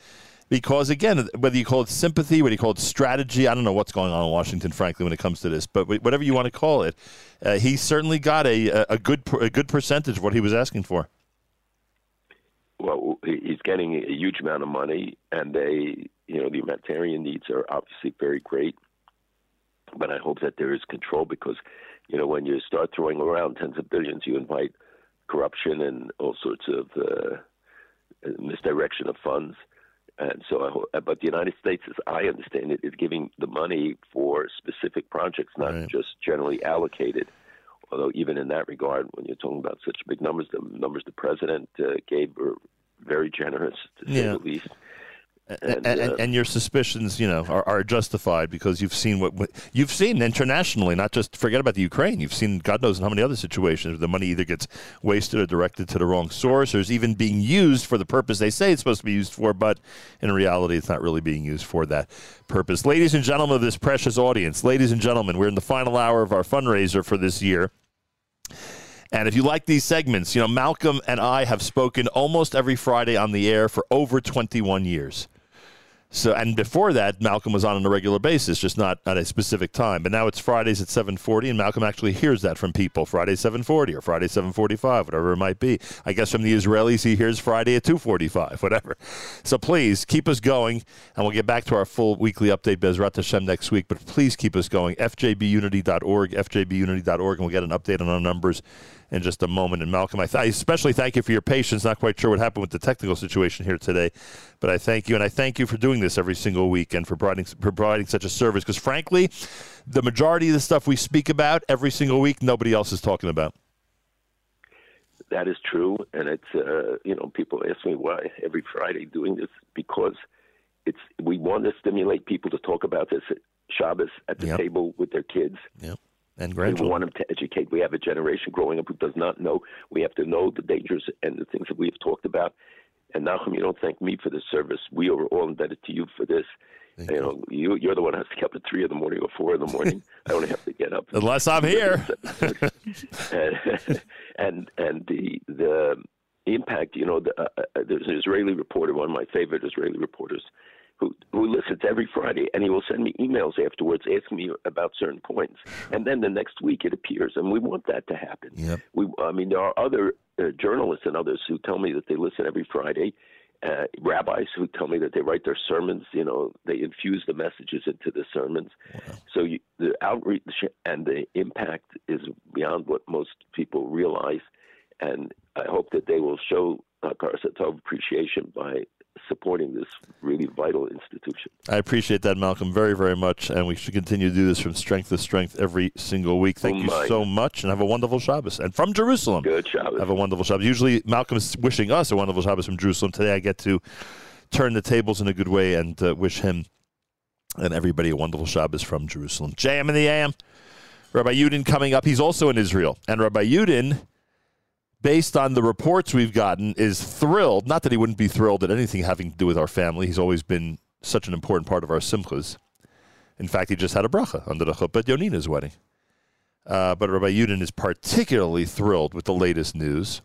because again, whether you call it sympathy, whether you call it strategy, I don't know what's going on in Washington, frankly, when it comes to this. But whatever you want to call it, uh, he certainly got a a good a good percentage of what he was asking for. Well, he's getting a huge amount of money, and they, you know, the humanitarian needs are obviously very great. But I hope that there is control because, you know, when you start throwing around tens of billions, you invite corruption and all sorts of uh, misdirection of funds. And so, I hope, but the United States, as I understand it, is giving the money for specific projects, not Right. just generally allocated. Although, even in that regard, when you're talking about such big numbers, the numbers the president uh, gave were very generous, to say Yeah. the least. And, And, uh, and your suspicions, you know, are, are justified because you've seen what, what you've seen internationally. Not just forget about the Ukraine. You've seen God knows how many other situations where the money either gets wasted or directed to the wrong source, or is even being used for the purpose they say it's supposed to be used for. But in reality, it's not really being used for that purpose. Ladies and gentlemen of this precious audience, ladies and gentlemen, we're in the final hour of our fundraiser for this year. And if you like these segments, you know, Malcolm and I have spoken almost every Friday on the air for over 21 years. So, and before that, Malcolm was on on a regular basis, just not at a specific time. But now it's Fridays at 7:40, and Malcolm actually hears that from people. Friday 7:40 or Friday 7:45, whatever it might be. I guess from the Israelis, he hears Friday at 2:45, whatever. So please keep us going, and we'll get back to our full weekly update, Bezrat Hashem, next week. But please keep us going. FJBUnity.org, FJBUnity.org, and we'll get an update on our numbers in just a moment. And Malcolm, I, th- I especially thank you for your patience. Not quite sure what happened with the technical situation here today, but I thank you, and I thank you for doing this every single week and for providing, for providing such a service. Because frankly, the majority of the stuff we speak about every single week, nobody else is talking about. That is true, and it's uh, you know people ask me why every Friday doing this because it's we want to stimulate people to talk about this at Shabbos at the Yep. table with their kids. Yep. And We want them to educate. We have a generation growing up who does not know. We have to know the dangers and the things that we have talked about. And Nachum, you don't thank me for this service. We are all indebted to you for this. you know, you, you're the one who has to get up at three in the morning or four in the morning. I only have to get up Unless I'm here. and and, and the the impact. You know, the, uh, uh, there's an Israeli reporter, one of my favorite Israeli reporters, who who listens every Friday, and he will send me emails afterwards asking me about certain points, and then the next week it appears, and we want that to happen. Yep. We, I mean, there are other uh, journalists and others who tell me that they listen every Friday. Uh, rabbis who tell me that they write their sermons, you know, they infuse the messages into the sermons. So you, the outreach and the impact is beyond what most people realize, and I hope that they will show uh, Karasatov appreciation by supporting this really vital institution. I appreciate that, Malcolm, very, very much. And we should continue to do this from strength to strength every single week. Thank Oh, you so much, and have a wonderful Shabbos. And from Jerusalem. Good Shabbos. Have a wonderful Shabbos. Usually, Malcolm is wishing us a wonderful Shabbos from Jerusalem. Today, I get to turn the tables in a good way and uh, wish him and everybody a wonderful Shabbos from Jerusalem. JM in the AM. Rabbi Yudin coming up. He's also in Israel. And Rabbi Yudin, based on the reports we've gotten, is thrilled. Not that he wouldn't be thrilled at anything having to do with our family. He's always been such an important part of our simchas. In fact, he just had a bracha under the chuppah at Yonina's wedding. Uh, but Rabbi Yudin is particularly thrilled with the latest news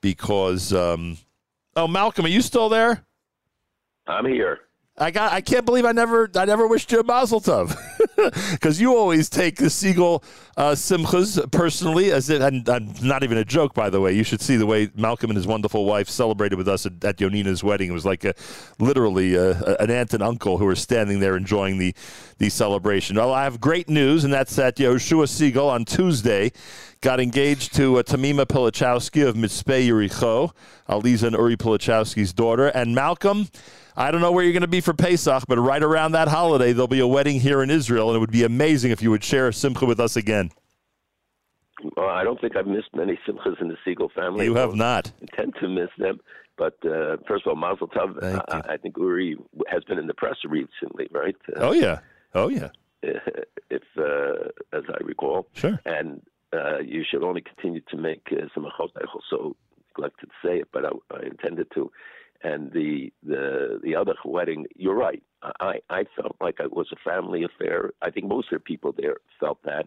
because, um, oh, Malcolm, are you still there? I'm here. I got. I can't believe I never. I never wished you a Mazel Tov, because you always take the Segal uh, simchas personally as it. And, and not even a joke, by the way. You should see the way Malcolm and his wonderful wife celebrated with us at, at Yonina's wedding. It was like a, literally uh an aunt and uncle who were standing there enjoying the the celebration. Well, I have great news, and that's that Yoshua Segal on Tuesday got engaged to uh, Tamima Pilichowski of Mitzpe Yericho, Aliza and Uri Pilichowski's daughter, and Malcolm. I don't know where you're going to be for Pesach, but right around that holiday, there'll be a wedding here in Israel, and it would be amazing if you would share a Simcha with us again. Well, I don't think I've missed many simchas in the Segal family. You have not. intend to miss them. But uh, first of all, Mazel Tov. Thank I, I think Uri has been in the press recently, right? Uh, Oh yeah, oh yeah. if uh, as I recall. Sure. And uh, you should only continue to make uh, some I also neglected to say it, but I, I intended to. And the the the other wedding, you're right. I I felt like it was a family affair. I think most of the people there felt that,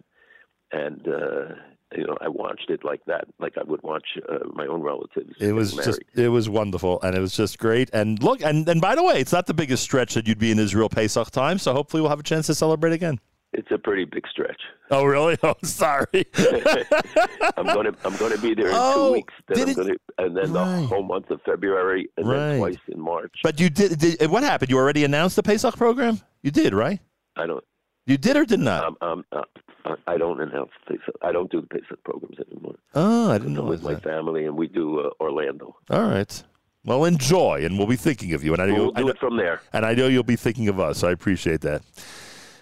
and uh, you know I watched it like that, like I would watch uh, my own relatives. It was just it was wonderful, and it was just great. And look, and and by the way, it's not the biggest stretch that you'd be in Israel Pesach time, so hopefully we'll have a chance to celebrate again. It's a pretty big stretch. Oh really? Oh sorry. I'm gonna I'm gonna be there in Oh, two weeks. Then gonna, and then Right. the whole month of February, and Right. then twice in March. But you did, did. What happened? You already announced the Pesach program. You did, right? I don't. You did or did not? Um, um, uh, I don't announce Pesach. I don't do the Pesach programs anymore. oh, I didn't know with my that. family, and we do uh, Orlando. All right. Well, enjoy, and we'll be thinking of you. And I know, We'll I do know, it from there. and I know you'll be thinking of us. I appreciate that.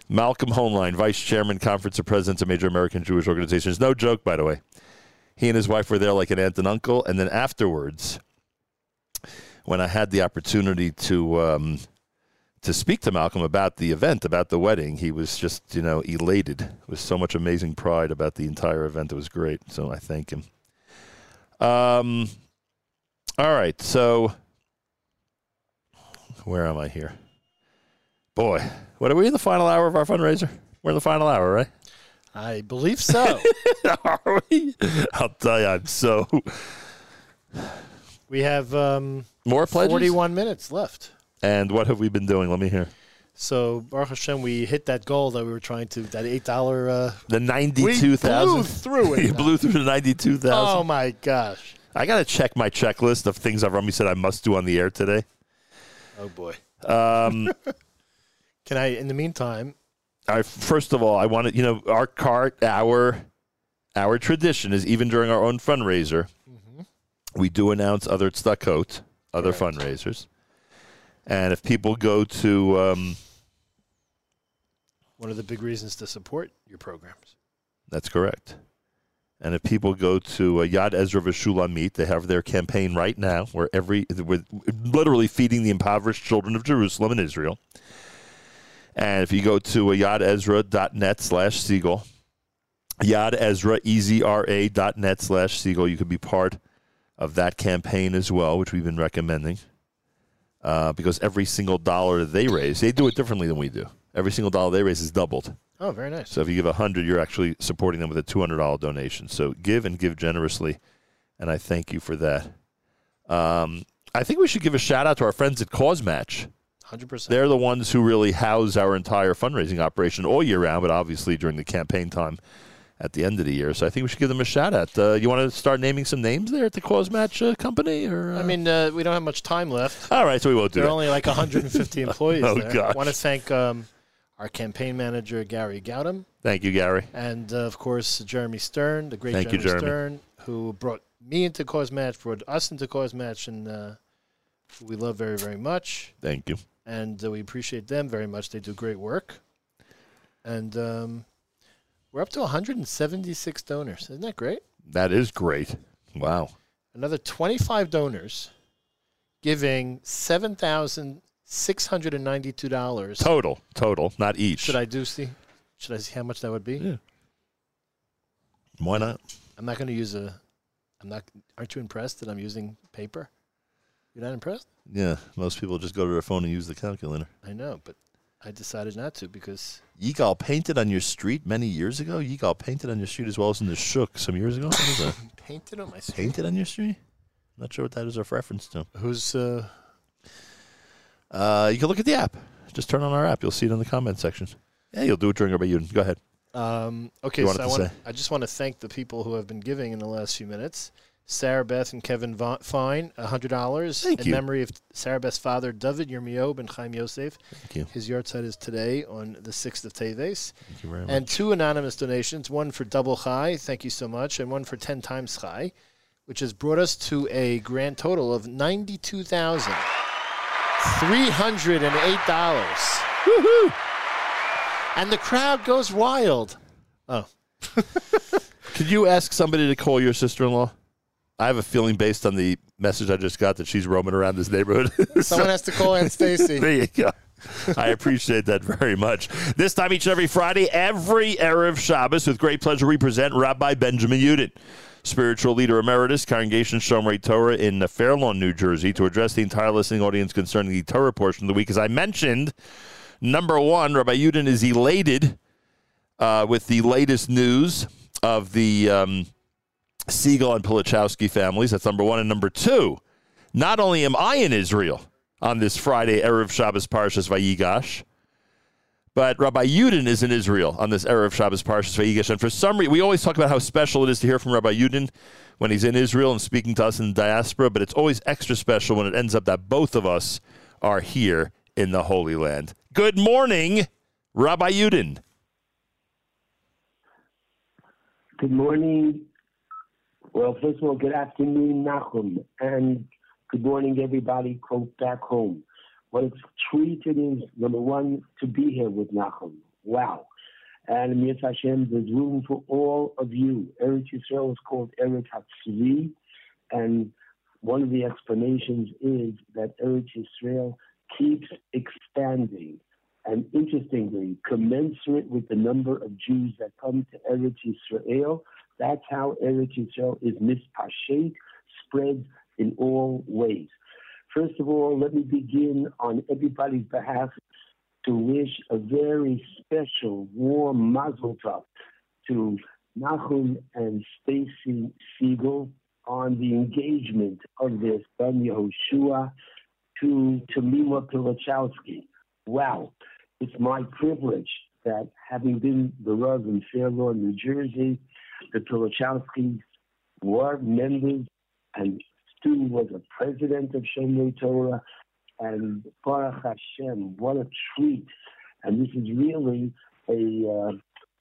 Malcolm Hoenlein, Vice Chairman, Conference of Presidents of Major American Jewish Organizations. No joke, by the way. He and his wife were there like an aunt and uncle. And then afterwards, when I had the opportunity to um, to speak to Malcolm about the event, about the wedding, he was just you know elated with so much amazing pride about the entire event. It was great. So I thank him. Um. All right, so where am I here? Boy, what are we in the final hour of our fundraiser? We're in the final hour, right? I believe so. are we? I'll tell you, I'm so we have um, more pledges. 41 minutes left. And what have we been doing? Let me hear. So Baruch Hashem, we hit that goal that we were trying to that eight dollar. Uh, The we ninety-two thousand. blew through it. you blew through the ninety-two oh thousand. my gosh! I gotta check my checklist of things I've Rummy said I must do on the air today. Oh boy! Um, Can I? In the meantime, I, first of all, I want to, you know, our cart, our our tradition is even during our own fundraiser, we do announce other tzedakot, other fundraisers. And if people go to um, One of the big reasons to support your programs. That's correct. And if people go to uh, Yad Ezra V'Shulamit, they have their campaign right now, where every with literally feeding the impoverished children of Jerusalem and Israel. And if you go to uh, yadezra.net slash Segal, Yad Ezra, dot net slash Segal, you could be part of that campaign as well, which we've been recommending. Uh, because every single dollar that they raise, they do it differently than we do. Every single dollar they raise is doubled. Oh, very nice. So if you give a hundred, you're actually supporting them with a two hundred dollar donation. So give and give generously, and I thank you for that. Um, I think we should give a shout out to our friends at CauseMatch. 100%. They're the ones who really house our entire fundraising operation all year round, but obviously during the campaign time at the end of the year. So I think we should give them a shout out. Uh, you want to start naming some names there at the CauseMatch uh, company, or uh... I mean, uh, we don't have much time left. all right, so we won't do There are only like 150 employees Oh, there. gosh. I want to thank um, our campaign manager, Gary Gowdam, Thank you, Gary. and uh, of course, Jeremy Stern, the great Thank you, Jeremy, Jeremy. Stern, who brought me into CauseMatch, brought us into CauseMatch, and uh, who we love very, very much. Thank you. And uh, we appreciate them very much. They do great work. And um, we're up to 176 donors. Isn't that great? That is great. Wow. Another 25 donors giving $7,692. Total, total, not each. Should I do see? Should I see how much that would be? Yeah. Why not? I'm not going to use a. I'm not. Aren't you impressed that I'm using paper? You're not impressed? Yeah, most people just go to their phone and use the calculator. I know, but I decided not to because Yigal painted on your street many years ago. Yigal painted on your street as well as in the shuk some years ago. What is that? painted on my street. painted on your street? Not sure what that is a reference to. Who's uh? Uh, you can look at the app. Just turn on our app. You'll see it in the comment section. Yeah, you'll do it during Rabbi Yudin. Go ahead. Um, okay, so I say? I just want to thank the people who have been giving in the last few minutes. Sarah Beth and Kevin Va- Fine, hundred dollars Thank in you. memory of Sarah Beth's father, David Yirmiyob and Chaim Yosef. Thank you. His yahrzeit is today on the sixth of Teves. Thank you very much. And two anonymous donations, one for double chai, thank you so much, and one for ten times chai, which has brought us to a grand total of ninety-two thousand three hundred and eight dollars. Woohoo! And the crowd goes wild. Oh, Could you ask somebody to call your sister-in-law? I have a feeling based on the message I just got that she's roaming around this neighborhood. someone has to call Aunt Stacy. There you go. I appreciate that very much. This time each and every Friday, every Erev Shabbos, with great pleasure, we present Rabbi Benjamin Yudin, spiritual leader emeritus, Congregation Shomrei Torah in Fair Lawn, New Jersey, to address the entire listening audience concerning the Torah portion of the week. As I mentioned, number one, Rabbi Yudin is elated uh, with the latest news of the um, Segal and Pilichowski families. That's number one. And number two, not only am I in Israel on this Friday, Erev Shabbos Parshas Vayigash, but Rabbi Yudin is in Israel on this Erev Shabbos Parshas Vayigash. And for some reason, we always talk about how special it is to hear from Rabbi Yudin when he's in Israel and speaking to us in the diaspora, but it's always extra special when it ends up that both of us are here in the Holy Land. Good morning, Rabbi Yudin. Good morning. Well, first of all, good afternoon, Nachum, and good morning, everybody, quote, back home. What a treat it is, number one, to be here with Nachum. Wow. And Mir Hashem, there's room for all of you. Eretz Yisrael is called Eretz Hatzvi, and one of the explanations is that Eretz Yisrael keeps expanding. And interestingly, commensurate with the number of Jews that come to Eretz Yisrael, that's how Eretz Yisrael is mispashet, spread in all ways. First of all, let me begin on everybody's behalf to wish a very special, warm mazel tov to Nachum and Stacy Segal on the engagement of their son Yehoshua to Tamima Pilichowski. Wow, it's my privilege that having been the Rav in Fair Lawn, New Jersey, the Pilichowskis were members and Stu was a president of Shomrei Torah and Baruch Hashem, what a treat. And this is really a uh,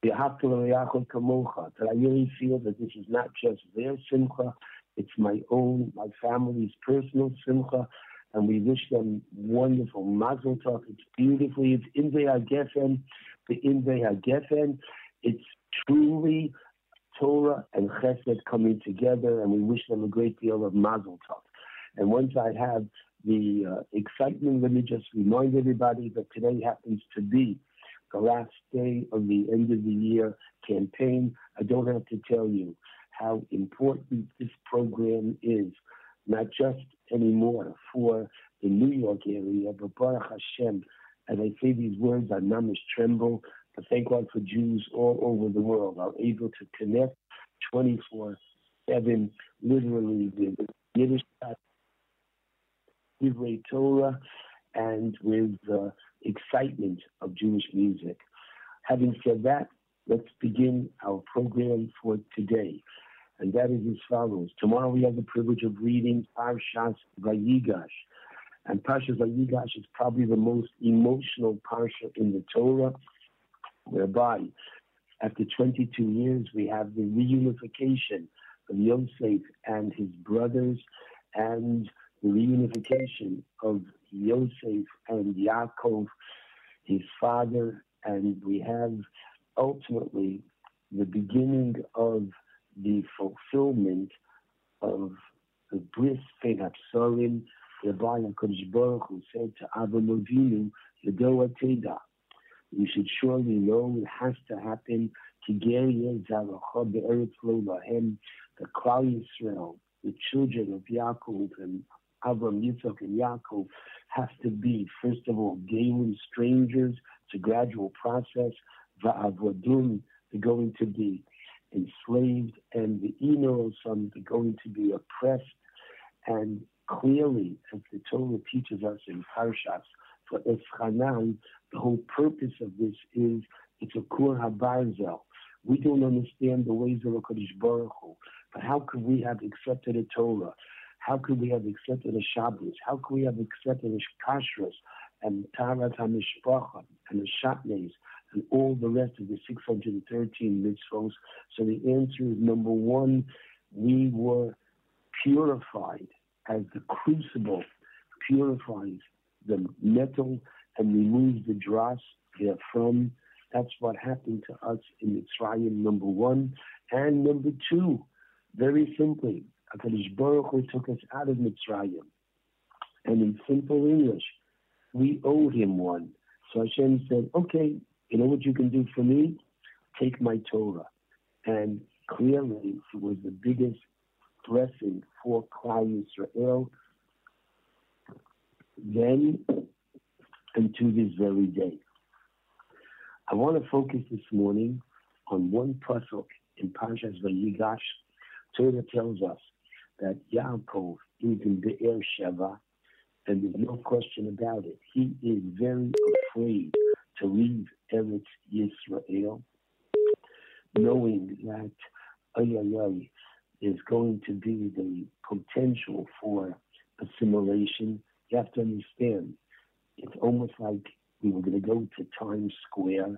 kamocha, that I really feel that this is not just their simcha, it's my own, my family's personal simcha, and we wish them wonderful Mazel Tov. It's beautifully, it's Invei HaGefen, the Invei HaGefen. It's truly Torah and Chesed coming together, and we wish them a great deal of Mazel Tov. And once I have the uh, excitement, let me just remind everybody that today happens to be the last day of the end of the year campaign. I don't have to tell you how important this program is, not just anymore for the New York area, but Baruch Hashem, as I say these words, I mamish tremble, but thank God for Jews all over the world are able to connect 24 7, literally with Yiddish, Divrei Torah, and with the excitement of Jewish music. Having said that, let's begin our program for today. And that is as follows. Tomorrow we have the privilege of reading Parshas Vayigash. And Parshas Vayigash is probably the most emotional parsha in the Torah, whereby after 22 years we have the reunification of Yosef and his brothers and the reunification of Yosef and Yaakov, his father, and we have ultimately the beginning of the fulfillment of the bris hapsarim, whereby Baruch said to Avram Avinu, you should surely know it has to happen the Klal Yisrael, the children of Yaakov and Avram, Yitzchak, and Yaakov have to be, first of all, Galim strangers. It's a gradual process. Va'avodun, they're going to be enslaved, and the Enos, um, they're going to be oppressed. And clearly, as the Torah teaches us in Parshas, for Eschanan, the whole purpose of this is it's a Kur HaBarzel. We don't understand the ways of HaKadosh Baruch Hu, but how could we have accepted a Torah? How could we have accepted a Shabbos? How could we have accepted a Kashrus and Taharat HaMishpacha and the Shatnez and all the rest of the 613 mitzvahs? So the answer is number one, we were purified as the crucible purifies the metal and remove the dross therefrom. That's what happened to us in Mitzrayim, number one. And number two, very simply, HaKadosh Baruch Hu took us out of Mitzrayim. And in simple English, we owed him one. So Hashem said, okay, you know what you can do for me? Take my Torah. And clearly, it was the biggest blessing for Klal Yisrael then to this very day. I want to focus this morning on one pasuk in Parshas Vayigash. Torah tells us that Yaakov is in Be'er Sheva, and there's no question about it. He is very afraid to leave Eretz Yisrael, knowing that ay, there's going to be the potential for assimilation. You have to understand, it's almost like we were going to go to Times Square,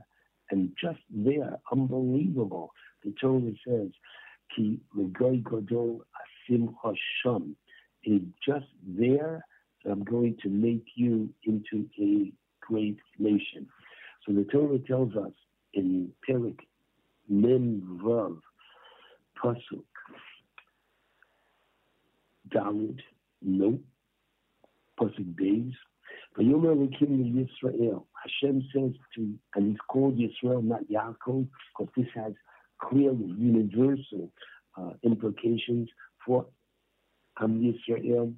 and just there, unbelievable. The Torah says, "Ki legoy gadol asim hasham." It's just there that I'm going to make you into a great nation. So the Torah tells us in Perik Mem Vav Pasuk Dalit No Pasuk Beis Vayomer Elokim Yisrael. Hashem says to, and he's called Yisrael, not Yaakov, because this has clearly universal uh, implications for Am Yisrael.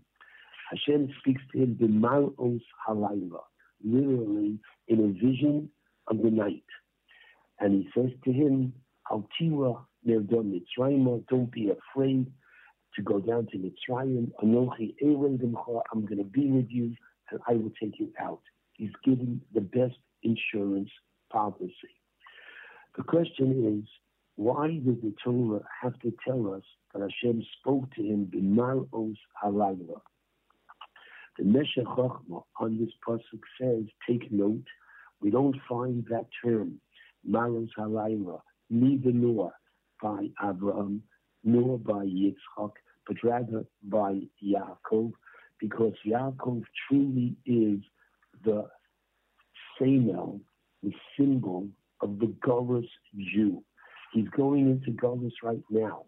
Hashem speaks to him b'mal'os halayla, literally in a vision of the night. And he says to him, Altira Nerdom Mitzrayim, don't be afraid to go down to Mitzrayim. Anochi Erev I'm going to be with you and I will take you out. He's giving the best insurance policy. The question is, why did the Torah have to tell us that Hashem spoke to him b'mal'os halayla? The Meshech Chochmah on this pasuk says, take note, we don't find that term, Malos Halayla, neither nor by Abraham, nor by Yitzchak, but rather by Yaakov. Because Yaakov truly is the Samel, the symbol of the Gullus Jew. He's going into Gullus right now.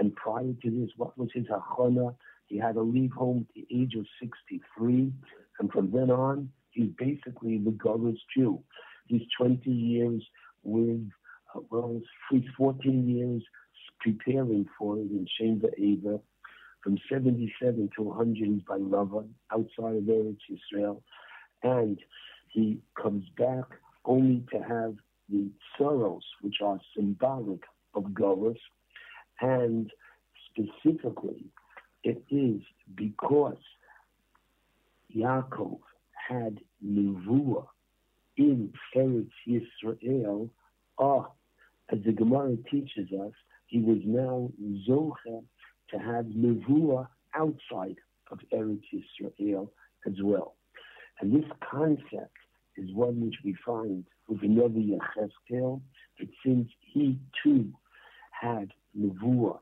And prior to this, what was his hachana? He had to leave home at the age of 63. And from then on, he's basically the Gullus Jew. He's 20 years with, uh, well, he's 14 years preparing for it in Shem Eva. From 77 to 100, he's by Lavan, outside of Eretz Israel. And he comes back only to have the sorrows, which are symbolic of Gullus. And specifically, it is because Yaakov had Nevuah in Eretz Yisrael, ah, as the Gemara teaches us, he was now Zocher to have Nevuah outside of Eretz Yisrael as well. And this concept is one which we find with the Navi Yechezkel, that since he too had Nevuah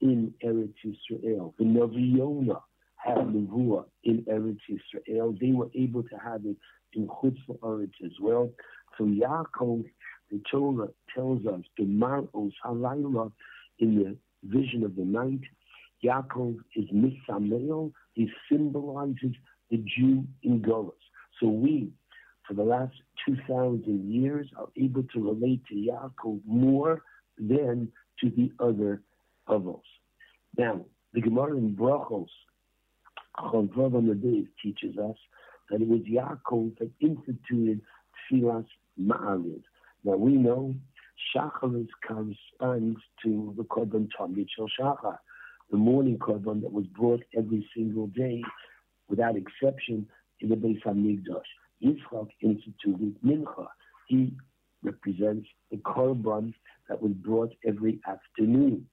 in Eretz Yisrael, the Navi Yonah had Nevuah in Eretz Yisrael, they were able to have it in Chutz Eretz as well. So Yaakov, the Torah tells us, the Mar'os Halayla, in the vision of the night, Yaakov is Misameil, he symbolizes the Jew in Golos. So we, for the last 2,000 years, are able to relate to Yaakov more than to the other Avos. Now, the Gemara in Brachos, Chof Vav Amud Beis teaches us that it was Yaakov that instituted Tfilas Ma'ariv. Now we know Shacharis corresponds to the Korban Tamid Shachar, the morning Korban that was brought every single day, without exception, in the Beis Hamikdash. Yitzchak instituted Mincha. He represents the Korban that was brought every afternoon.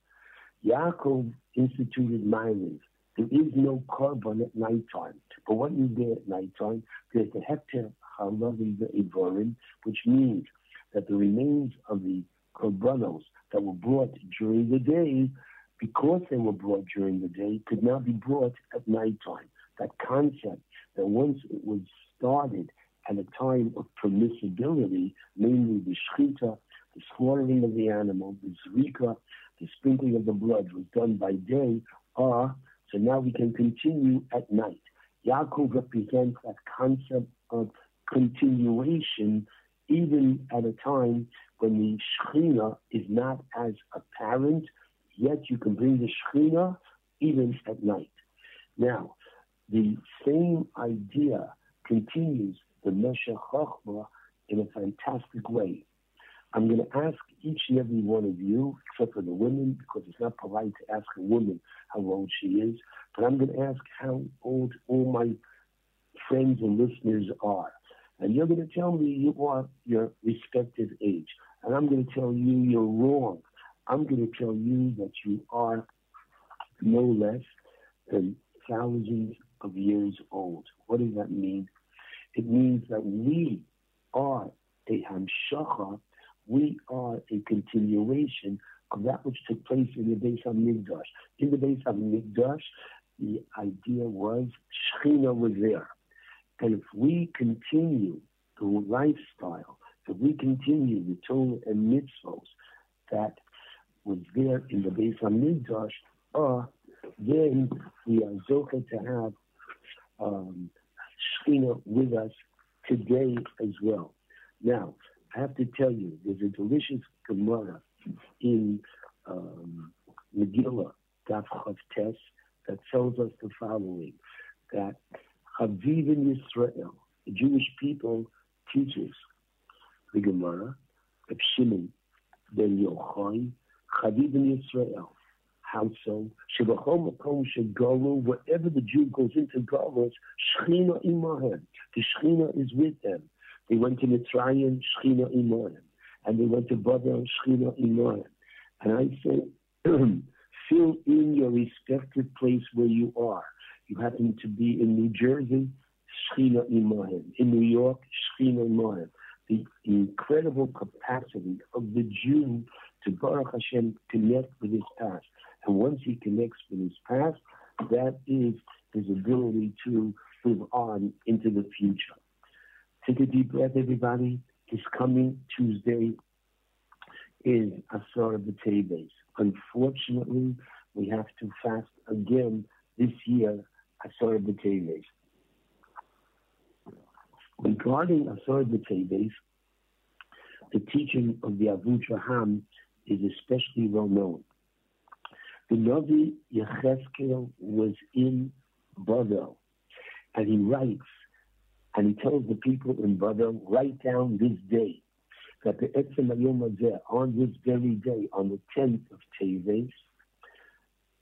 Yaakov instituted Ma'ariv. There is no Korban at nighttime. But what is there at nighttime? There's the Hekter Halavi Evorim, which means that the remains of the korbanos that were brought during the day, because they were brought during the day, could now be brought at nighttime. That concept that once it was started at a time of permissibility, namely the shchita, the slaughtering of the animal, the zrika, the sprinkling of the blood was done by day, ah, so now we can continue at night. Yaakov represents that concept of continuation even at a time when the Shekhinah is not as apparent, yet you can bring the Shekhinah even at night. Now, the same idea continues the Meshech Chochmah in a fantastic way. I'm going to ask each and every one of you, except for the women, because it's not polite to ask a woman how old she is, but I'm going to ask how old all my friends and listeners are. And you're going to tell me you are your respective age. And I'm going to tell you you're wrong. I'm going to tell you that you are no less than thousands of years old. What does that mean? It means that we are a hamshacha, we are a continuation of that which took place in the Beis HaMikdash. In the Beis HaMikdash, the idea was Shechina was there. And if we continue the lifestyle, if we continue the Torah and mitzvos that was there in the Beis HaMikdash, uh, then we are zocha to have um, with us today as well. Now, I have to tell you, there's a delicious Gemara in um, Megillah, Daf Chof Tes, that tells us the following, that Chaviv in Yisrael, the Jewish people teaches the Gemara, of Shimon ben Yochai, Yisrael. How so? Shebachol makom shegalu, wherever the Jew goes into Galus, Shechina imahem. The Shechina is with them. They went to Mitzrayim, Shechina imahem. And they went to Babel, Shechina imahem. And I say, fill in your respective place where you are. You happen to be in New Jersey, Shechina imahem. In New York, Shechina imahem. The incredible capacity of the Jew to Baruch Hashem connect with his past. And once he connects with his past, that is his ability to move on into the future. Take a deep breath, everybody. This coming Tuesday is Asar B'Teves. Unfortunately, we have to fast again this year, Asar B'Teves. Regarding Asar B'Teves, the teaching of the Avudraham is especially well known. The Navi Yecheskel was in Bavel, and he writes, and he tells the people in Bavel, write down this day, that the Etzem Hazeh, on this very day, on the 10th of Teves,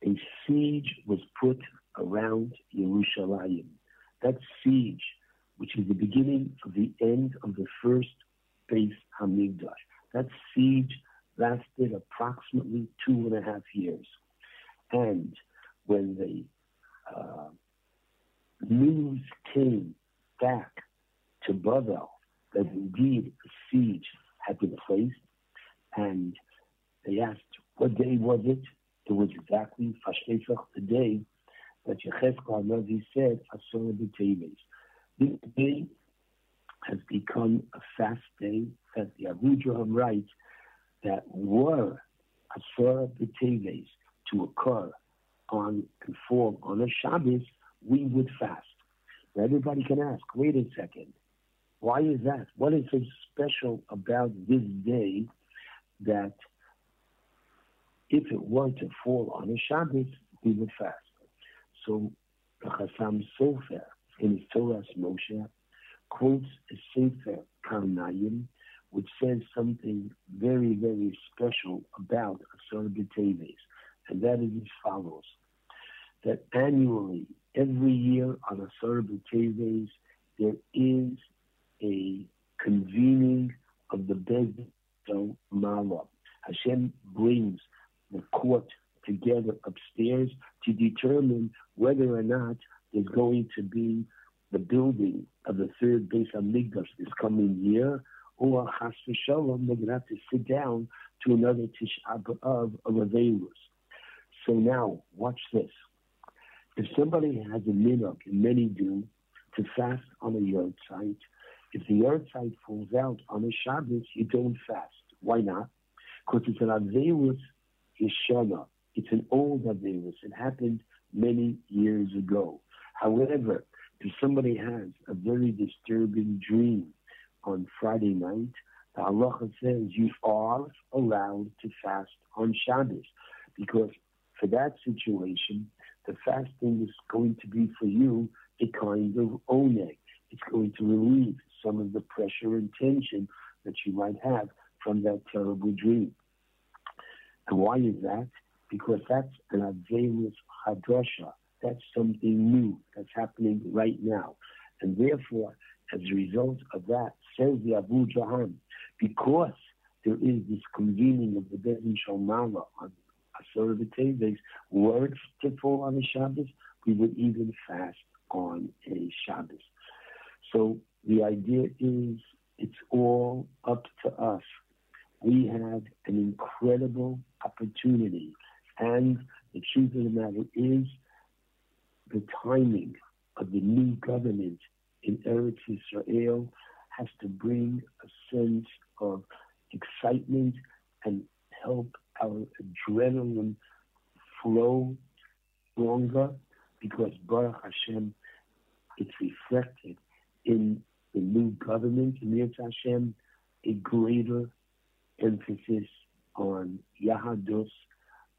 a siege was put around Yerushalayim. That siege, which is the beginning of the end of the first Beis Hamikdash, that siege lasted approximately two and a half years. And when the uh, news came back to Bavel that indeed a siege had been placed, and they asked, what day was it? It was exactly Fashkesach, the day that Yechezkel Navi said, Asor B'Teves. This day has become a fast day that the Abu Avudraham writes that were Asor B'Teves to occur on and fall on a Shabbos, we would fast. Everybody can ask, wait a second, why is that? What is so special about this day that if it were to fall on a Shabbos, we would fast? So the Chassam Sofer in his Toras Moshe quotes a Sefer Karnayim, which says something very, very special about Asar B'Teves, and that is as follows: that annually, every year on Asar B'Teves, there is a convening of the Bezdel Mala. Hashem brings the court together upstairs to determine whether or not there's going to be the building of the third Beis HaMikdash this coming year, or Chas v'Shalom, they're going to have to sit down to another Tisha B'Av of Aveilus. So now, watch this. If somebody has a minhag, and many do, to fast on a yard site, if the yahrzeit falls out on a Shabbos, you don't fast. Why not? Because it's an Aveilus Yeshana. It's an old Aveilus. It happened many years ago. However, if somebody has a very disturbing dream on Friday night, the halacha says you are allowed to fast on Shabbos because for that situation, the fasting is going to be for you a kind of oneg. It's going to relieve some of the pressure and tension that you might have from that terrible dream. And why is that? Because that's an Aveilus Chadasha. That's something new that's happening right now. And therefore, as a result of that, says the Avudraham, because there is this convening of the Bezin Shalmala on Asur B'Teves, words to fall on a Shabbos, we would even fast on a Shabbos. So the idea is it's all up to us. We have an incredible opportunity. And the truth of the matter is the timing of the new government in Eretz Israel has to bring a sense of excitement and help our adrenaline flow stronger because Baruch Hashem, it's reflected in the new government, Yetz Hashem, a greater emphasis on Yahadus,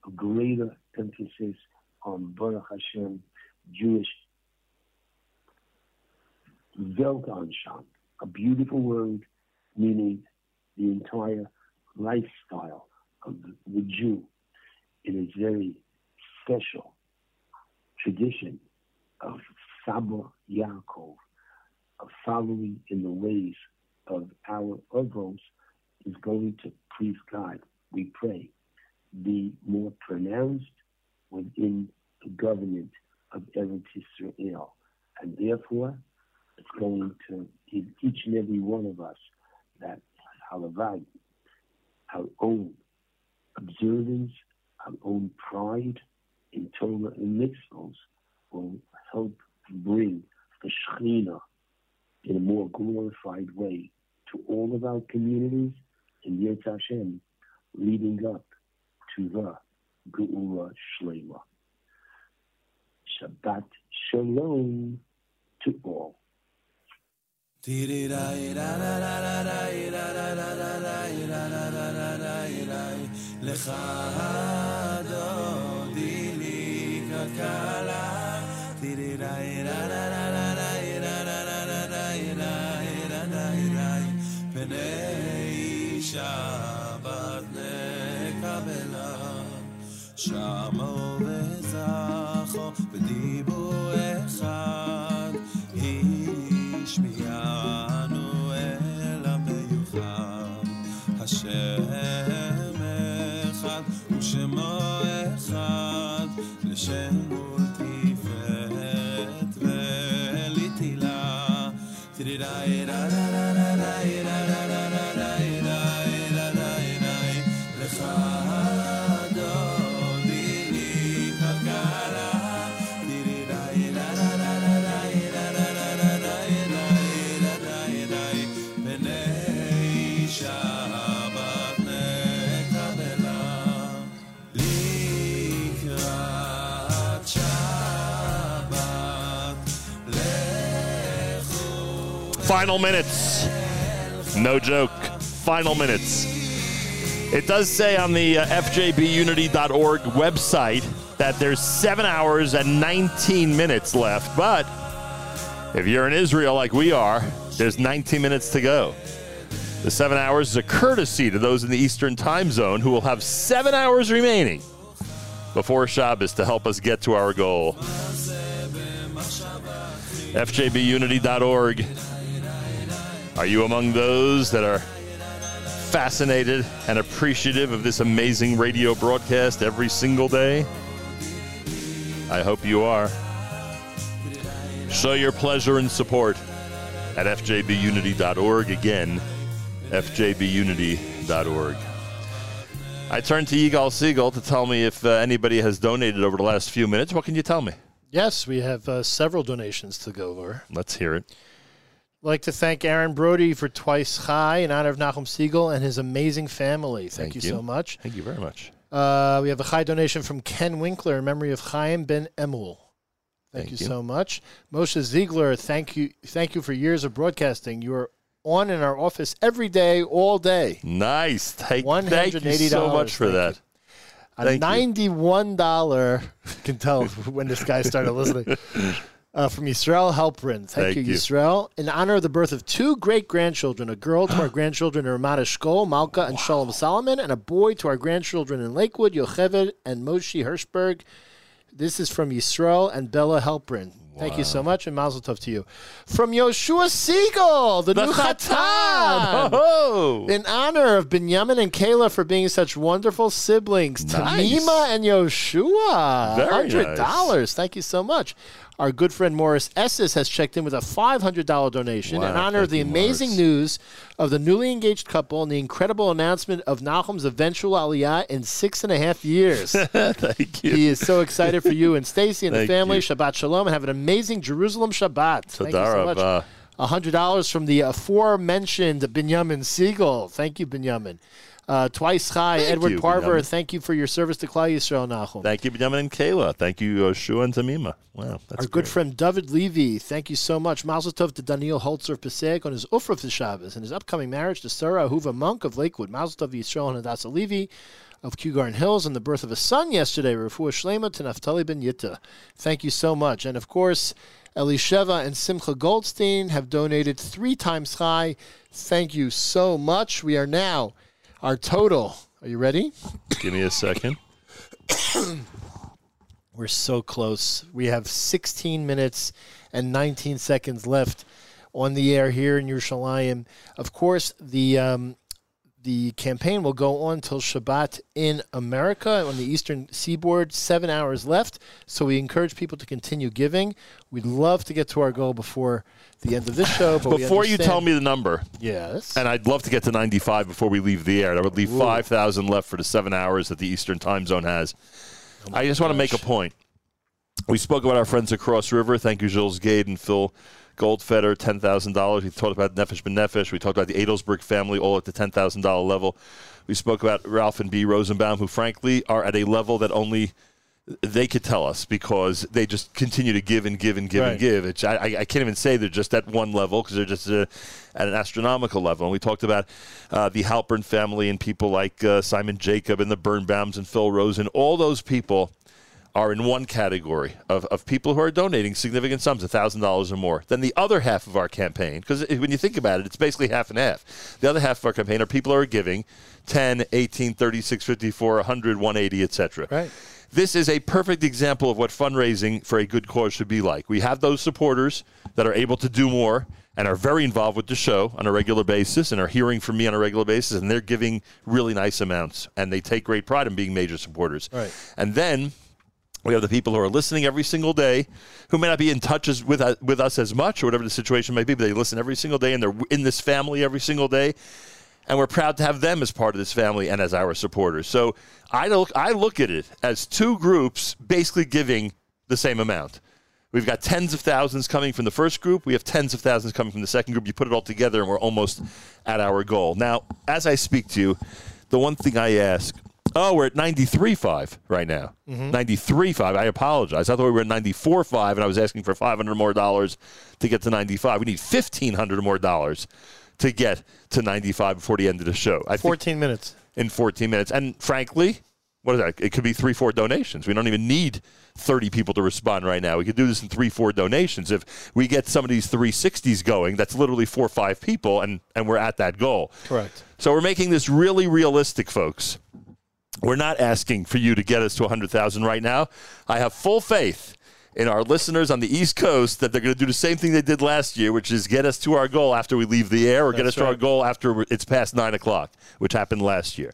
a greater emphasis on Baruch Hashem, Jewish Weltanschauung, a beautiful word meaning the entire lifestyle of the, Jew in its very special tradition of Saba Yaakov, of following in the ways of our Avos, is going to please God, we pray, be more pronounced within the government of Eretz Israel. And therefore, it's going to give each and every one of us that halavai, our own observance, our own pride in Torah and mitzvahs, will help bring the Shekhinah in a more glorified way to all of our communities in Yetz Hashem, leading up to the Geula Shlema. Shabbat Shalom to all. tiri ra ra ra ra ra ra ra ra ra ra ra ra ra ra ra בדיבור אחד, איש מי... 是。Final minutes. No joke. Final minutes. It does say on the uh, fjbunity.org website that there's seven hours and 19 minutes left. But if you're in Israel like we are, there's 19 minutes to go. The seven hours is a courtesy to those in the Eastern time zone who will have seven hours remaining before Shabbos to help us get to our goal. FJBunity.org. Are you among those that are fascinated and appreciative of this amazing radio broadcast every single day? I hope you are. Show your pleasure and support at fjbunity.org. Again, fjbunity.org. I turn to Yigal Segal to tell me if uh, anybody has donated over the last few minutes. What can you tell me? Yes, we have uh, several donations to go over. Let's hear it. I'd like to thank Aaron Brody for twice chai in honor of Nachum Segal and his amazing family. Thank, you, so much. Thank you very much. Uh, we have a chai donation from Ken Winkler in memory of Chaim Ben Emul. Thank, Thank you, you. so much. Moshe Ziegler, thank you, thank you for years of broadcasting. You are on in our office every day, all day. Nice. Thank, thank you so much for that. A Thank ninety-one dollar. Can tell when this guy started listening. Uh, from Yisrael Helprin. Thank, Thank you, you. Yisrael. In honor of the birth of two great grandchildren, a girl to our grandchildren in Ramat Eshkol, Malka and Shalom Solomon, and a boy to our grandchildren in Lakewood, Yocheved and Moshe Hirschberg. This is from Yisrael and Bella Helprin. Thank you so much, and Mazel Tov to you. From Yoshua Segal, the, The new Chatan. Oh. In honor of Binyamin and Kayla for being such wonderful siblings, Nice. Tamima and Yoshua, Very hundred dollars. Thank you so much. Our good friend Morris Esses has checked in with a five hundred dollar donation in honor of the amazing Morris. news of the newly engaged couple and the incredible announcement of Nachum's eventual aliyah in six and a half years. Thank you. He is so excited for you and Stacy and the family. you. Shabbat shalom and have an amazing Jerusalem Shabbat. Thank you so much. Rabah. hundred dollars from the aforementioned Binyamin Segal. Thank you, Binyamin. Uh, twice chai, Thank Edward you, Parver. Thank you for your service to Klal Yisrael, Nachum. Thank you, Benjamin and Kayla. Thank you, Yoshua and Tamima. Wow, that's Our good friend David Levy, thank you so much. Mazel tov to Daniel Holzer of Passaic on his Ufruf for Shabbos and his upcoming marriage to Sarah Ahuva Monk of Lakewood. Mazel tov to Yisrael and Hadassah Levy of Kew Garden Hills and the birth of a son yesterday, Rafua Shlema to Naftali Ben Yitta. Thank you so much. And of course, Elisheva and Simcha Goldstein have donated three times chai. Thank you so much. We are now, our total, are you ready? Give me a second. We're so close. We have 16 minutes and 19 seconds left on the air here in Yerushalayim. Of course, the um, the campaign will go on till Shabbat in America on the Eastern Seaboard. Seven hours left, so we encourage people to continue giving. We'd love to get to our goal before the end of this show. But Before you tell me the number, yes, and I'd love to get to 95 before we leave the air. I would leave 5,000 left for the seven hours that the Eastern time zone has. Oh I just want to make a point. We spoke about our friends across River. Thank you, Gilles Gade and Phil Goldfeder, ten thousand dollars. We talked about Nefesh B'Nefesh. We talked about the Adelsberg family, all at the ten thousand dollar level. We spoke about Ralph and B. Rosenbaum, who frankly are at a level that only they could tell us because they just continue to give and give and give Right. and give. It's, I, I I can't even say they're just at one level because they're just uh, at an astronomical level. And we talked about uh, the Halpern family and people like uh, Simon Jacob and the Birnbaums and Phil Rosen. All those people are in one category of, of people who are donating significant sums, $1,000 or more. Then the other half of our campaign, because when you think about it, it's basically half and half. The other half of our campaign are people who are giving 10, 18, 36, 54, 100, 180, etc. Right. This is a perfect example of what fundraising for a good cause should be like. We have those supporters that are able to do more and are very involved with the show on a regular basis and are hearing from me on a regular basis, and they're giving really nice amounts. And they take great pride in being major supporters. Right. And then we have the people who are listening every single day, who may not be in touch as, with uh, with us as much or whatever the situation may be, but they listen every single day and they're in this family every single day. And we're proud to have them as part of this family and as our supporters. So I look I look at it as two groups basically giving the same amount. We've got tens of thousands coming from the first group. We have tens of thousands coming from the second group. You put it all together, and we're almost at our goal. Now, as I speak to you, the one thing I ask oh, we're at 93.5 right now. Mhm. 93.5. I apologize. I thought we were at 94.5, and I was asking for 500 more dollars to get to 95. We need 1,500 more dollars to get to 95 before the end of the show. I think 14 minutes. in 14 minutes. And frankly, what is that? It could be three, four donations. We don't even need 30 people to respond right now. We could do this in three, four donations. If we get some of these 360s going, that's literally four or five people, and, and we're at that goal. Correct. So we're making this really realistic, folks. We're not asking for you to get us to 100,000 right now. I have full faith in our listeners on the East Coast that they're going to do the same thing they did last year, which is get us to our goal after we leave the air or get That's us to our goal after it's past 9 o'clock, which happened last year.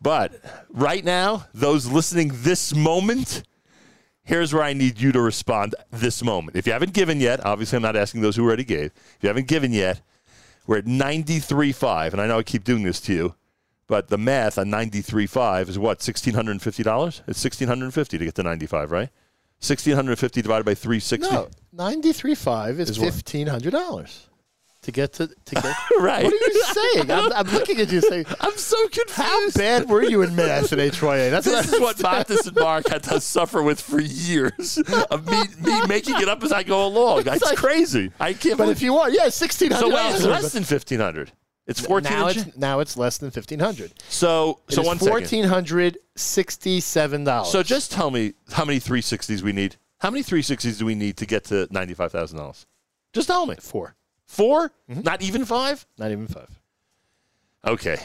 But right now, those listening this moment, here's where I need you to respond this moment. If you haven't given yet, obviously I'm not asking those who already gave. If you haven't given yet, we're at 93.5, and I know I keep doing this to you, but the math on 93.5 is what, $1,650? It's 1,650 to get to 95, right? 1650 divided by 360. No, 93.5 is Is $1,500 to get to, to get. Right. What are you saying? I'm, I'm looking at you saying, I'm so confused. How bad were you in math at HYA? That's this is what Mathis and Mark had to suffer with for years of me, me making it up as I go along. It's like- crazy. I can't. But believe- if you want, yeah, $1,600. so wait, it's less than 1500 It's 14 now it's, now it's less than 1500 So, It so one second. $1,467. So just tell me how many 360s we need. How many 360s do we need to get to $95,000? Just tell me. Four. 4 mm-hmm. Not even five? Not even five. Okay.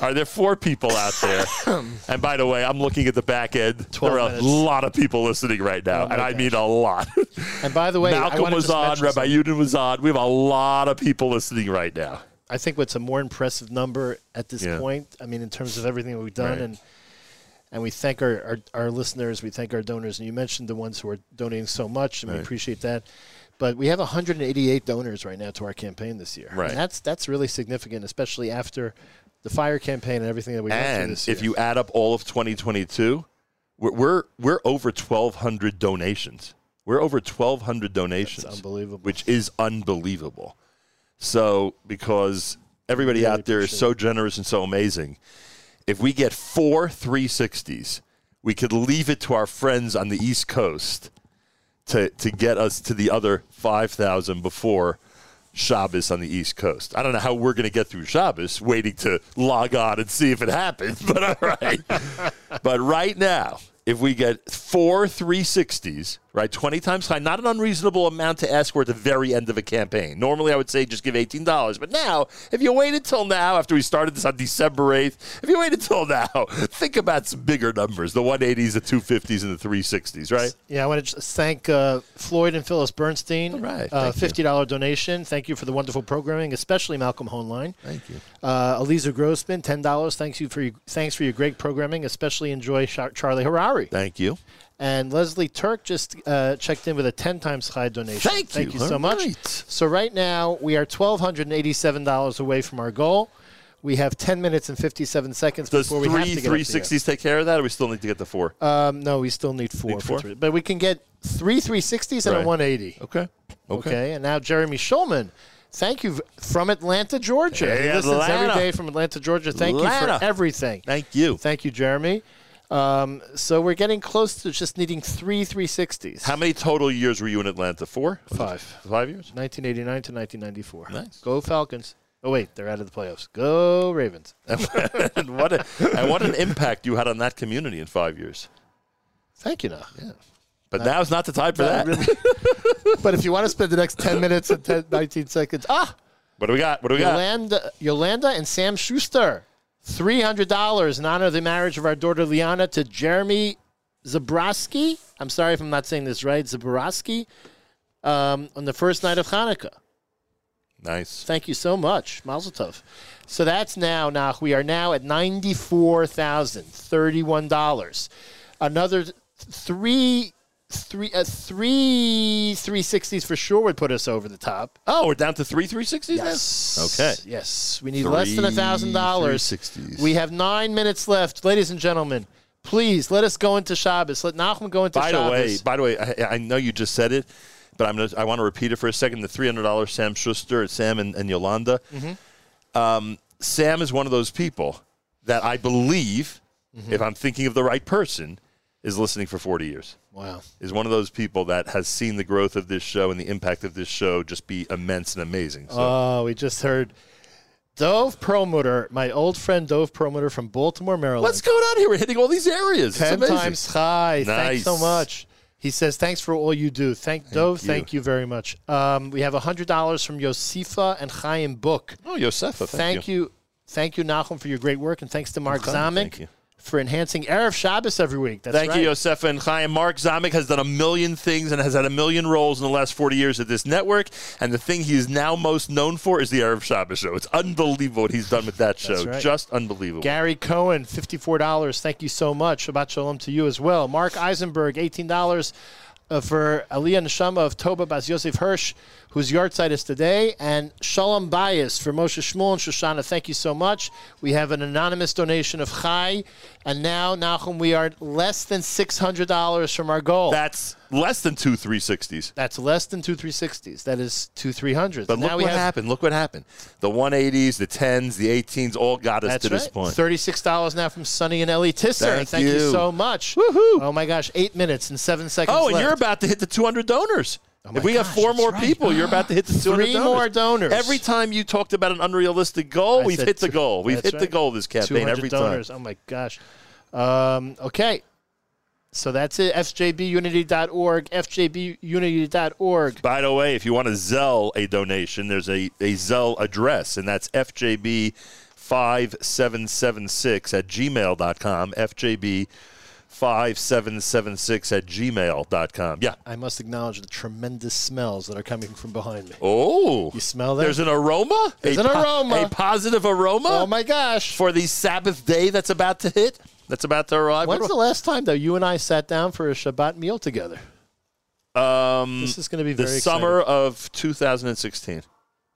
Are there four people out there? and by the way, I'm looking at the back end. there are minutes. a lot of people listening right now, Oh and I mean a lot. And by the way, Malcolm was on, Rabbi. Yudin was on. We have a lot of people listening right now. I think what's a more impressive number at this Yeah. point, I mean, in terms of everything that we've done, Right. and and we thank our, our, our listeners, we thank our donors, and you mentioned the ones who are donating so much, and we appreciate that. But we have 188 donors right now to our campaign this year, Right. And that's that's really significant, especially after the fire campaign and everything that we went And this year. if you add up all of 2022, we're we're, we're over 1,200 donations. We're over 1,200 donations. unbelievable. Which is unbelievable. So because everybody Really out there is so generous and so amazing, if we get four 360s, we could leave it to our friends on the East Coast to to get us to the other 5,000 before Shabbos on the East Coast. I don't know how we're going to get through Shabbos, waiting to log on and see if it happens, but all right. but right now, if we get four 360s, right, 20 times chai, not an unreasonable amount to ask for at the very end of a campaign. Normally, I would say just give $18. But now, if you waited until now, after we started this on December 8th, if you waited until now, think about some bigger numbers the 180s, the 250s, and the 360s, right? Yeah, I want to thank uh, Floyd and Phyllis Bernstein. right, uh, fifty dollar donation. Thank you for the wonderful programming, especially Malcolm Hoenlein. Thank you. Uh, Aliza Grossman, ten dollars. Thanks you for your, thanks for your great programming. Especially enjoy Char- Charlie Thank you. And Leslie Turk just uh, checked in with a ten times chai donation. Thank you. you so All much. So right now we are twelve hundred and eighty seven dollars away from our goal. We have 10 minutes and 57 seconds Does before we have three to get three up to the air. sixties take care of that, or we still need to get the four? Um, no, we still need four. Need four? three. But we can get three 360s and Right. a 180. Okay. Okay. And now Jeremy Schulman. Thank you from Atlanta, Georgia. Hey, he listens every Atlanta. day from Atlanta, Georgia. Thank you for everything. Thank you. Thank you, Jeremy. Um, so we're getting close to just needing three 360s. How many total years were you in Atlanta? Four? Five. Five years? 1989 to 1994. Nice. Go Falcons. Oh, wait, they're out of the playoffs. Go Ravens. and what a, and what an impact you had on that community in five years. Thank you, now. Yeah. But now's not the time for that. really. but if you want to spend the next 10 minutes and 10, 19 seconds, ah, What do we got? What do we got? Yolanda, Yolanda and Sam Schuster, $300 in honor of the marriage of our daughter Liana to Jeremy Zabrowski. I'm sorry if I'm not saying this right, Zabrowski, um, on the first night of Hanukkah. Nice. Thank you so much. Mazel tov. So that's now, Nach. We are now at $94,031. Another three, three, uh, three 360s for sure would put us over the top. Oh, we're down to three 360s Yes. now? Okay. Yes. We need less than a Three thousand dollars. 360s. We have nine minutes left, ladies and gentlemen. Please let us go into Shabbos. Let Nachum go into By Shabbos. the way, by the way, I, I know you just said it, but I'm gonna, I want to repeat it for a second. The three hundred dollars Sam Schuster Sam and, and Yolanda. Mm-hmm. Um, Sam is one of those people that I believe, Mm-hmm. if I'm thinking of the right person, is listening for 40 years. Wow. Is one of those people that has seen the growth of this show and the impact of this show just be immense and amazing. So Oh, we just heard Dove Perlmutter, my old friend Dove Perlmutter from Baltimore, Maryland. what's going on here? We're hitting all these areas. Ten times chai. Thanks so much. He says, thanks for all you do. Thank, Dove. you. Thank you very much. Um, we have $100 from Yosefa and Chaim Book. Oh, Yosefa, thank, Thank you. Thank you, Nachum, for your great work. And thanks to Mark Okay, Zamek thank you. For enhancing Erev Shabbos every week. That's Thank right. you, Yosefa and Chaim. Mark Zamek has done a million things and has had a million roles in the last 40 years at this network. And the thing he is now most known for is the Erev Shabbos show. It's unbelievable what he's done with that show. right. Just unbelievable. Gary Cohen, $54. Thank you so much. Shabbat Shalom to you as well. Mark Eisenberg, $18 uh, for Aliyah Neshama of Toba Bas Yosef Hirsch, whose yahrzeit is today. And Shalom Bayis for Moshe Shmuel and Shoshana. Thank you so much. We have an anonymous donation of Chai. And now, Nachum, we are less than $600 from our goal. That's less than two 360s. That's less than two 360s. That is two 300s. But And look now what have, happened. Look what happened. The 180s, the 10s, the 18s all got us to this point. Thirty-six dollars now from Sonny and Ellie Tisser. Thank you. you. so much. Woohoo. Oh my gosh, eight minutes and seven seconds. Oh, and left. you're about to hit the 200 donors. my if we have four more right. people, you're about to hit the 200 Three donors. more donors. Every time you talked about an unrealistic goal, I we've hit the goal. We've hit the goal this campaign 200 every donors. time. Oh my gosh. Um, okay. So that's it. FJBunity.org. FJBunity.org. By the way, if you want to Zelle a donation, there's a, a Zelle address, and that's FJB5776 at gmail.com. FJB5776 at gmail.com. Yeah. I must acknowledge the tremendous smells that are coming from behind me. Oh. You smell that? There's an aroma? There's a an aroma. A positive aroma? Oh my gosh. For the Sabbath day that's about to hit? That's about to arrive? When's the last time though you and I sat down for a Shabbat meal together? Um, This is going to be the very summer of 2016.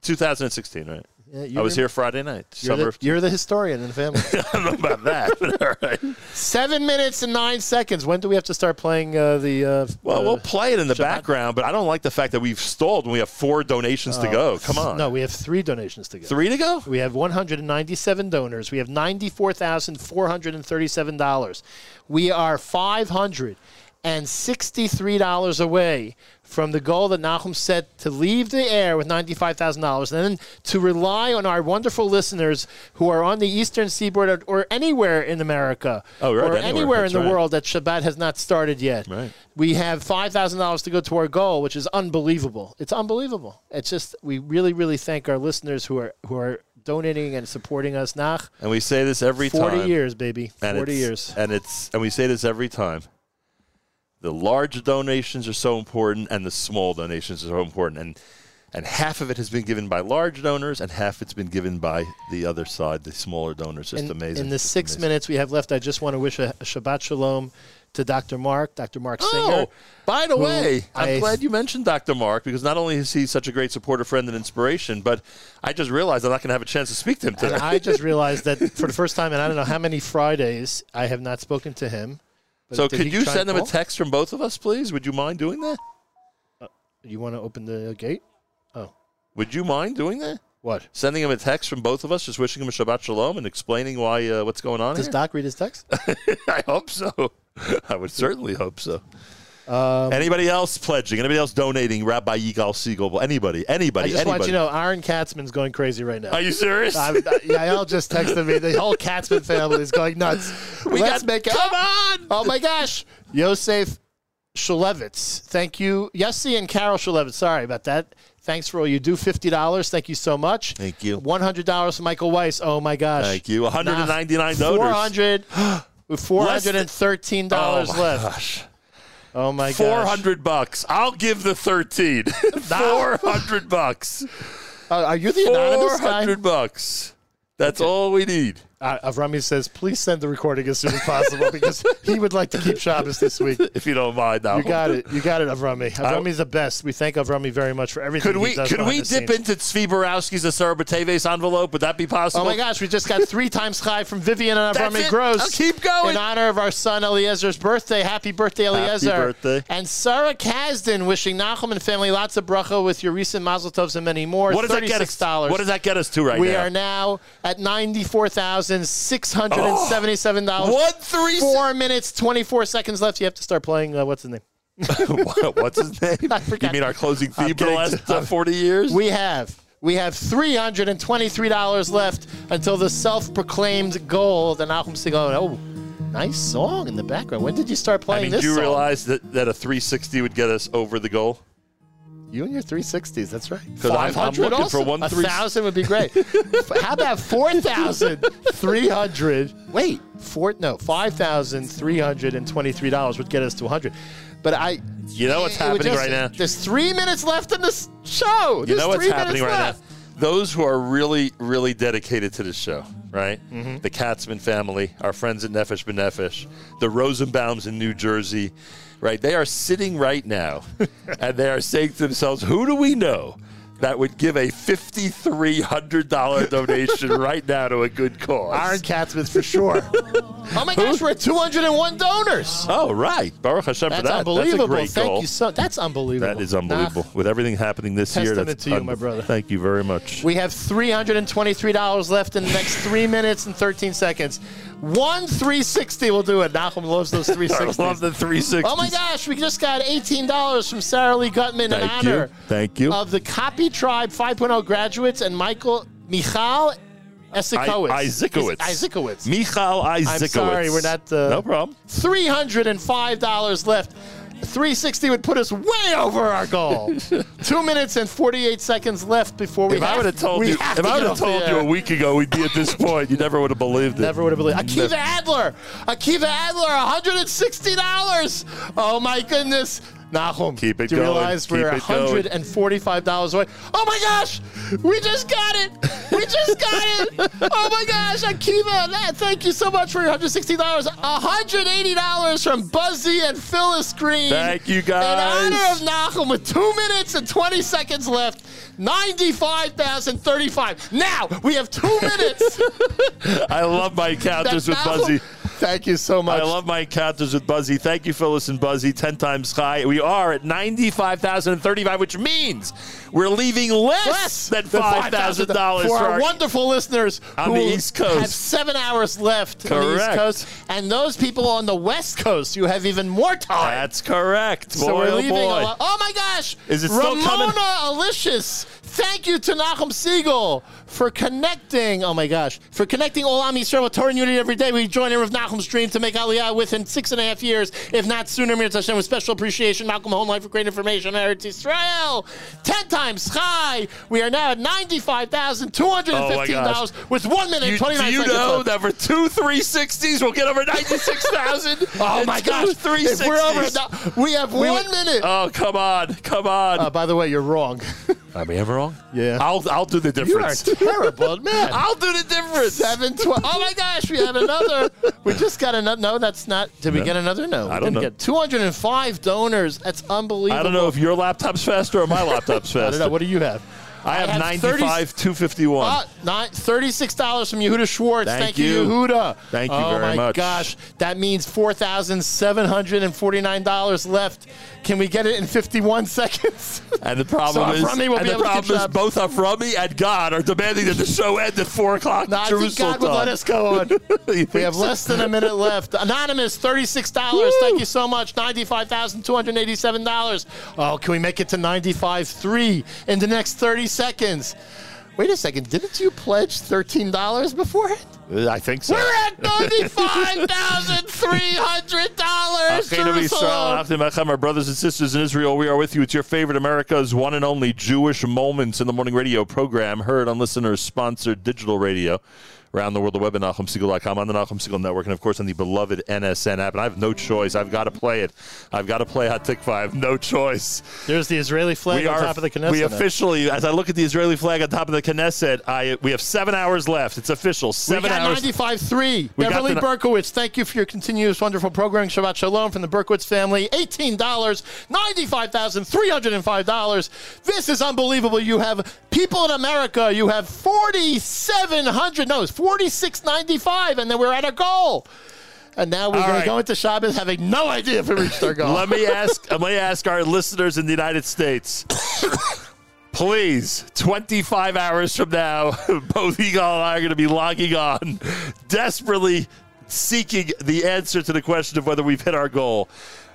2016, right? Yeah, I was here Friday night. You're the, you're the historian in the family. I don't know about that. but all right. Seven minutes and nine seconds. When do we have to start playing uh, the? Uh, Well, uh, we'll play it in the Shabbat? background, but I don't like the fact that we've stalled when we have four donations to Oh. go. Come on. No, we have three donations to go. Three to go? We have 197 donors. We have $94,437. We are $563 away from the goal that Nachum set to leave the air with $95,000 and then to rely on our wonderful listeners who are on the eastern seaboard or, or anywhere in America Oh, right, or anywhere. anywhere, in the right. world that Shabbat has not started yet. Right. We have $5,000 to go to our goal, which is unbelievable. It's unbelievable. It's just we really really thank our listeners who are who are donating and supporting us. Nach And we say this every 40 time. years, baby. 40 it's- years. And it's and we say this every time. The large donations are so important and the small donations are so important. And and half of it has been given by large donors, and half it's been given by the other side, the smaller donors. Just in, amazing. In the Just six amazing. minutes we have left, I just want to wish a, a Shabbat Shalom to Dr. Mark, Dr. Mark Singer. Oh, by the way, I'm I- glad you mentioned Dr. Mark because not only is he such a great supporter, friend, and inspiration, but I just realized I'm not going to have a chance to speak to him today. I just realized that for the first time, and I don't know how many Fridays, I have not spoken to him. But so could you send him a text from both of us, please? Would you mind doing that? You want to open the gate? Oh, Would you mind doing that? what? Sending him a text from both of us, just wishing him a Shabbat Shalom and explaining why uh, what's going on Does here? Doc read his text? I hope so. I would certainly hope so. Um, Anybody else pledging? Anybody else donating? Rabbi Yigal Segal? Anybody? I Anybody? just anybody? want you to know, Aaron Katzman's going crazy right now. Are you serious? I, I, Yael just texted me. The whole Katzman family is going nuts. We Let's got- make it. come on! Oh my gosh, Yosef Shulevitz. Thank you, Yossi and Carol Shulevitz. Sorry about that. Thanks for all you do. Fifty dollars. Thank you so much. Thank you. One hundred dollars for Michael Weiss. Oh my gosh. Thank you. 199 Four donors. hundred. Four hundred and thirteen dollars Oh, my left. gosh. Oh my god. Four hundred bucks. I'll give the thirteen. Four hundred bucks. Uh, are you the anonymous guy? hundred bucks. That's all we need. Uh, Avrami says, please send the recording as soon as possible because he would like to keep Shabbos this week. If you don't mind, now You got it. You got it, Avrami. Avrami's the best. We thank Avrami very much for everything Could we could we dip scenes. into Tzvi Borowski's Asara Bateves envelope? Would that be possible? Oh my gosh, we just got three times chai from Vivian and Avrami. Gross. I'll keep going. In honor of our son Eliezer's birthday. Happy birthday, Eliezer. Happy birthday. And Sarah Kasdan wishing Nachum and family lots of bracha with your recent Mazel Tovs and many more. What does that get us? $36. What does that get us to right we now? We are now at ninety-four thousand six hundred and seventy-seven dollars. One three Four minutes, twenty-four seconds left. You have to start playing. Uh, what's his name? What's his name? I You forgot. mean our closing theme I'm for the last uh, forty years? We have. We have three hundred and twenty-three dollars left until the self-proclaimed goal. The Nachum Segal. Oh, nice song in the background. When did you start playing I mean, this do you song? realize that, that a 360 would get us over the goal? You and your 360s. That's right. 'Cause I'm- I'm 500 looking also? for one A three- thousand would be great. How about 4,300? Wait, four? No, $5,323 would get us to 100. But I. You know what's it would happening just- right now? There's three minutes left in this show. You know what's happening right left. now? Those who are really, really dedicated to this show, right? Mm-hmm. The Katzman family, our friends at Nefesh B'Nefesh, the Rosenbaums in New Jersey, right? They are sitting right now and they are saying to themselves, who do we know that would give a $5,300 donation right now to a good cause? Aaron Katzman for sure. oh my gosh, we're at 201 donors. Oh, right. Baruch Hashem That's for that. unbelievable. That's a great Thank goal. you so. That's unbelievable. That is unbelievable. Ah. With everything happening this year, Testament that's to you, my brother. Thank you very much. We have $323 left in the next three minutes and 13 seconds. One 360 will do it. Nachum loves those 360s. I love the 360. Oh my gosh, we just got $18 from Sarah Lee Gutman in Thank you. Thank you. of the Copy Tribe 5.0 graduates and Michael Michal Esikowitz. I- Isaacowitz. Isaacowitz. Michal Isaacowitz. I'm sorry, we're not. Uh, No problem. $305 left. 360 would put us way over our goal. Two minutes and 48 seconds left before we If have I would have told you, have if I would have told you a week ago we'd be at this point, you never would have believed it. Never would have believed. It. Akiva Adler, Akiva Adler, $160. Oh my goodness. Nachum, Keep it do you going. realize we're Keep $145 away? Oh my gosh, we just got it. We just got it. Oh my gosh, Akiva, that- thank you so much for your $160. $180 from Buzzy and Phyllis Green. Thank you, guys. In honor of Nachum with two minutes and 20 seconds left. 95,035. Now we have two minutes. I love my encounters with Buzzy. Thank you so much. I love my encounters with Buzzy. Thank you, Phyllis and Buzzy. 10 times chai. We are at 95,035, which means we're leaving less, Less than than $5,000 for for our our wonderful listeners On the East Coast. have seven hours left on the East Coast, and those people on the West Coast, you have even more time. That's correct. so we're oh leaving. boy. A lot. Oh my gosh! Is it still Ramona coming? Alicious, thank you to Nachum Segal for connecting. Oh my gosh, for connecting all Am Yisrael with Torah and unity every day. We join in with Nachum's dream to make Aliyah within six and a half years, if not sooner. Mir Hashem with special appreciation. Malcolm Life for great information on Eretz Israel. Ten times chai. We are now at ninety-five thousand two hundred and fifteen dollars oh with one minute You, twenty do you seconds know left. that for two 360s we'll get over 96,000? Oh my gosh! If we're over, we have We one minute. Oh, come on. Come on. Uh, by the way, you're wrong. Am I ever wrong? Yeah. I'll, I'll do the difference. You are difference. terrible, man. I'll do the difference. Seven twelve. Oh my gosh, we have another. We just got another. No, that's not. Did we No. get another? No, we I don't didn't know. get 205 donors. That's unbelievable. I don't know if your laptop's faster or my laptop's faster. I don't know. What do you have? I have, I have 95, 251. Uh, nine, $36 from Yehuda Schwartz. Thank Thank, you. Yehuda. Thank you very much. oh very my much. gosh. That means $4,749 left. Can we get it in 51 seconds? And the problem So is, Avrami will and be the able problem keep is both Avrami and God are demanding that the show end at 4 o'clock No, I Jerusalem think God would let us go on. We have so? less than a minute left. Anonymous, $36. Thank you so much. $95,287. Oh, can we make it to 95 3 in the next 30 seconds? Wait a second. Didn't you pledge $13 before? Uh, I think so. We're at $35,300. Jerusalem. Achim Our brothers and sisters in Israel, we are with you. It's your favorite America's one and only Jewish Moments in the Morning radio program, heard on listeners sponsored digital radio around the world, the web at NachumSegal.com, on the Nachum Segal Network, and of course on the beloved NSN app. And I have no choice. I've got to play it. I've got to play Hatikvah. I have no choice. There's the Israeli flag we on are, top of the Knesset. We officially, as I look at the Israeli flag on top of the Knesset, I we have seven hours left. It's official. We Seven got hours. 95.3. We got Beverly the- Berkowitz, thank you for your continuous wonderful programming. Shabbat Shalom from the Berkowitz family. $18, $95,305. This is unbelievable. You have people in America. You have 4,700. No, it's 4,695, and then we're at our goal. And now we're going right. to go into Shabbos having no idea if we reached our goal. Let me ask. let me ask our listeners in the United States. Please, 25 hours from now, both Yigal and I are going to be logging on, desperately seeking the answer to the question of whether we've hit our goal.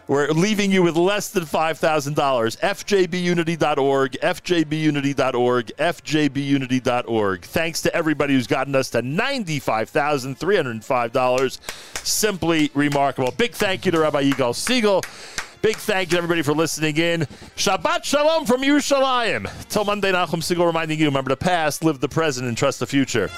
We're leaving you with less than $5,000. FJBunity.org, FJBunity.org, FJBunity.org. Thanks to everybody who's gotten us to $95,305. Simply remarkable. Big thank you to Rabbi Yigal Segal. Big thank you to everybody for listening in. Shabbat Shalom from Yerushalayim. Till Monday, Nachum Segal reminding you remember the past, live the present, and trust the future.